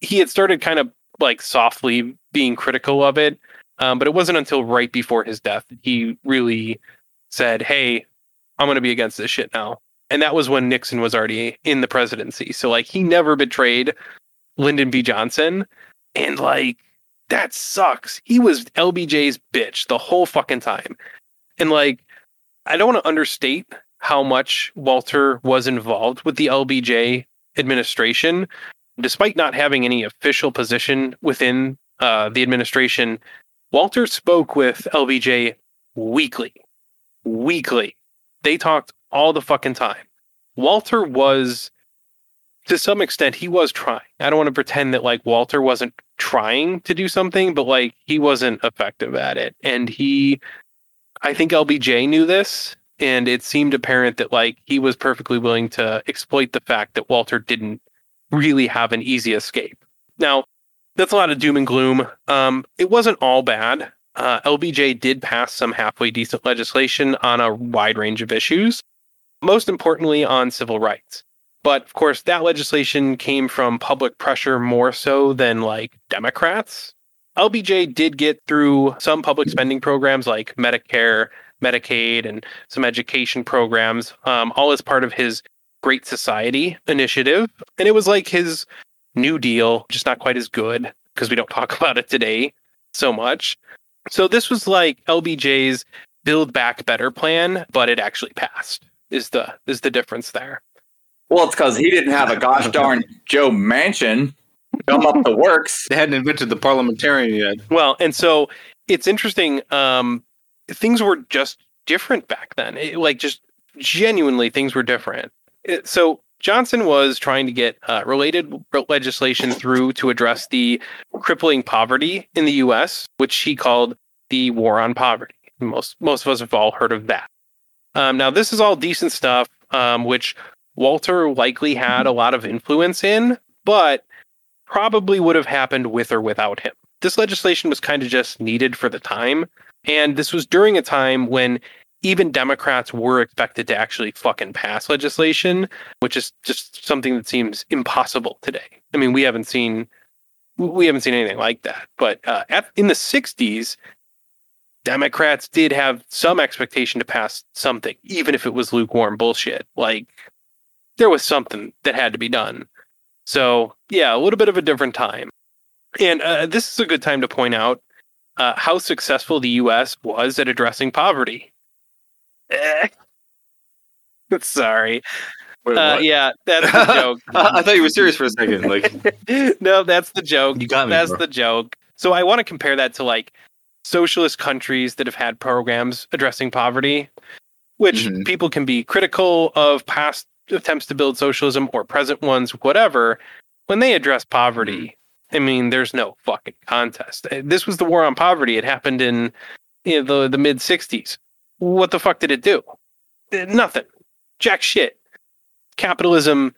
He had started kind of like softly being critical of it Um, but it wasn't until right before his death he really said, "Hey, I'm going to be against this shit now." And that was when Nixon was already in the presidency. So like he never betrayed Lyndon B. Johnson, and like that sucks. He was LBJ's bitch the whole fucking time. And like I don't want to understate how much Walter was involved with the LBJ administration, despite not having any official position within uh, the administration. Walter spoke with LBJ weekly. Weekly. They talked all the fucking time. Walter was, to some extent, he was trying. I don't want to pretend that like Walter wasn't trying to do something, but like he wasn't effective at it. And he, I think LBJ knew this. And it seemed apparent that like he was perfectly willing to exploit the fact that Walter didn't really have an easy escape. Now, that's a lot of doom and gloom. Um, it wasn't all bad. Uh, LBJ did pass some halfway decent legislation on a wide range of issues, most importantly on civil rights. But of course, that legislation came from public pressure more so than like Democrats. LBJ did get through some public spending programs like Medicare, Medicaid, and some education programs, um, all as part of his Great Society initiative. And it was like his New Deal, just not quite as good because we don't talk (laughs) about it today so much. So this was like LBJ's Build Back Better plan, but it actually passed. Is the is the difference there? Well, it's because he didn't have a gosh (laughs) darn Joe Manchin come up the works. They hadn't invented the parliamentarian yet. Well, and so it's interesting. Um, things were just different back then. It, like just genuinely, things were different. It- so Johnson was trying to get uh, related legislation through to address the crippling poverty in the U.S., which he called the War on Poverty. Most most of us have all heard of that. Um, now, this is all decent stuff, um, which Walter likely had a lot of influence in, but probably would have happened with or without him. This legislation was kind of just needed for the time, and this was during a time when even Democrats were expected to actually fucking pass legislation, which is just something that seems impossible today. I mean, we haven't seen we haven't seen anything like that. But uh, at, in the '60s, Democrats did have some expectation to pass something, even if it was lukewarm bullshit. Like there was something that had to be done. So yeah, a little bit of a different time. And uh, this is a good time to point out uh, how successful the U.S. was at addressing poverty. Eh. (laughs) Sorry. Wait, Uh, yeah, that's the (laughs) joke. I thought you were serious for a second. Like (laughs) no, that's the joke. you got me. That's bro. the joke. So I want to compare that to like socialist countries that have had programs addressing poverty, which Mhm. people can be critical of past attempts to build socialism or present ones, whatever. When they address poverty, I mean, there's no fucking contest. Uh, This was the war on poverty. It happened in you know, the the mid '60s. What the fuck did it do? Uh, Nothing. Jack shit. Capitalism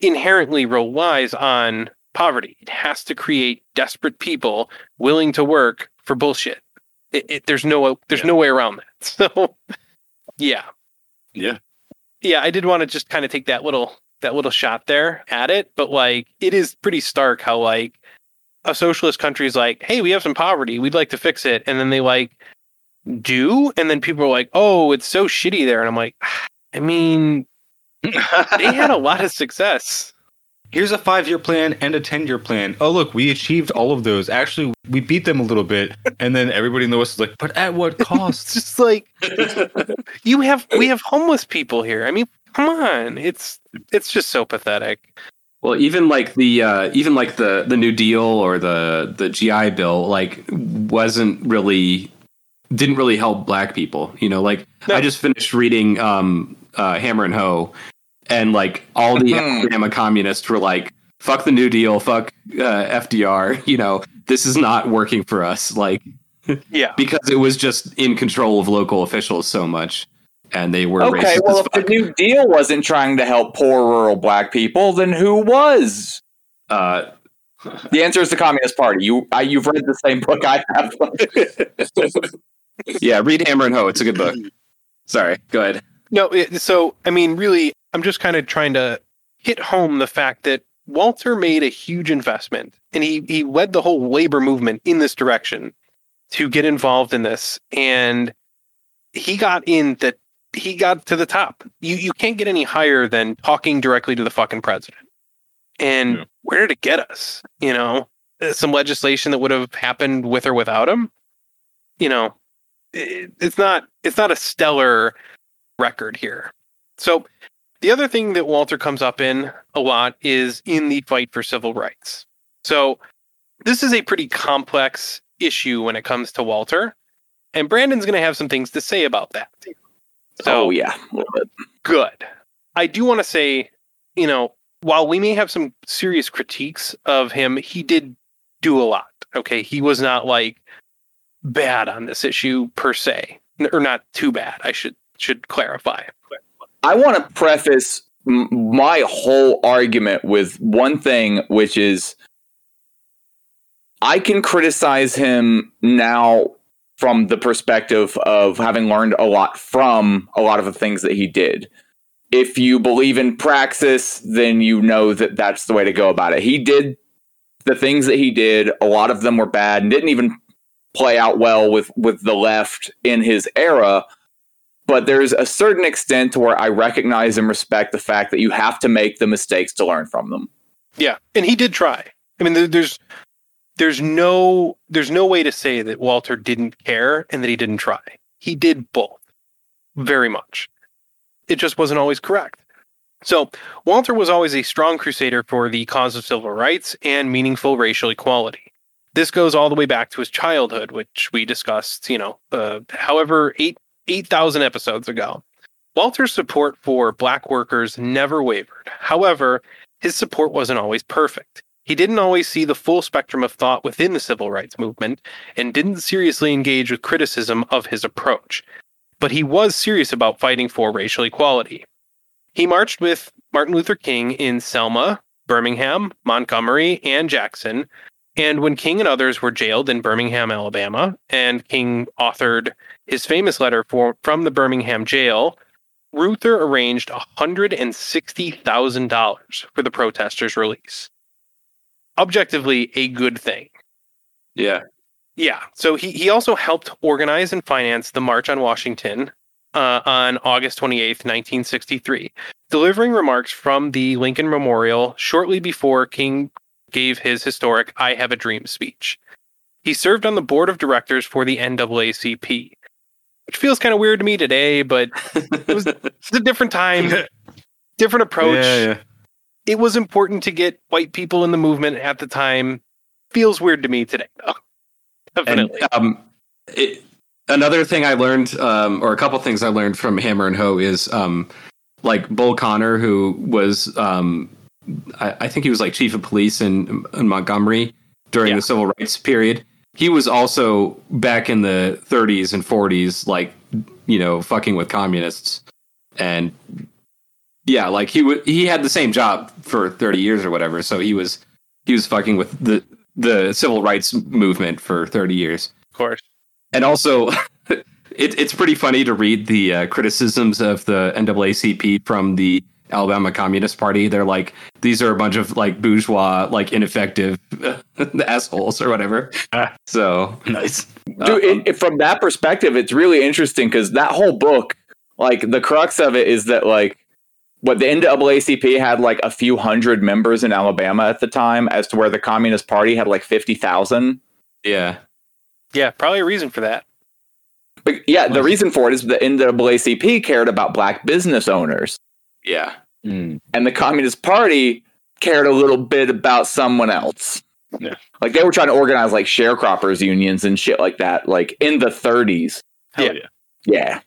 inherently relies on poverty. It has to create desperate people willing to work for bullshit. It, it, there's no there's Yeah. no way around that. (laughs) So, yeah, Yeah. yeah. I did want to just kind of take that little that little shot there at it, but like it is pretty stark how like a socialist country is like, hey, we have some poverty, we'd like to fix it, and then they like do, and then people are like, oh, it's so shitty there, and I'm like, I mean, they had a (laughs) lot of success. Here's a five year plan and a 10 year plan. Oh, look, we achieved all of those. Actually, we beat them a little bit. And then everybody in the West is like, but at what (laughs) cost? just like (laughs) you have we have homeless people here. I mean, come on. It's it's just so pathetic. Well, even like the uh, even like the the New Deal or the the GI Bill, like wasn't really didn't really help black people. You know, like No. I just finished reading um, uh, Hammer and Hoe, and like all the Mhm. Alabama communists were like, "Fuck the New Deal, fuck uh, FDR." You know, this is not working for us. Like Yeah. (laughs) because it was just in control of local officials so much, and they were Okay, racist well, as if the. New Deal wasn't trying to help poor rural black people, then who was? Uh, The answer is the Communist Party. You, I, you've read the same book I have. (laughs) yeah, read Hammer and Hoe. It's a good book. Sorry, go ahead. No, it, so I mean, really, I'm just kind of trying to hit home the fact that Walter made a huge investment, and he he led the whole labor movement in this direction. to get involved in this, and he got in the he got to the top. You you can't get any higher than talking directly to the fucking president. And Yeah. where did it get us? You know, Uh, some legislation that would have happened with or without him. You know, it, it's not it's not a stellar record here. So the other thing that Walter comes up in a lot is in the fight for civil rights. So this is a pretty complex issue when it comes to Walter, and Brandon's going to have some things to say about that. So oh yeah, a little bit. good. I do want to say, you know, while we may have some serious critiques of him, he did do a lot. Okay, he was not like bad on this issue per se, or not too bad. I should should clarify. I want to preface my whole argument with one thing, which is I can criticize him now from the perspective of having learned a lot from a lot of the things that he did. If you believe in praxis, then you know that that's the way to go about it. He did the things that he did. A lot of them were bad and didn't even play out well with with the left in his era but there's a certain extent to where I recognize and respect the fact that you have to make the mistakes to learn from them. Yeah, and he did try. I mean, there's there's no there's no way to say that Walter didn't care and that he didn't try. He did both, very much. It just wasn't always correct. So Walter was always a strong crusader for the cause of civil rights and meaningful racial equality. This goes all the way back to his childhood, which we discussed, you know, uh, however eight eight thousand episodes ago. Walter's support for black workers never wavered. However, his support wasn't always perfect. He didn't always see the full spectrum of thought within the civil rights movement and didn't seriously engage with criticism of his approach. But he was serious about fighting for racial equality. He marched with Martin Luther King in Selma, Birmingham, Montgomery, and Jackson. And when King and others were jailed in Birmingham, Alabama, and King authored his famous letter for, from the Birmingham jail, Reuther arranged $160,000 for the protesters' release. Objectively, a good thing. Yeah. Yeah. So he, he also helped organize and finance the March on Washington uh, on August 28th, 1963, delivering remarks from the Lincoln Memorial shortly before King gave his historic I Have a Dream speech. He served on the board of directors for the NAACP, which feels kind of weird to me today, but it was a different time, (laughs) different approach. Yeah, yeah. It was important to get white people in the movement at the time. Feels weird to me today, though. (laughs) Definitely. And um, it, another thing I learned, um, or a couple things I learned from Hammer and Hoe is um, like Bull Connor, who was, um, I, I think he was like chief of police in, in Montgomery during Yeah. the civil rights period. He was also back in the 30s and 40s, like you know, fucking with communists, and yeah, like he would he had the same job for 30 years or whatever. So he was he was fucking with the the civil rights movement for 30 years. of course. And also, (laughs) it, it's pretty funny to read the uh, criticisms of the NAACP from the Alabama Communist Party. They're like, these are a bunch of like bourgeois, like ineffective (laughs) assholes or whatever. Ah. So Nice. Uh, Dude, it, it- from that perspective, it's really interesting because that whole book, like the crux of it is that like what the NAACP had like a few hundred members in Alabama at the time, as to where the Communist Party had like fifty thousand. yeah, Yeah, probably a reason for that. But yeah, the reason for it is the NAACP cared about black business owners, yeah, mm. and the Communist Party cared a little bit about someone else. Yeah. Like they were trying to organize like sharecroppers unions and shit like that, like in the 30s. Hell Yeah. yeah. Yeah.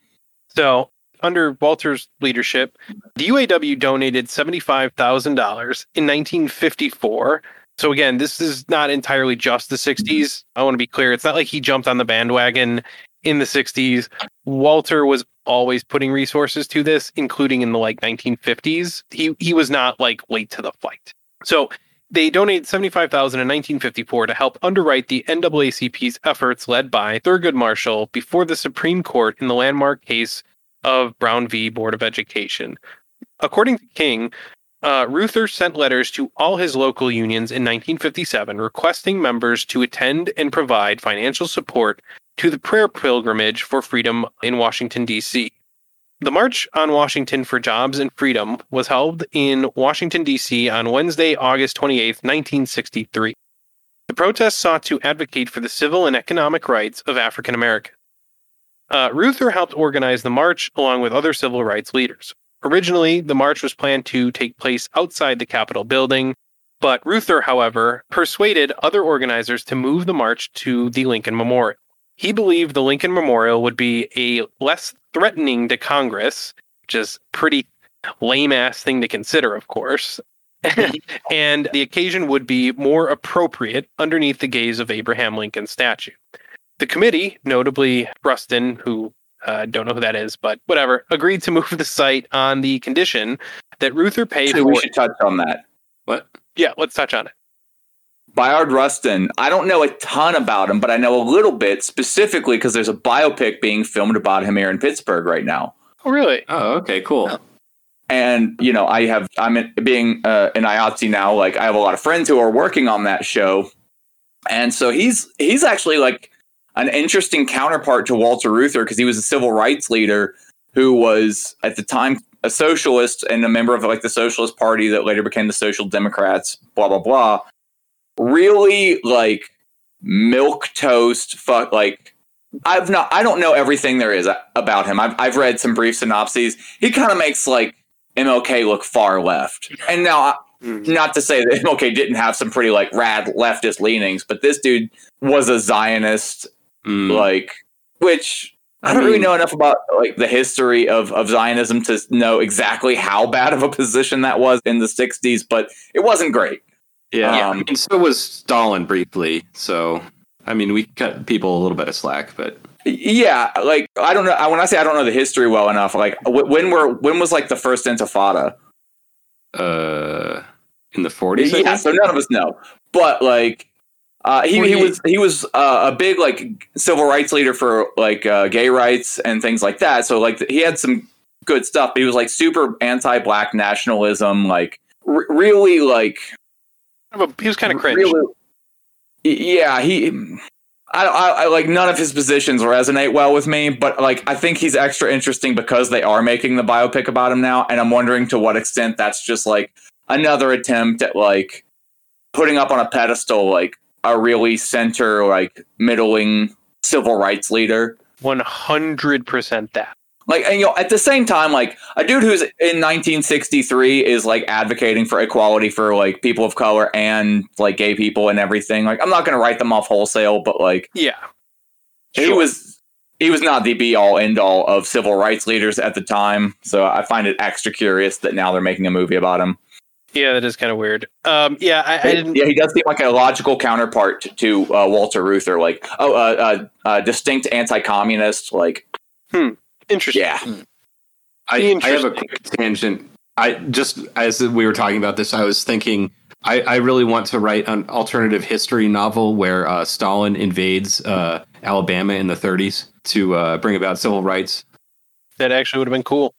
So, under Walter's leadership, the UAW donated $75,000 in 1954. So, again, this is not entirely just the 60s. I want to be clear. It's not like he jumped on the bandwagon in the 60s. Walter was always putting resources to this, including in the like 1950s. He, he was not like late to the fight. So, they donated 75,000 in 1954 to help underwrite the NAACP's efforts led by Thurgood Marshall before the Supreme Court in the landmark case of Brown v. Board of Education. According to King, uh, Reuther sent letters to all his local unions in 1957 requesting members to attend and provide financial support to the prayer pilgrimage for freedom in Washington, D.C. The March on Washington for Jobs and Freedom was held in Washington, D.C. on Wednesday, August 28, 1963. The protest sought to advocate for the civil and economic rights of African Americans. Uh, Reuther helped organize the march along with other civil rights leaders. Originally, the march was planned to take place outside the Capitol building, but Reuther, however, persuaded other organizers to move the march to the Lincoln Memorial. He believed the Lincoln Memorial would be a less threatening to Congress, which is pretty lame ass thing to consider, of course. (laughs) and the occasion would be more appropriate underneath the gaze of Abraham Lincoln's statue. The committee, notably Rustin, who uh, don't know who that is, but whatever, agreed to (laughs) move the site on the condition that Reuther pay Actually, for. we should touch on that. What? Yeah, let's touch on it. Bayard Rustin. I don't know a ton about him, but I know a little bit specifically because there's a biopic being filmed about him here in Pittsburgh right now. Oh, really? Oh, okay, cool. And you know, I have I'm in, being uh, an IATSE now. Like I have a lot of friends who are working on that show, and so he's he's actually like an interesting counterpart to Walter Reuther because he was a civil rights leader who was at the time a socialist and a member of like the Socialist Party that later became the Social Democrats. Blah blah blah. Really like milk toast. Fuck like I've not I don't know everything there is about him. I've I've read some brief synopses. He kind of makes like MLK look far left. And now I- mm-hmm. not to say that MLK didn't have some pretty like rad leftist leanings, but this dude was a Zionist, Mm. like which I I don't really know enough about like the history of, of Zionism to know exactly how bad of a position that was in the '60s, but it wasn't great. yeah, um, I mean, so was Stalin briefly. So, I mean, we cut people a little bit of slack, but Yeah, like I don't know. When I say I don't know the history well enough, like wh- when were when was like the first Intifada? uh, in the 40s, Yeah, so none of us know. But like, uh, he he was he was uh, a big like civil rights leader for like uh, gay rights and things like that. So like he had some good stuff. But he was like super anti-black nationalism, like r- really like He was kind of cringe. really- yeah, he. I, I, I like none of his positions resonate well with me, but like I think he's extra interesting because they are making the biopic about him now, and I'm wondering to what extent that's just like another attempt at like putting up on a pedestal like a really center like middling civil rights leader. 100% that. Like and you know at the same time like a dude who's in 1963 is like advocating for equality for like people of color and like gay people and everything. Like I'm not going to write them off wholesale, but like Yeah. he Sure. was he was not the be all end all of civil rights leaders at the time. So I find it extra curious that now they're making a movie about him. Yeah, that is kind of weird. Um, yeah, I, I didn't. yeah, he does seem like a logical counterpart to, to uh, Walter Reuther. Like, oh, uh, uh, uh, distinct anti-communist. Like, Hmm. Interesting. yeah, I, Be I have a quick tangent. I just as we were talking about this, I was thinking I, I really want to write an alternative history novel where uh, Stalin invades uh, Alabama in the 30s to uh, bring about civil rights. That actually would have been cool.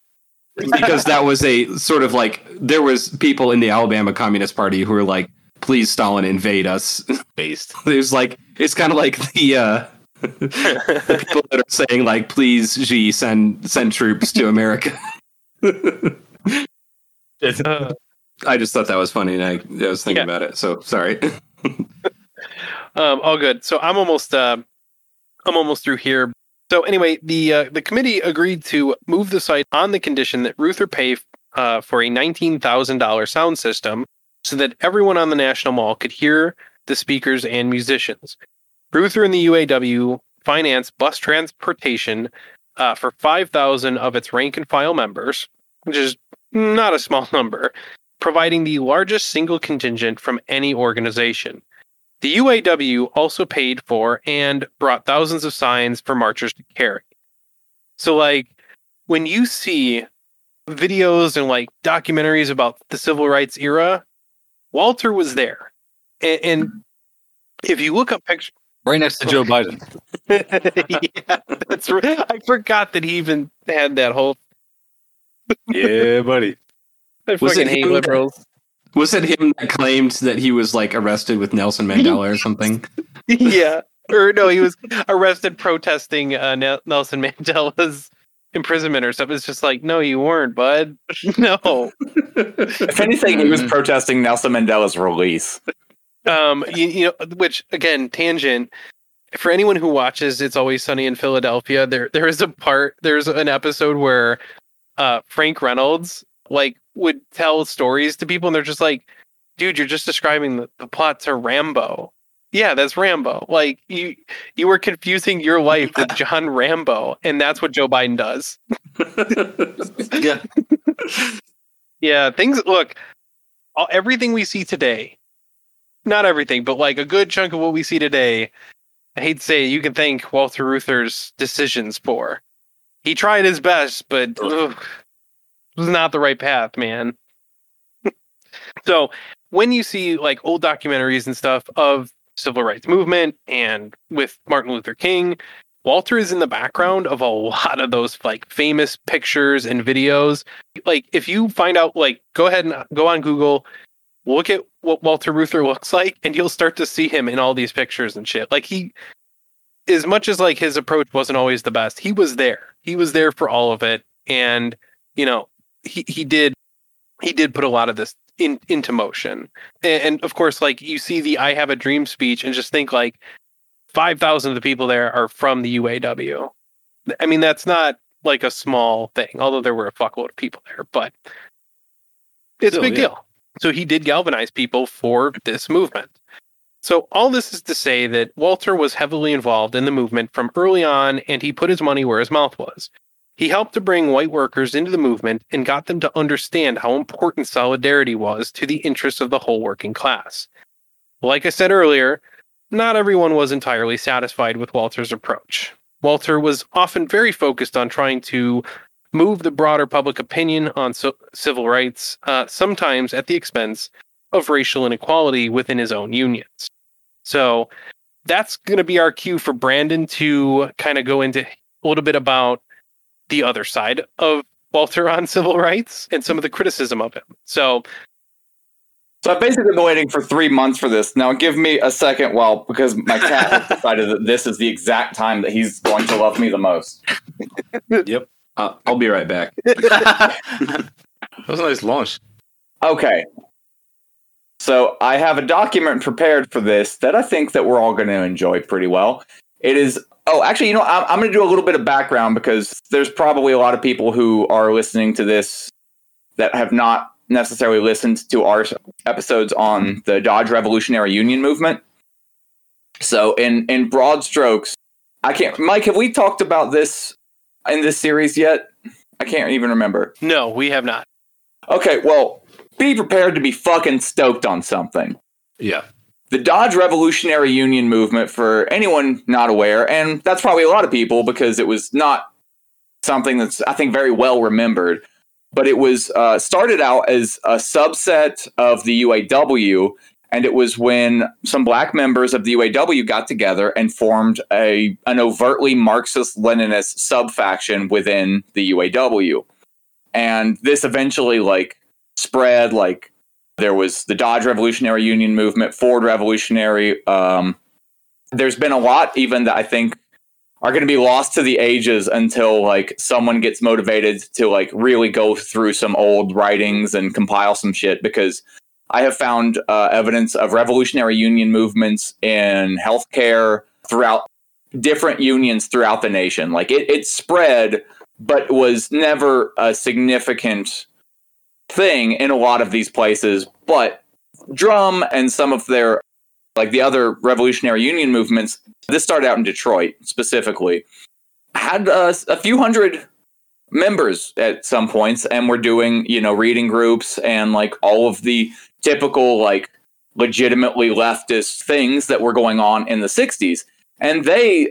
Because that was a sort of like there was people in the Alabama Communist Party who were like, "Please, Stalin, invade us." Based, (laughs) there's like it's kind of like the uh, (laughs) the people that are saying like, "Please, Xi, send send troops to America." Uh, (laughs) I just thought that was funny, and I, I was thinking Yeah. about it. So sorry. um, all good. So I'm almost. Uh, I'm almost through here. So anyway, the uh, the committee agreed to move the site on the condition that Reuther pay uh, for a nineteen thousand dollar sound system, so that everyone on the National Mall could hear the speakers and musicians. Reuther and the UAW financed bus transportation uh, for five thousand of its rank and file members, which is not a small (laughs) number, providing the largest single contingent from any organization. The UAW also paid for and brought thousands of signs for marchers to carry. So, like, when you see videos and like documentaries about the civil rights era, Walter was there. And, and if you look up pictures, Right next to Joe (laughs) Biden. yeah, that's right. I forgot that he even had that whole Yeah, buddy. (laughs) I Was fucking it him liberals. Was it him that claimed that he was like arrested with Nelson Mandela or something? (laughs) yeah. Or no, he was arrested protesting uh, Nel- Nelson Mandela's imprisonment or something. It's just like, no, you weren't, bud. (laughs) no. If anything, he was Mhm. protesting Nelson Mandela's release. Um, you, you know, which again, tangent. For anyone who watches It's Always Sunny in Philadelphia, there there is a part, there's an episode where uh Frank Reynolds like would tell stories to people and they're just like, dude, you're just describing the, the plot to Rambo. Yeah, that's Rambo. Like you you were confusing your life with (laughs) John Rambo, and that's what Joe Biden does. (laughs) Yeah. Yeah, things look all, everything we see today. Not everything, but like a good chunk of what we see today. I hate to say it, you can thank Walter Reuther's decisions for. He tried his best, but ugh, was not the right path, man. (laughs) so when you see like old documentaries and stuff of civil rights movement and with Martin Luther King, Walter is in the background of a lot of those like famous pictures and videos. Like if you find out like go ahead and uh, go on google look at what walter reuther looks like and you'll start to see him in all these pictures and shit. Like he as much as like his approach wasn't always the best he was there. He was there for all of it. And you know he, he did he did put a lot of this in into motion and, and of course like you see the i have a dream speech and just think like 5000 of the people there are from the uaw i mean that's not like a small thing, although there were a fuckload of people there, but it's Still, a big yeah. deal. So he did galvanize people for this movement. So all this is to say that Walter was heavily involved in the movement from early on, and he put his money where his mouth was. He helped to bring white workers into the movement and got them to understand how important solidarity was to the interests of the whole working class. Like I said earlier, not everyone was entirely satisfied with Walter's approach. Walter was often very focused on trying to move the broader public opinion on so- civil rights, uh, sometimes at the expense of racial inequality within his own unions. So that's going to be our cue for Brandon to kind of go into a little bit about the other side of Walter on civil rights and some of the criticism of him. So So I've basically been waiting for three months for this. Now give me a second, well, because my cat has (laughs) decided that this is the exact time that he's going to love me the most. (laughs) Yep. Uh, I'll be right back. (laughs) that was a nice launch. Okay. So I have a document prepared for this that I think that we're all going to enjoy pretty well. It is. Oh, actually, you know, I'm, I'm going to do a little bit of background because there's probably a lot of people who are listening to this that have not necessarily listened to our episodes on the Dodge Revolutionary Union movement. So, in in broad strokes, I can't. Mike, have we talked about this in this series yet? I can't even remember. no, we have not. Okay, well, be prepared to be fucking stoked on something. Yeah. The Dodge Revolutionary Union movement, for anyone not aware, and that's probably a lot of people because it was not something that's, I think, very well remembered, but it was uh, started out as a subset of the UAW, and it was when some black members of the UAW got together and formed a an overtly Marxist-Leninist subfaction within the UAW, and this eventually like spread like there was the Dodge Revolutionary Union movement, Ford Revolutionary. Um, there's been a lot even that I think are going to be lost to the ages until like someone gets motivated to like really go through some old writings and compile some shit because I have found uh, evidence of revolutionary union movements in healthcare throughout different unions throughout the nation. Like it, it spread, but was never a significant thing in a lot of these places. But drum and some of their like the other revolutionary union movements this started out in detroit specifically had a few hundred members at some points and were doing you know reading groups and like all of the typical like legitimately leftist things that were going on in the 60s and they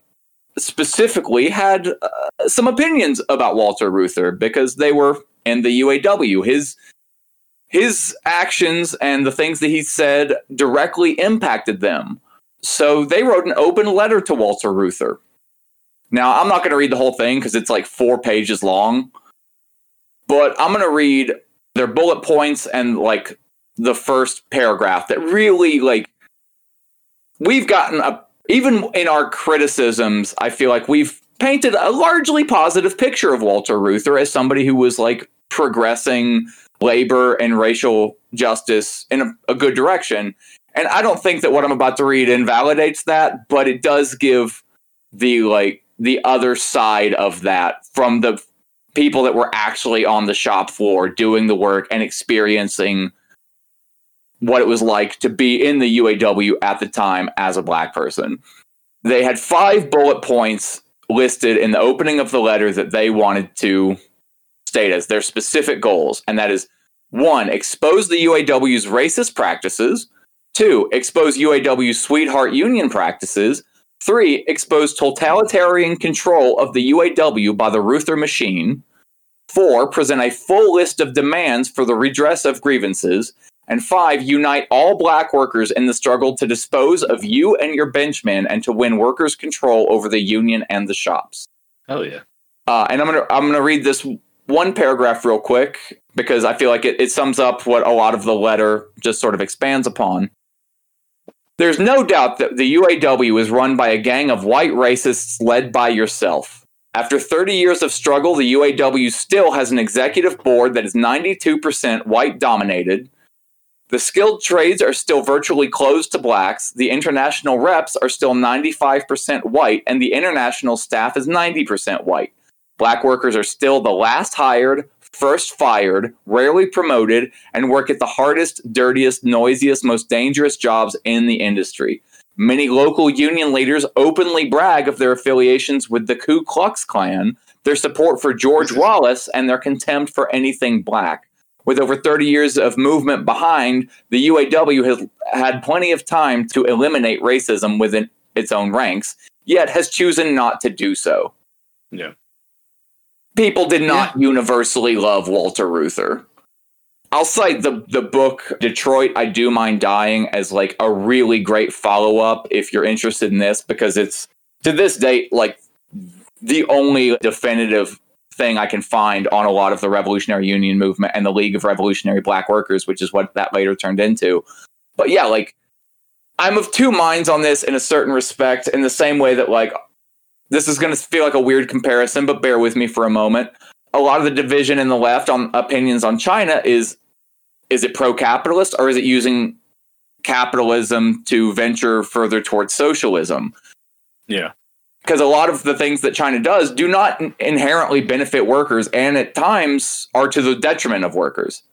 specifically had uh, some opinions about walter reuther because they were in the uaw his his actions and the things that he said directly impacted them. So they wrote an open letter to Walter Reuther. Now, I'm not going to read the whole thing because it's like four pages long, but I'm going to read their bullet points and like the first paragraph that really like we've gotten a even in our criticisms, I feel like we've painted a largely positive picture of Walter Reuther as somebody who was like progressing labor and racial justice in a, a good direction. And I don't think that what I'm about to read invalidates that, but it does give the like the other side of that from the people that were actually on the shop floor doing the work and experiencing what it was like to be in the UAW at the time as a black person. They had five bullet points listed in the opening of the letter that they wanted to state as their specific goals, and that is one, expose the UAW's racist practices, two, expose UAW's sweetheart union practices, three, expose totalitarian control of the UAW by the Reuther machine, four, present a full list of demands for the redress of grievances, and five, unite all black workers in the struggle to dispose of you and your benchmen and to win workers' control over the union and the shops. Hell yeah. Uh, and I'm gonna I'm gonna read this one paragraph real quick because I feel like it, it sums up what a lot of the letter just sort of expands upon. There's no doubt that the UAW is run by a gang of white racists led by yourself. After 30 years of struggle, the UAW still has an executive board that is 92% white dominated. The skilled trades are still virtually closed to blacks. The international reps are still 95% white, and the international staff is 90% white. Black workers are still the last hired, first fired, rarely promoted, and work at the hardest, dirtiest, noisiest, most dangerous jobs in the industry. Many local union leaders openly brag of their affiliations with the Ku Klux Klan, their support for George (laughs) Wallace, and their contempt for anything black. With over 30 years of movement behind, the UAW has had plenty of time to eliminate racism within its own ranks, yet has chosen not to do so. Yeah. People did not universally love Walter Reuther. I'll cite the the book Detroit I Do Mind Dying as like a really great follow up if you're interested in this because it's to this date like the only definitive thing I can find on a lot of the Revolutionary Union movement and the League of Revolutionary Black Workers, which is what that later turned into. But yeah, like I'm of two minds on this in a certain respect, in the same way that like this is going to feel like a weird comparison, but bear with me for a moment. A lot of the division in the left on opinions on China is is it pro-capitalist or is it using capitalism to venture further towards socialism? Yeah. because a lot of the things that China does do not inherently benefit workers and at times are to the detriment of workers.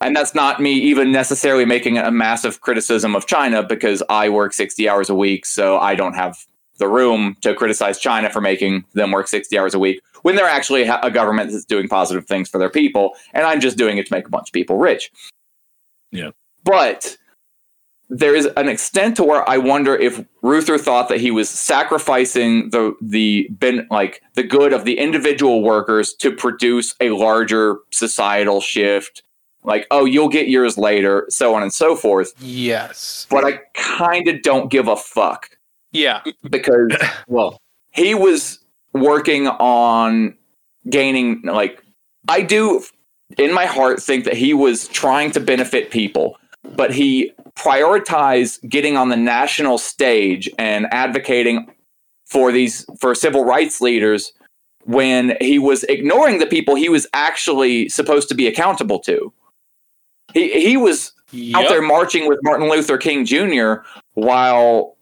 And that's not me even necessarily making a massive criticism of China because I work 60 hours a week, so I don't have the room to criticize China for making them work 60 hours a week when they're actually a government that's doing positive things for their people, and I'm just doing it to make a bunch of people rich. Yeah. But there is an extent to where I wonder if Reuther thought that he was sacrificing the the ben, like the good of the individual workers to produce a larger societal shift. Like, oh, you'll get yours later, so on and so forth. Yes. But I kind of don't give a fuck Yeah. because (laughs) well, he was working on gaining like I do in my heart think that he was trying to benefit people, but he prioritized getting on the national stage and advocating for these for civil rights leaders when he was ignoring the people he was actually supposed to be accountable to. He he was out there marching with Martin Luther King Jr. while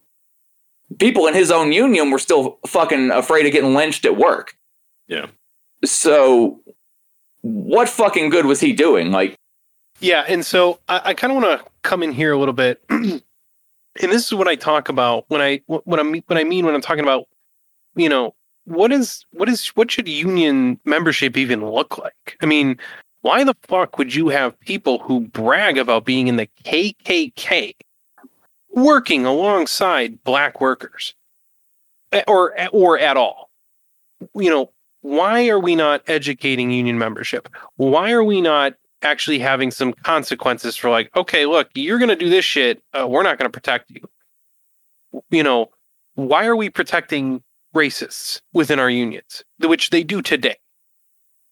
people in his own union were still fucking afraid of getting lynched at work. Yeah. So, what fucking good was he doing? Like, Yeah, and so I, I kind of want to come in here a little bit, (clears throat) and this is what I talk about when I what I mean what I mean when I'm talking about, you know, what is what is what should union membership even look like? I mean, why the fuck would you have people who brag about being in the KKK working alongside black workers, Eh, or or at all? You know, why are we not educating union membership? Why are we not actually having some consequences for like, okay, look, you're going to do this shit. Uh, we're not going to protect you. You know, why are we protecting racists within our unions, which they do today?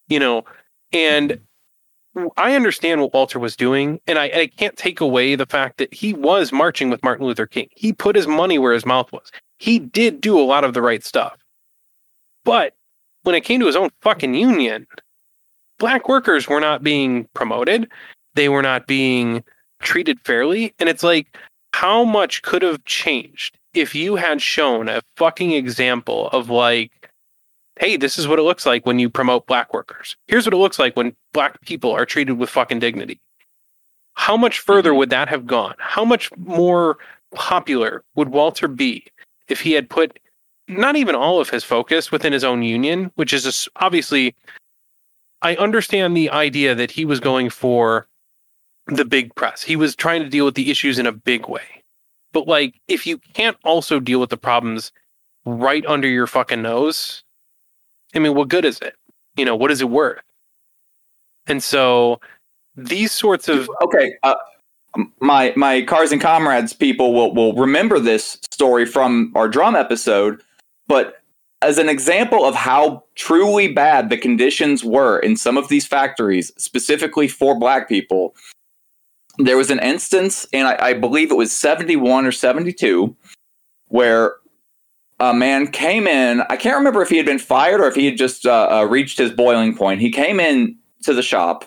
You know, and I understand what Walter was doing, and I, I can't take away the fact that he was marching with Martin Luther King. He put his money where his mouth was. He did do a lot of the right stuff. But when it came to his own fucking union, black workers were not being promoted. They were not being treated fairly. And it's like, how much could have changed if you had shown a fucking example of like, hey, this is what it looks like when you promote black workers. Here's what it looks like when black people are treated with fucking dignity. How much further mm-hmm. would that have gone? How much more popular would Walter be if he had put not even all of his focus within his own union, which is obviously, I understand the idea that he was going for the big press. He was trying to deal with the issues in a big way. But like, if you can't also deal with the problems right under your fucking nose, I mean, what good is it? You know, what is it worth? And so these sorts of okay uh, my my cars and comrades people will will remember this story from our drum episode but as an example of how truly bad the conditions were in some of these factories specifically for black people there was an instance and I, I believe it was 71 or 72 where a man came in i can't remember if he had been fired or if he had just uh, uh, reached his boiling point he came in to the shop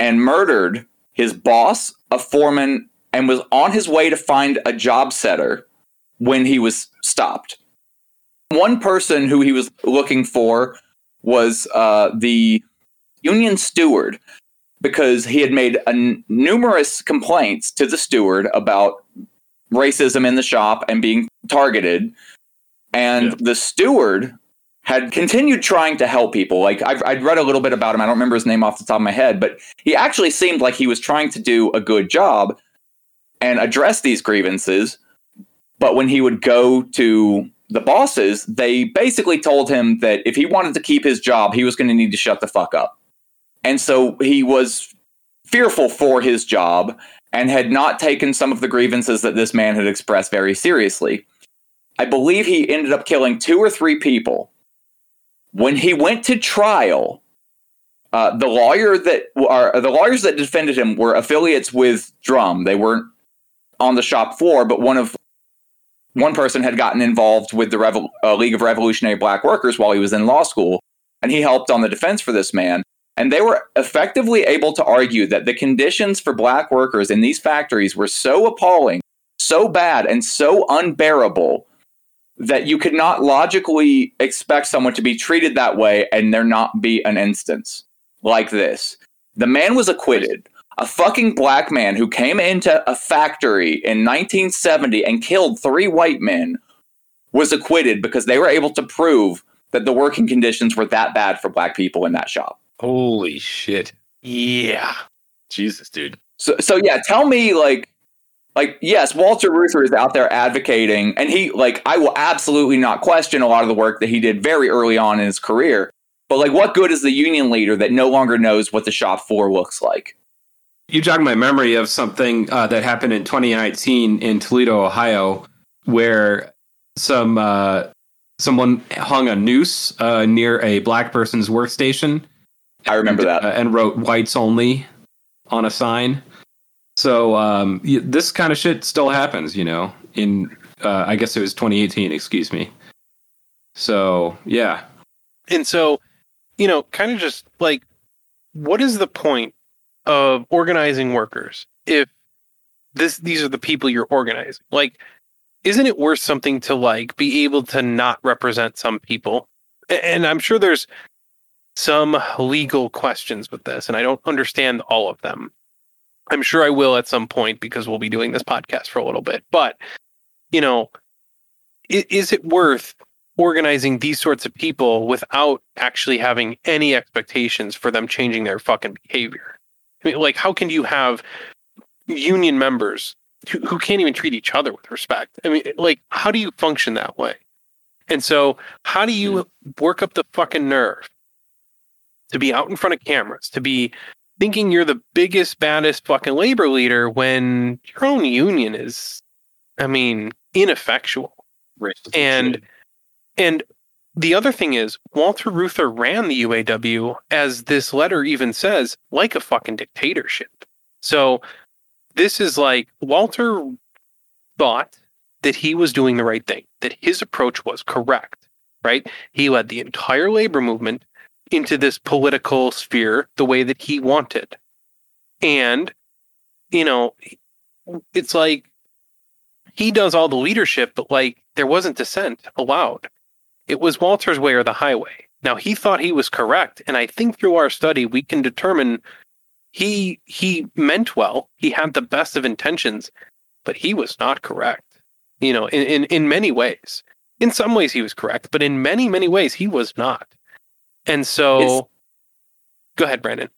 and murdered his boss, a foreman, and was on his way to find a job setter when he was stopped. One person who he was looking for was uh, the union steward because he had made numerous complaints to the steward about racism in the shop and being targeted. And Yeah. the steward had continued trying to help people. Like I've, I'd read a little bit about him. I don't remember his name off the top of my head, but he actually seemed like he was trying to do a good job and address these grievances. But when he would go to the bosses, they basically told him that if he wanted to keep his job, he was going to need to shut the fuck up. And so he was fearful for his job and had not taken some of the grievances that this man had expressed very seriously. I believe he ended up killing two or three people. When he went to trial, uh, the lawyer that are the lawyers that defended him were affiliates with Drum. They weren't on the shop floor, but one of one person had gotten involved with the uh, League of Revolutionary Black Workers while he was in law school, and he helped on the defense for this man. And they were effectively able to argue that the conditions for black workers in these factories were so appalling, so bad, and so unbearable that you could not logically expect someone to be treated that way and there not be an instance like this. The man was acquitted. A fucking black man who came into a factory in 1970 and killed three white men was acquitted because they were able to prove that the working conditions were that bad for black people in that shop. Holy shit. yeah. Jesus, dude. So, so yeah, tell me like, like yes, Walter Reuther is out there advocating, and he like I will absolutely not question a lot of the work that he did very early on in his career. But like, what good is the union leader that no longer knows what the shop floor looks like? You jog my memory of something uh, that happened in 2019 in Toledo, Ohio, where some uh, someone hung a noose uh, near a black person's workstation. I remember that. uh, and wrote "whites only" on a sign. So um, this kind of shit still happens, you know. In uh, I guess it was 2018. Excuse me. So yeah, And so, you know, kind of just like, what is the point of organizing workers if this these are the people you're organizing? Like, isn't it worth something to like be able to not represent some people? And I'm sure there's some legal questions with this, and I don't understand all of them. I'm sure I will at some point because we'll be doing this podcast for a little bit. But, you know, i- is it worth organizing these sorts of people without actually having any expectations for them changing their fucking behavior. I mean, like, how can you have union members who, who can't even treat each other with respect? I mean, like, how do you function that way? And so, how do you hmm. work up the fucking nerve to be out in front of cameras, to be thinking you're the biggest, baddest fucking labor leader when your own union is, I mean, ineffectual? And shit. and the other thing is, Walter Reuther ran the UAW, as this letter even says, like a fucking dictatorship. So this is like Walter thought that he was doing the right thing, that his approach was correct, right? He led the entire labor movement into this political sphere the way that he wanted. And, you know, it's like he does all the leadership, but like there wasn't dissent allowed. It was Walter's way or the highway. Now he thought he was correct, and I think through our study we can determine he he meant well. He had the best of intentions, but he was not correct. You know, in, in, in many ways. In some ways he was correct, but in many, many ways he was not. And so It's- go ahead, Brandon.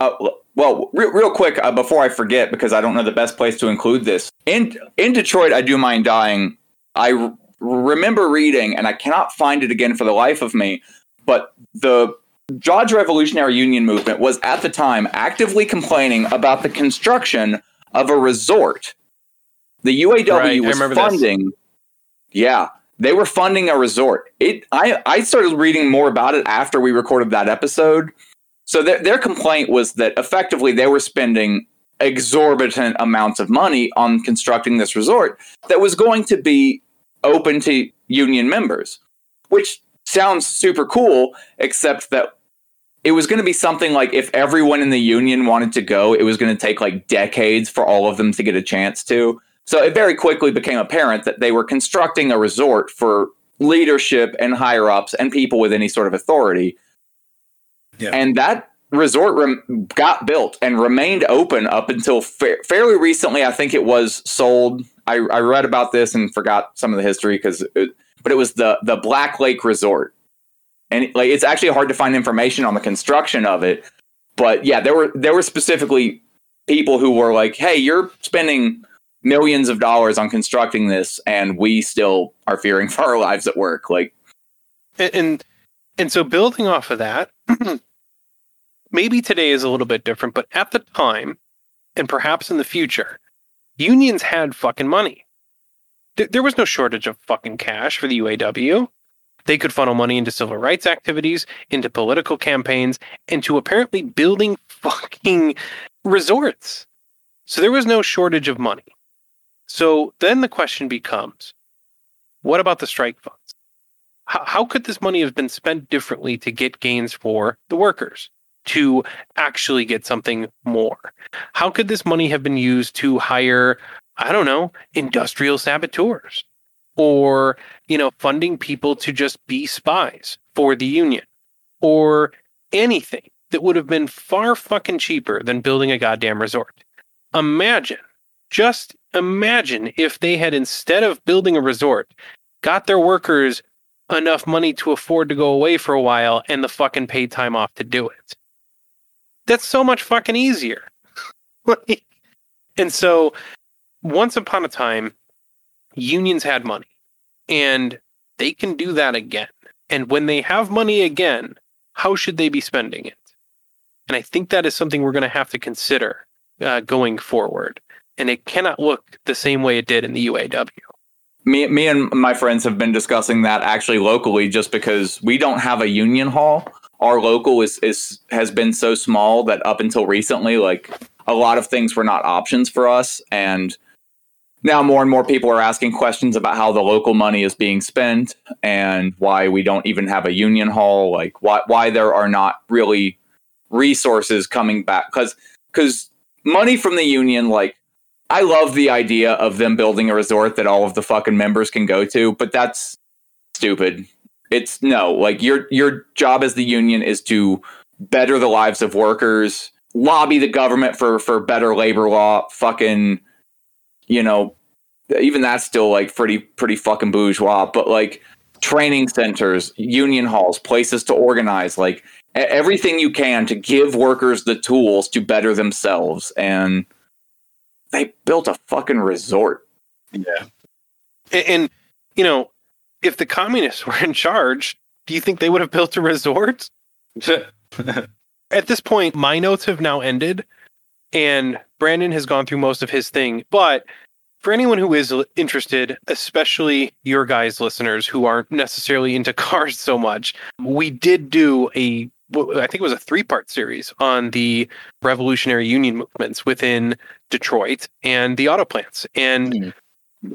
Uh, well, real, real quick uh, before I forget, because I don't know the best place to include this. In in Detroit, I do mind dying. I r- remember reading, and I cannot find it again for the life of me. But the Dodge Revolutionary Union movement was at the time actively complaining about the construction of a resort. The UAW Right, was remember this. funding. Yeah, they were funding a resort. It. I I started reading more about it after we recorded that episode. So their, their complaint was that effectively they were spending exorbitant amounts of money on constructing this resort that was going to be open to union members, which sounds super cool, except that it was going to be something like if everyone in the union wanted to go, it was going to take like decades for all of them to get a chance to. So it very quickly became apparent that they were constructing a resort for leadership and higher ups and people with any sort of authority Yeah. and that resort rem- got built and remained open up until fa- fairly recently. I think it was sold. I, I read about this and forgot some of the history because, but it was the the Black Lake Resort, and like it's actually hard to find information on the construction of it. But yeah, there were there were specifically people who were like, "Hey, you're spending." Millions of dollars on constructing this and we still are fearing (laughs) for our lives at work like And, and and so building off of that, (clears throat) maybe today is a little bit different, but at the time, and perhaps in the future, unions had fucking money. There, there was no shortage of fucking cash for the UAW. They could funnel money into civil rights activities, into political campaigns, into apparently building (laughs) fucking resorts. So there was no shortage of money. So then the question becomes what about the strike funds? how, how could this money have been spent differently to get gains for the workers to actually get something more? How could this money have been used to hire i don't know industrial saboteurs? Or you know funding people to just be spies for the union? Or anything that would have been far fucking cheaper than building a goddamn resort? Imagine just imagine if they had instead of building a resort got their workers enough money to afford to go away for a while and the fucking paid time off to do it. That's so much fucking easier. (laughs) And so once upon a time, unions had money and they can do that again. And when they have money again, how should they be spending it? And I think that is something we're going to have to consider uh, going forward. And it cannot look the same way it did in the UAW. me, me and my friends have been discussing that actually locally just because we don't have a union hall. Our local is, is has been so small that up until recently like a lot of things were not options for us. And now more and more people are asking questions about how the local money is being spent and why we don't even have a union hall. Like why why there are not really resources coming back. Because because money from the union like I love the idea of them building a resort that all of the fucking members can go to, but that's stupid. It's no, like your your job as the union is to better the lives of workers, lobby the government for for better labor law, fucking you know, even that's still like pretty pretty fucking bourgeois, but like training centers, union halls, places to organize, like everything you can to give workers the tools to better themselves and they built a fucking resort. Yeah. And, and you know, if the communists (laughs) were in charge, do you think they would have built a resort? (laughs) At this point, my notes have now ended, and Brandon has gone through most of his thing. But for anyone who is interested, especially your guys listeners who aren't necessarily into (laughs) cars so much, we did do a w- I think it was a three-part series on the revolutionary union movements within Detroit and the auto plants. And Mhm.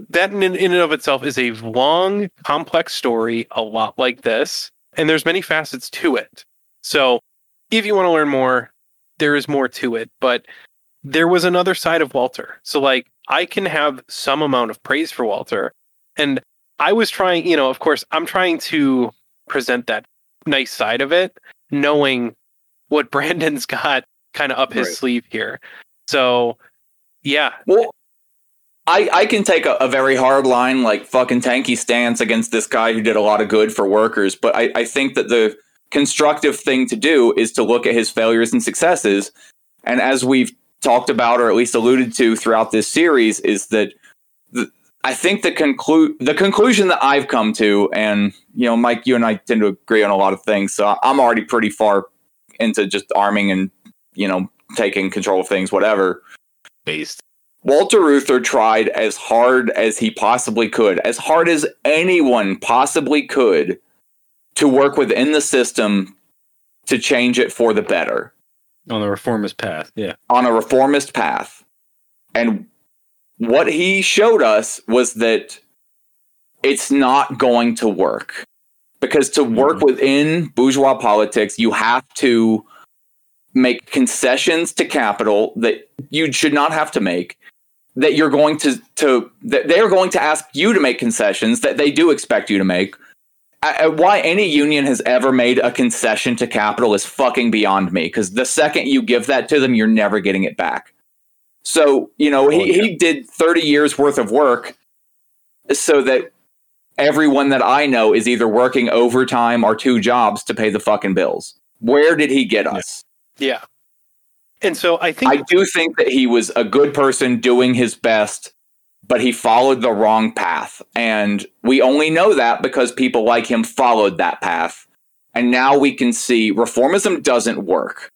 that in, in and of itself is a long, complex story, a lot like this. And there's many facets to it. So if you want to learn more, there is more to it. But there was another side of Walter. So like I can have some amount of praise for Walter. And I was trying, you know, of course, I'm trying to present that nice side of it, knowing what (laughs) Brandon's got kind of up his Right. sleeve here. So yeah, Well, I I can take a, a very hard line, like fucking tanky stance against this guy who did a lot of good for workers. But I, I think that the constructive thing to do is to look at his failures and successes. And as we've talked about, or at least alluded to throughout this series, is that the, I think the conclude the conclusion that I've come to, and you know, Mike, you and I tend to agree on a lot of things. So I'm already pretty far into just arming and you know taking control of things, whatever. Based. Walter Reuther tried as hard as he possibly could, as hard as anyone possibly could, to work within the system to change it for the better On the reformist path. Yeah. on a reformist path. And what he showed us was that it's not going to work. Because to mm-hmm. work within bourgeois politics, you have to make concessions to capital that you should not have to make. That you're going to to that they're going to ask you to make concessions that they do expect you to make. I- why any union has ever made a concession to capital is fucking beyond me. Because the second you give that to them, you're never getting it back. So you know he, Oh, yeah. he did 30 years worth of work so that everyone that I know is either working overtime or two jobs to pay the fucking bills. Where did he get us? yeah. And so I think I do think that he was a good person doing his best, but he followed the wrong path. And we only know that because people like him followed that path. And now we can see reformism doesn't work.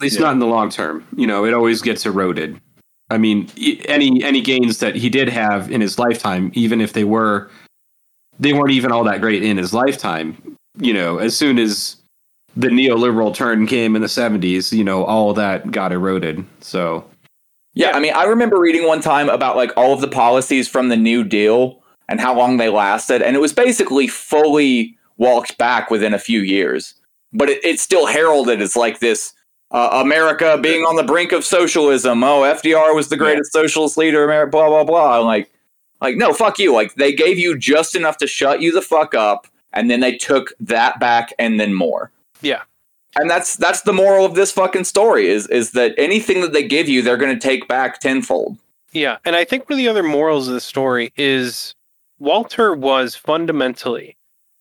At least Yeah. not in the long term. You know, it always gets eroded. I mean, any any gains that he did have in his lifetime, even if they were, they weren't even all that great in his lifetime. You know, as soon as the neoliberal turn came in the '70s, you know, all that got eroded. So Yeah, Yeah. I mean, I remember reading one time about like all of the policies from the New Deal and how long they lasted, and it was basically fully walked back within a few years. But it, it's still heralded as like this uh, America being on the brink of socialism. Oh, FDR was the greatest socialist leader. America, blah blah blah. I'm like, like no, fuck you. Like they gave you just enough to shut you the fuck up, and then they took that back and then more. Yeah. And that's that's the moral of this fucking story is is that anything that they give you, they're going to take back tenfold. Yeah, and I think one of the other morals of the story is Walter was fundamentally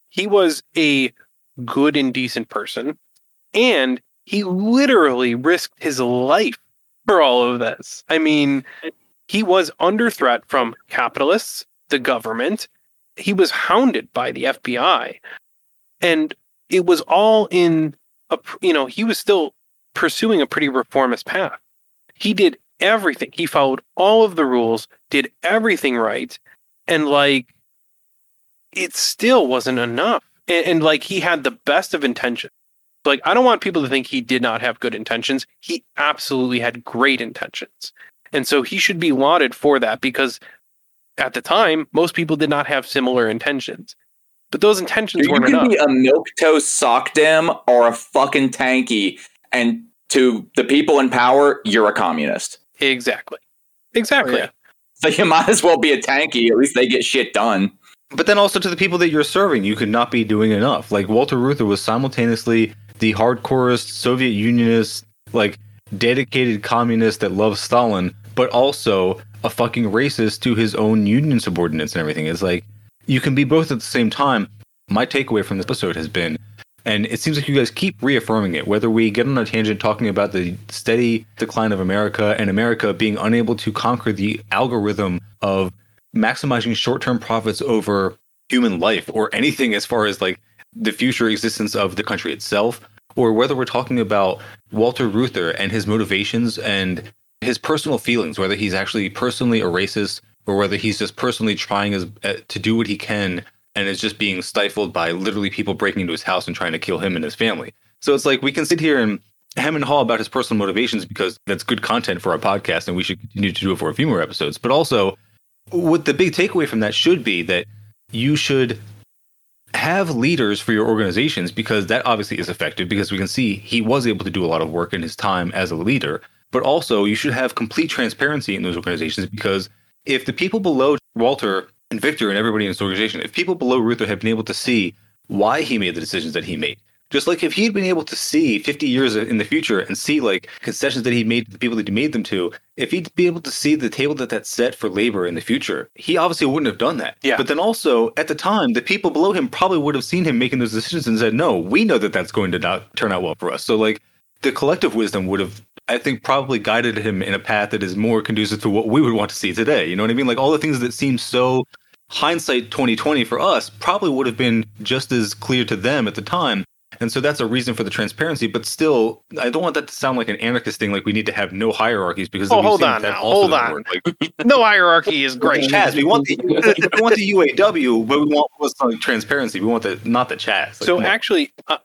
he was a good and decent person, and he literally risked his life for all of this. I mean, he was under threat from capitalists, the government. He was hounded by the FBI, and it was all in a you know he was still pursuing a pretty reformist path. He did everything. He followed all of the rules, did everything right, and like it still wasn't enough. And, and like he had the best of intentions. Like I don't want people to think he did not have good intentions. He absolutely had great intentions. And so he should be lauded for that because at the time most people did not have similar intentions. But those intentions You weren't can enough. be a milk toast sock dem or a fucking tanky, and to the people in power, you're a communist. exactly. Exactly. Oh, yeah. So you (laughs) might as well be a tanky. At least they get shit done. But then also to the people that you're serving, you could not be doing enough. Like Walter Reuther was simultaneously the hardcorest Soviet Unionist, like dedicated communist that loves Stalin, but also a fucking racist to his own union subordinates and everything. It's like you can be both at the same time. My takeaway from this episode has been, and it seems like you guys keep reaffirming it, whether we get on a tangent talking about the steady decline of America and America being unable to conquer the algorithm of maximizing short-term profits over human life or anything as far as like the future existence of the country itself or whether we're talking about Walter Reuther and his motivations and his personal feelings, whether he's actually personally a racist or whether he's just personally trying his, uh, to do what he can and is just being stifled by literally people breaking into his house and trying to kill him and his family. So it's like we can sit here and hem and haw about his personal motivations because that's good content for our podcast and we should continue to do it for a few more episodes. But also, what the big takeaway from that should be that you should have leaders for your organizations because that obviously is effective because we can see he was able to do a lot of work in his time as a leader. But also, you should have complete transparency in those organizations because if the people below Walter and Victor and everybody in this organization, if people below Reuther have been able to see why he made the decisions that he made, just like if he'd been able to see 50 years in the future and see like concessions that he made to the people that he made them to, if he'd be able to see the table that that's set for labor in the future, he obviously wouldn't have done that. Yeah. But then also at the time, the people below him probably would have seen him making those decisions and said, no, we know that that's going to not turn out well for us. So like the collective wisdom would have, I think, probably guided him in a path that is more conducive to what we would want to see today. You know what I mean? Like all the things that seem so hindsight 2020 for us probably would have been just as clear to them at the time. And so that's a reason for the transparency. But still, I don't want that to sound like an anarchist thing, like we need to have no hierarchies because Oh, hold on now, hold on. Like, (laughs) (laughs) No hierarchy is great. Chaz, we want the we want the UAW, but we want what's like transparency. We want the not the Chaz. Like, So actually, uh,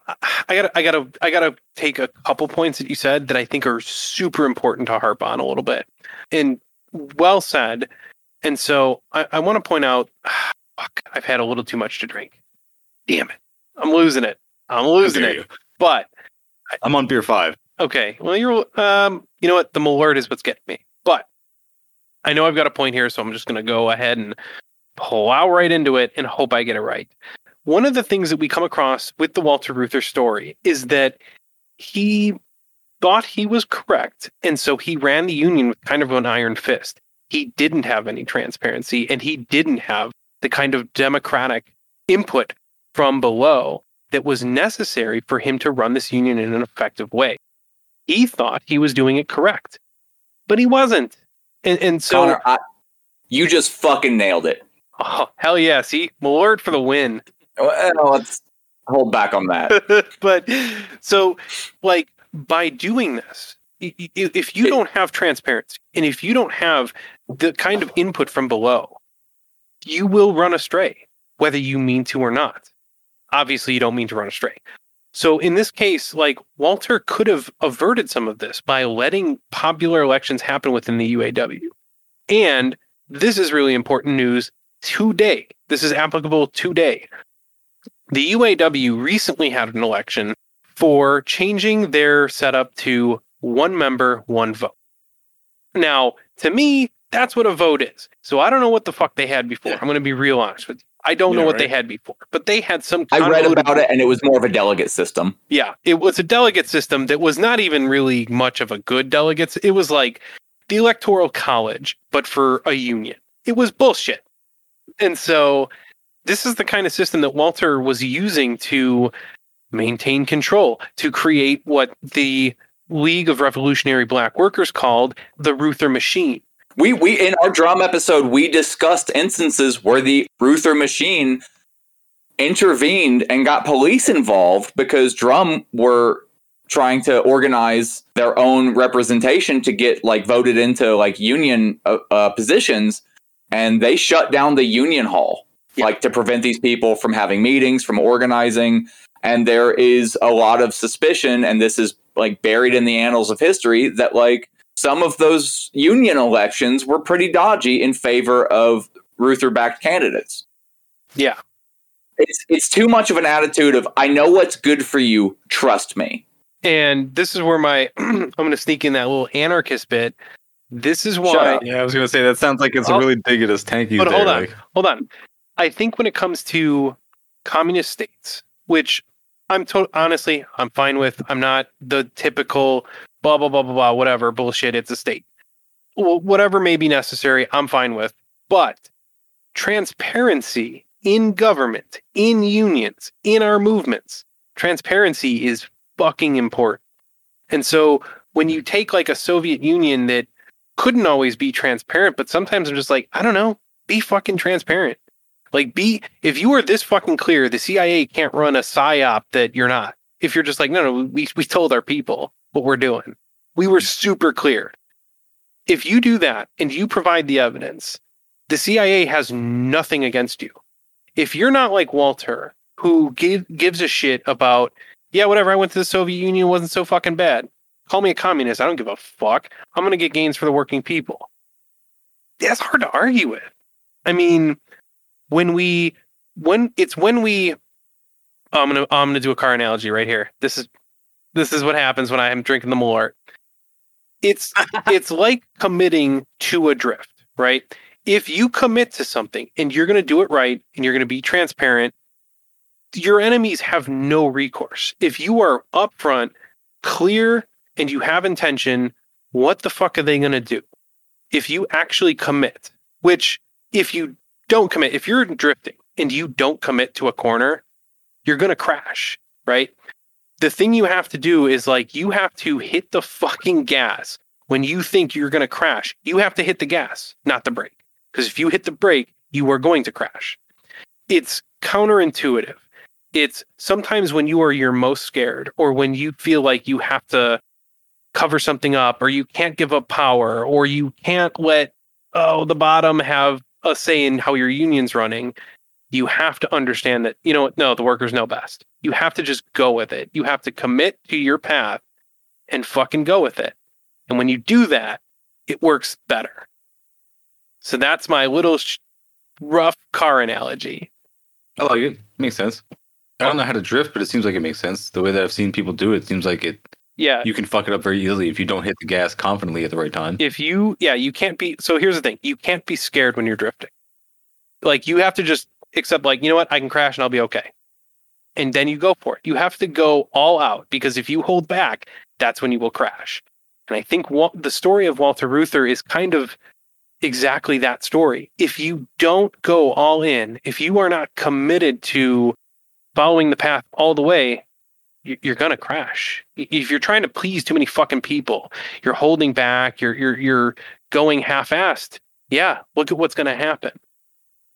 I gotta, I gotta, I gotta take a couple points that you said that I think are super important to harp on a little bit, and well said. And so I, I want to point out, (sighs) fuck, I've had a little too much to drink. Damn it, I'm losing it. I'm losing it. you. But I'm on beer five. okay, well you're, um, you know what? The Malort is what's getting me. But I know I've got a point here, so I'm just gonna go ahead and plow right into it and hope I get it right. One of the things that we come across with the Walter Reuther story is that he thought he was correct. And so he ran the union with kind of an iron fist. He didn't have any transparency and he didn't have the kind of democratic input from below that was necessary for him to run this union in an effective way. He thought he was doing it correct, but he wasn't. And, and so, Connor, I, you just fucking nailed it. oh, hell yeah, see, Malort for the win. Well, let's hold back on that. (laughs) but so like by doing this if you don't have transparency and if you don't have the kind of input from below you will run astray whether you mean to or not obviously you don't mean to run astray so in this case like walter could have averted some of this by letting popular elections happen within the uaw and this is really important news today this is applicable today the UAW recently had an election for changing their setup to one member, one vote. Now, to me, that's what a vote is. So I don't know what the fuck they had before. I'm going to be real honest with you. I don't know Yeah, what they had before, but they had some. I read about it, and it was more of a delegate system. Yeah, it was a delegate system that was not even really much of a good delegates. It was like the electoral college, but for a union. It was bullshit. And so this is the kind of system that Walter was using to maintain control, to create what the League of Revolutionary Black Workers called the Reuther machine. We we in our DRUM episode we discussed instances where the Reuther machine intervened and got police involved because DRUM were trying to organize their own representation to get like voted into like union uh, uh, positions and they shut down the union hall like to prevent these people from having meetings from organizing and there is a lot of suspicion and this is like buried in the annals of history that like some of those union elections were pretty dodgy in favor of Reuther backed candidates. Yeah. It's it's too much of an attitude of I know what's good for you, trust me. And this is where my (clears throat) I'm going to sneak in that little anarchist bit. This is why. Yeah, I was gonna say that sounds like it's I'll- a oh. really dig at us tankies But there. hold on. like- hold on. I think when it comes to communist states, which I'm to- honestly I'm fine with. I'm not the typical blah blah blah blah blah whatever bullshit. It's a state. Whatever may be necessary, I'm fine with. But transparency in government, in unions, in our movements, transparency is fucking important. And so when you take like a Soviet Union that couldn't always be transparent, but sometimes I'm just like, I don't know, be fucking transparent. Like, be if you are this fucking clear, the CIA can't run a psyop that you're not. If you're just like, no, no, we we told our people what we're doing. We were super clear. if you do that and you provide the evidence, the CIA has nothing against you. If you're not like Walter, who give, gives a shit about, yeah, whatever, I went to the Soviet Union, wasn't so fucking bad. Call me a communist. I don't give a fuck. I'm going to get gains for the working people. That's hard to argue with. I mean, when we, when it's when we, I'm gonna, I'm gonna do a car analogy right here. This is, this is what happens when I am drinking the Malort. It's, (laughs) it's like committing to a drift, right? If you commit to something and you're going to do it right and you're going to be transparent, your enemies have no recourse. If you are upfront, clear, and you have intention, what the fuck are they going to do? If you actually commit, which if you don't commit, if you're drifting and you don't commit to a corner, you're going to crash, right? The thing you have to do is like you have to hit the fucking gas when you think you're going to crash. You have to hit the gas, not the brake. Because if you hit the brake, you are going to crash. It's counterintuitive. It's sometimes when you are your most scared or when you feel like you have to cover something up or you can't give up power or you can't let oh the bottom have a say in how your union's running you have to understand that you know what no the workers know best you have to just go with it you have to commit to your path and fucking go with it and when you do that it works better so that's my little sh- rough car analogy I like it. Makes sense. I don't know how to drift, but it seems like it makes sense. The way that I've seen people do it seems like it. yeah You can fuck it up very easily if you don't hit the gas confidently at the right time. if you yeah you can't be so here's the thing you can't be scared when you're drifting like you have to just accept like you know what i can crash and i'll be okay and then you go for it you have to go all out because if you hold back that's when you will crash and i think the story of walter reuther is kind of exactly that story if you don't go all in if you are not committed to following the path all the way you- you're gonna crash. If you're trying to please too many fucking people, you're holding back, you're you're you're going half-assed. Yeah, look at what's gonna happen.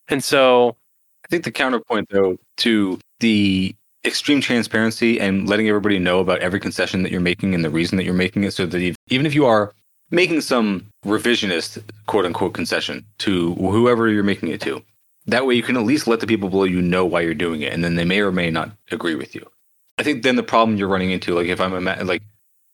And so, I think the counterpoint, though, to the extreme transparency and letting everybody know about every concession that you're making and the reason that you're making it, so that even if you are making some revisionist quote unquote concession to whoever you're making it to, that way you can at least let the people below you know why you're doing it, and then they may or may not agree with you. I think then the problem you're running into, like if I'm a like,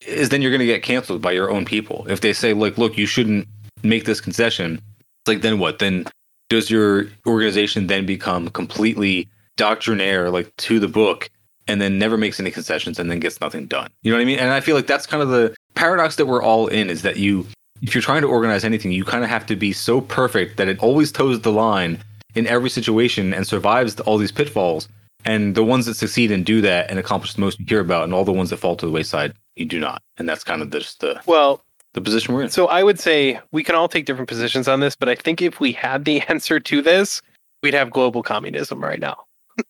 is then you're going to get canceled by your own people if they say like, look, you shouldn't make this concession. Like then what? Then does your organization then become completely doctrinaire, like to the book, and then never makes any concessions and then gets nothing done? You know what I mean? And I feel like that's kind of the paradox that we're all in is that you, if you're trying to organize anything, you kind of have to be so perfect that it always toes the line in every situation and survives all these pitfalls. And the ones that succeed and do that and accomplish the most you hear about, and all the ones that fall to the wayside, you do not. And that's kind of just the, well, the position we're in. so I would say we can all take different positions on this, but I think if we had the (laughs) answer to this, we'd have global communism right now.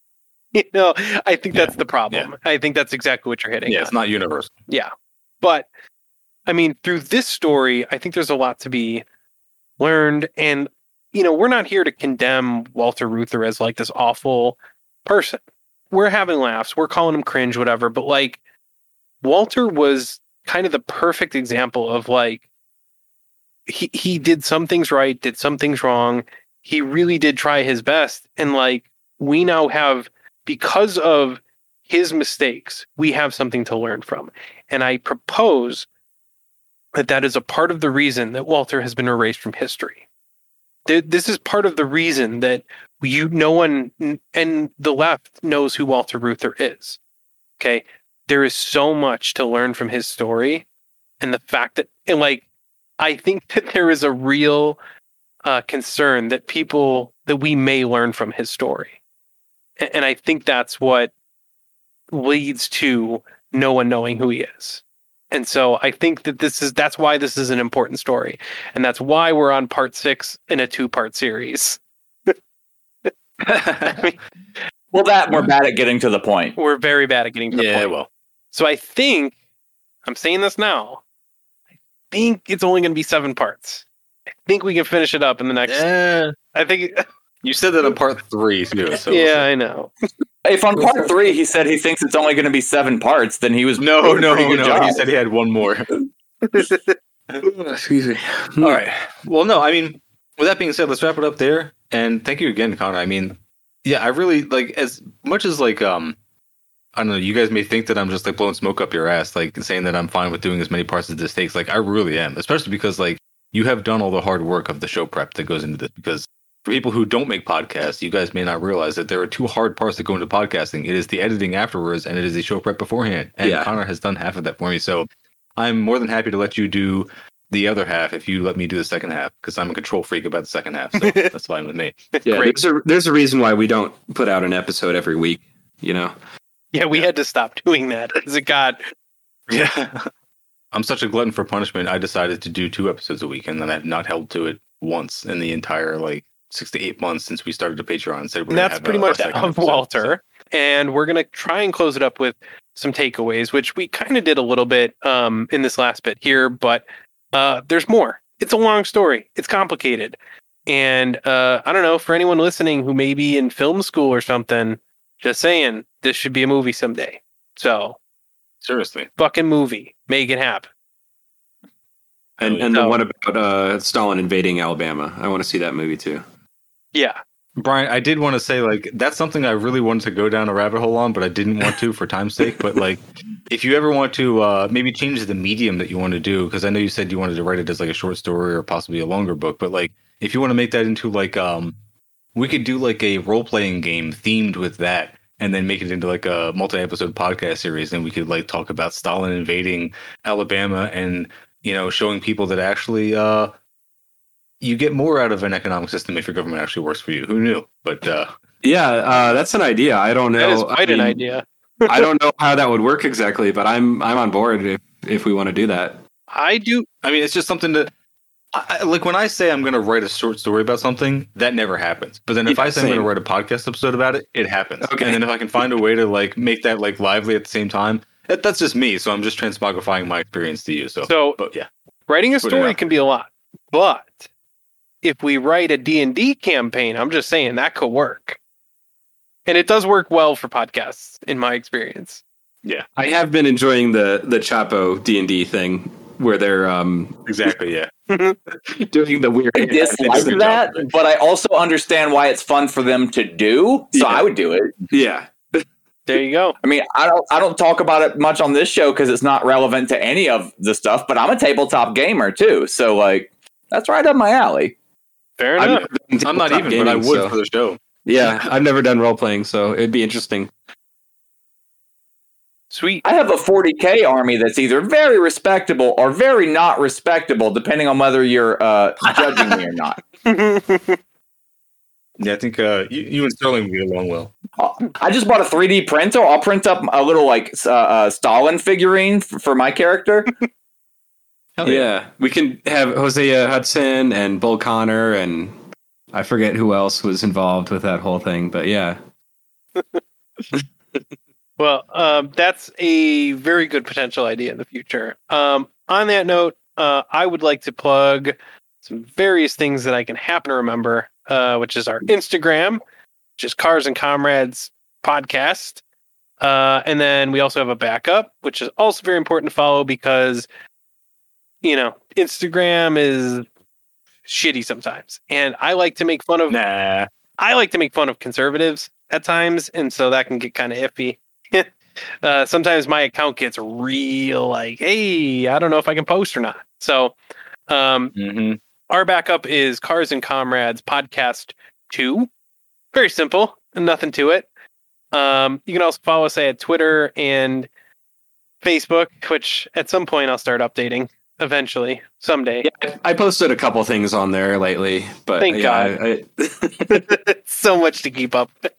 (laughs) you know, I think Yeah, that's the problem. I think that's exactly what you're hitting. Yeah, on. it's not universal. Yeah. But I mean, through this story, I think there's a lot to be learned. And, you know, we're not here to condemn Walter Reuther as like this awful person. We're having laughs, we're calling him cringe, whatever. But like, Walter was kind of the perfect example of like, he, he did some things right, did some things wrong. He really did try his best. And like, we now have, because of his mistakes, we have something to learn from. And I propose that that is a part of the reason that Walter has been erased from history. Th- This is part of the reason that you, no one, and the left knows who Walter Reuther is. Okay. There is so much to learn from his story. And the fact that, and like, I think (laughs) that there is a real uh, concern that people, that we may learn from his story. A- And I think that's what leads to no one knowing who he is. And so I think that this is that's why this is an important story. And that's why we're on part six in a two part series. (laughs) I mean, Well, that we're (laughs) bad at getting to the point. we're very bad at getting to the Yeah, point. well, So I think I'm saying this now. I think it's only going to be seven parts. I think we can finish it up in the next. eh, I think. (laughs) you said that on part three too. So yeah, I know. If on part three he said he thinks it's only going to be seven parts, then he was No, doing no, no. job. He said he had one more. (laughs) (laughs) Excuse me. All right. Well, no, I mean, with that being said, let's wrap it up there. And thank you again, Connor. I mean, yeah, I really like as much as like um I don't know, you guys may think that I'm just like blowing smoke up your ass, like saying that I'm fine with doing as many parts as this takes. Like I really am, especially because like you have done all the hard work of the show prep that goes into this. Because for people who don't make podcasts, you guys may not realize that there are two hard parts that go into podcasting. It is the editing afterwards, and it is the show prep beforehand. And Yeah. Connor has done half of that for me, so I'm more than happy to let you do the other half if you let me do the second half because I'm a control freak about the second half. So (laughs) that's fine with me. Yeah, Great. there's a there's a reason why we don't put out an episode every week. You know. (laughs) Yeah, we had to stop doing that because it got (laughs) Yeah. I'm such a glutton for punishment. I decided to do two episodes a week, and then I've not held to it once in the entire like six to eight months since we started the Patreon. and Said we're that's have pretty much second of. Walter. And we're gonna try and close it up with some takeaways, which we kind of did a little bit um, in this last bit here, but uh, there's more. It's a long story. It's complicated, and uh, I don't know for anyone listening who may be in film school or something. Just saying, this should be a movie someday. So Seriously. fucking movie, make it happen. And and No. the one about uh, Stalin invading Alabama. I want to see that movie too. Yeah, Brian, I did want to say like that's something I really wanted to go down a rabbit hole on, but I didn't want to for time's sake. But like, if you ever want to uh, maybe change the medium that you want to do, because I know you said you wanted to write it as like a short story or possibly a longer book, but like if you want to make that into like um, we could do like a role playing game themed with that, and then make it into like a multi episode podcast series, and we could like talk about Stalin invading Alabama and you know showing people that actually uh you get more out of an economic system if your government actually works for you. Who knew? But uh, Yeah, uh, that's an idea. I don't know. that is I quite an idea. (laughs) I don't know how that would work exactly, but I'm I'm on board if if we want to do that. I do. I mean, it's just something to I, I- like when I say I'm going to write a short story about something, that never happens. But then if Yeah, I say I'm going to write a podcast episode about it, it happens. Okay. And then if I can find a way to like make that like lively at the same time, that, that's just me. So I'm just transmogrifying my experience to you. So, So but yeah, writing a story can be a lot but if we write a d&d campaign i'm just saying that could work and it does work well for podcasts in my experience Yeah, I have been enjoying the the Chapo D and D thing where they're um exactly. Yeah. (laughs) doing the weird. I dislike that, job, but I also understand why it's fun for them to do. So Yeah. I would do it. Yeah, there you go I mean, I don't I don't talk about it much on this show because it's not relevant to any of the stuff. But I'm a tabletop gamer too, so like that's right up my alley. fair I've enough never done I'm not tabletop even, but I would so- for the show. Yeah, I've never done role playing, so it'd be interesting. Sweet I have a 40k army that's either very respectable or very not respectable, depending on whether you're uh, judging me or not. (laughs) Yeah, I think uh, you, you and Sterling would get along well. I just bought a 3D printer. I'll print up a little like uh, uh, Stalin figurine f- for my character. (laughs) Hell yeah. we can have Hosea Hudson and Bull Connor and I forget who else was involved with that whole thing, but yeah. (laughs) well um, that's a very good potential idea in the future um, on that note uh, i would like to plug some various things that i can happen to remember uh, which is our instagram which is cars and comrades podcast uh, and then we also have a backup which is also very important to follow because you know instagram is shitty sometimes and i like to make fun of Nah. I like to make fun of conservatives at times, and so that can get kind of iffy. Uh, sometimes my account gets real like, hey, I don't know if I can post or not. So, um, hmm our backup is Cars and Comrades Podcast 2. Very simple nothing to it. Um, you can also follow us at Twitter and Facebook, which at some point I'll start updating eventually, someday. Yeah, I posted a couple things on there lately, but Thank yeah, God. I, (laughs) (laughs) so much to keep up with.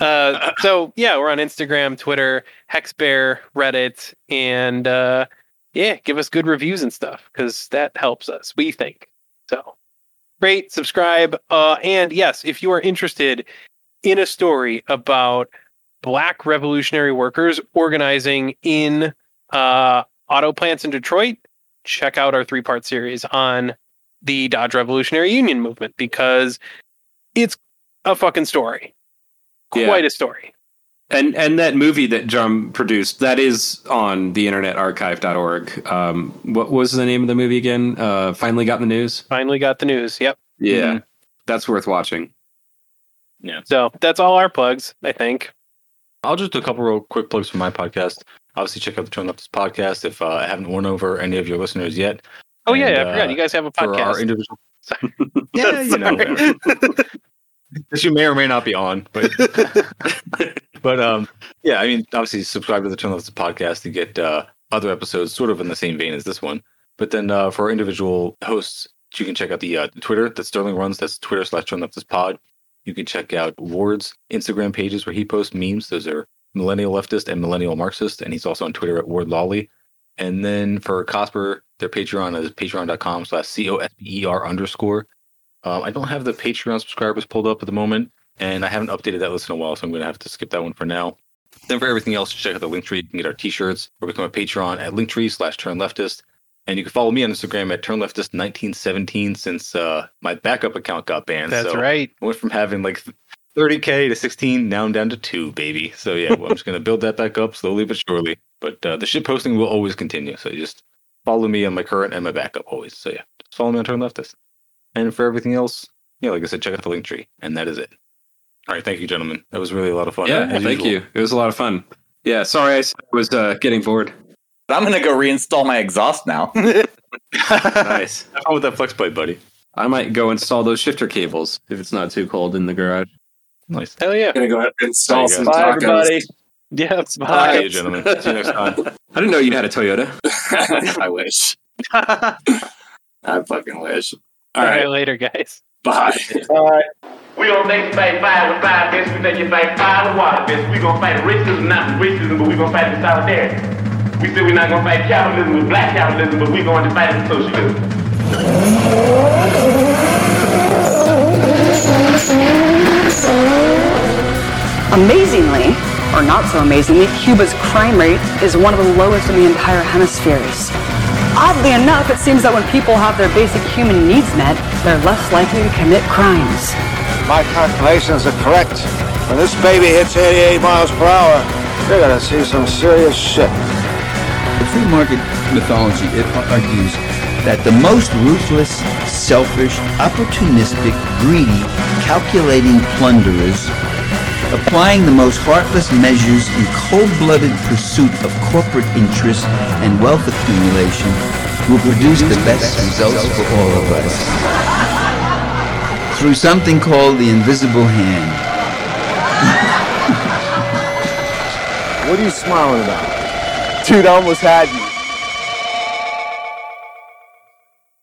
Uh, (laughs) so yeah, we're on Instagram, Twitter, Hexbear, Reddit, and uh, yeah, give us good reviews and stuff because that helps us. We think so. Rate, subscribe, uh, and yes, if you are interested in a story about Black revolutionary workers organizing in uh, auto plants in Detroit, check out our three-part series on the Dodge Revolutionary Union movement because it's a fucking story. Yeah. Quite a story. And and that movie that John produced that is on the internetarchive.org. Um, what was the name of the movie again? Uh, Finally got the news. Finally got the news. Yep. Yeah, that's worth watching. Yeah. So that's all our plugs, I think. I'll just do a couple real quick plugs for my podcast. Obviously, check out the Turn Leftist podcast if uh, I haven't won over any of your listeners yet. Oh yeah, And, I forgot uh, you guys have a For our podcast. individual, (laughs) yeah, you (laughs) know, (laughs) that you may or may not be on, but (laughs) but um, yeah, I mean, obviously, subscribe to the Turn Leftist podcast to get uh, other episodes, sort of in the same vein as this one. But then uh, for our individual hosts, you can check out the uh, Twitter that Sterling runs. That's Twitter slash Turn Leftist Pod. You can check out Ward's Instagram pages where he posts memes. Those are Millennial Leftist and Millennial Marxist, and he's also on Twitter at Ward Lawley. And then for Cosper, their Patreon is patreon.com slash C-O-S-P-E-R underscore. Um, I don't have the Patreon subscribers pulled up at the moment, and I haven't updated that list in a while, so I'm going to have to skip that one for now. Then for everything else, check out the link tree. You can get our t-shirts or become a patron at linktree slash turn leftist. And you can follow me on Instagram at turnleftist1917 since uh, my backup account got banned. That's so right. I went from having like 30k to 16, now I'm down to two, baby. So yeah, well, I'm just gonna build that back up slowly but surely. But uh, the shit posting will always continue. So just follow me on my current and my backup always. So yeah, just follow me on Turn Leftist. And for everything else, yeah, like I said, check out the link tree, and that is it. All right, thank you, gentlemen. That was really a lot of fun. Yeah, as thank usual. you. It was a lot of fun. Yeah, sorry I was uh, getting bored. I'm gonna go reinstall my exhaust now. (laughs) nice. Have fun with that flex plate, buddy. I might go install those shifter cables if it's not too cold in the garage. Nice. Hell yeah. I'm gonna go ahead and install some go. Bye, tacos. everybody. Yeah. Bye, Bye. you gentlemen. See you next time. (laughs) I didn't know you had a Toyota. (laughs) I wish. I fucking wish. All All right, right, later, guys. bye. Bye. We gonna make you fight fire with fire fists. We make you fight fire with water fists. We gonna fight racism, not with racism, but we gonna fight with solidarity. We said we're not gonna fight capitalism with black capitalism, but we going to fight it with socialism. Amazingly, or not so amazingly, Cuba's crime rate is one of the lowest in the entire hemispheres. Oddly enough, it seems that when people have their basic human needs met, they're less likely to commit crimes. My calculations are correct. When this baby hits 88 miles per hour, you're gonna see some serious shit. The free market mythology it argues that the most ruthless, selfish, opportunistic, greedy, calculating plunderers, applying the most heartless measures in cold-blooded pursuit of corporate interest and wealth accumulation, will produce the best results for all of us. Through something called the invisible hand. What are you smiling about? Dude, I almost had you.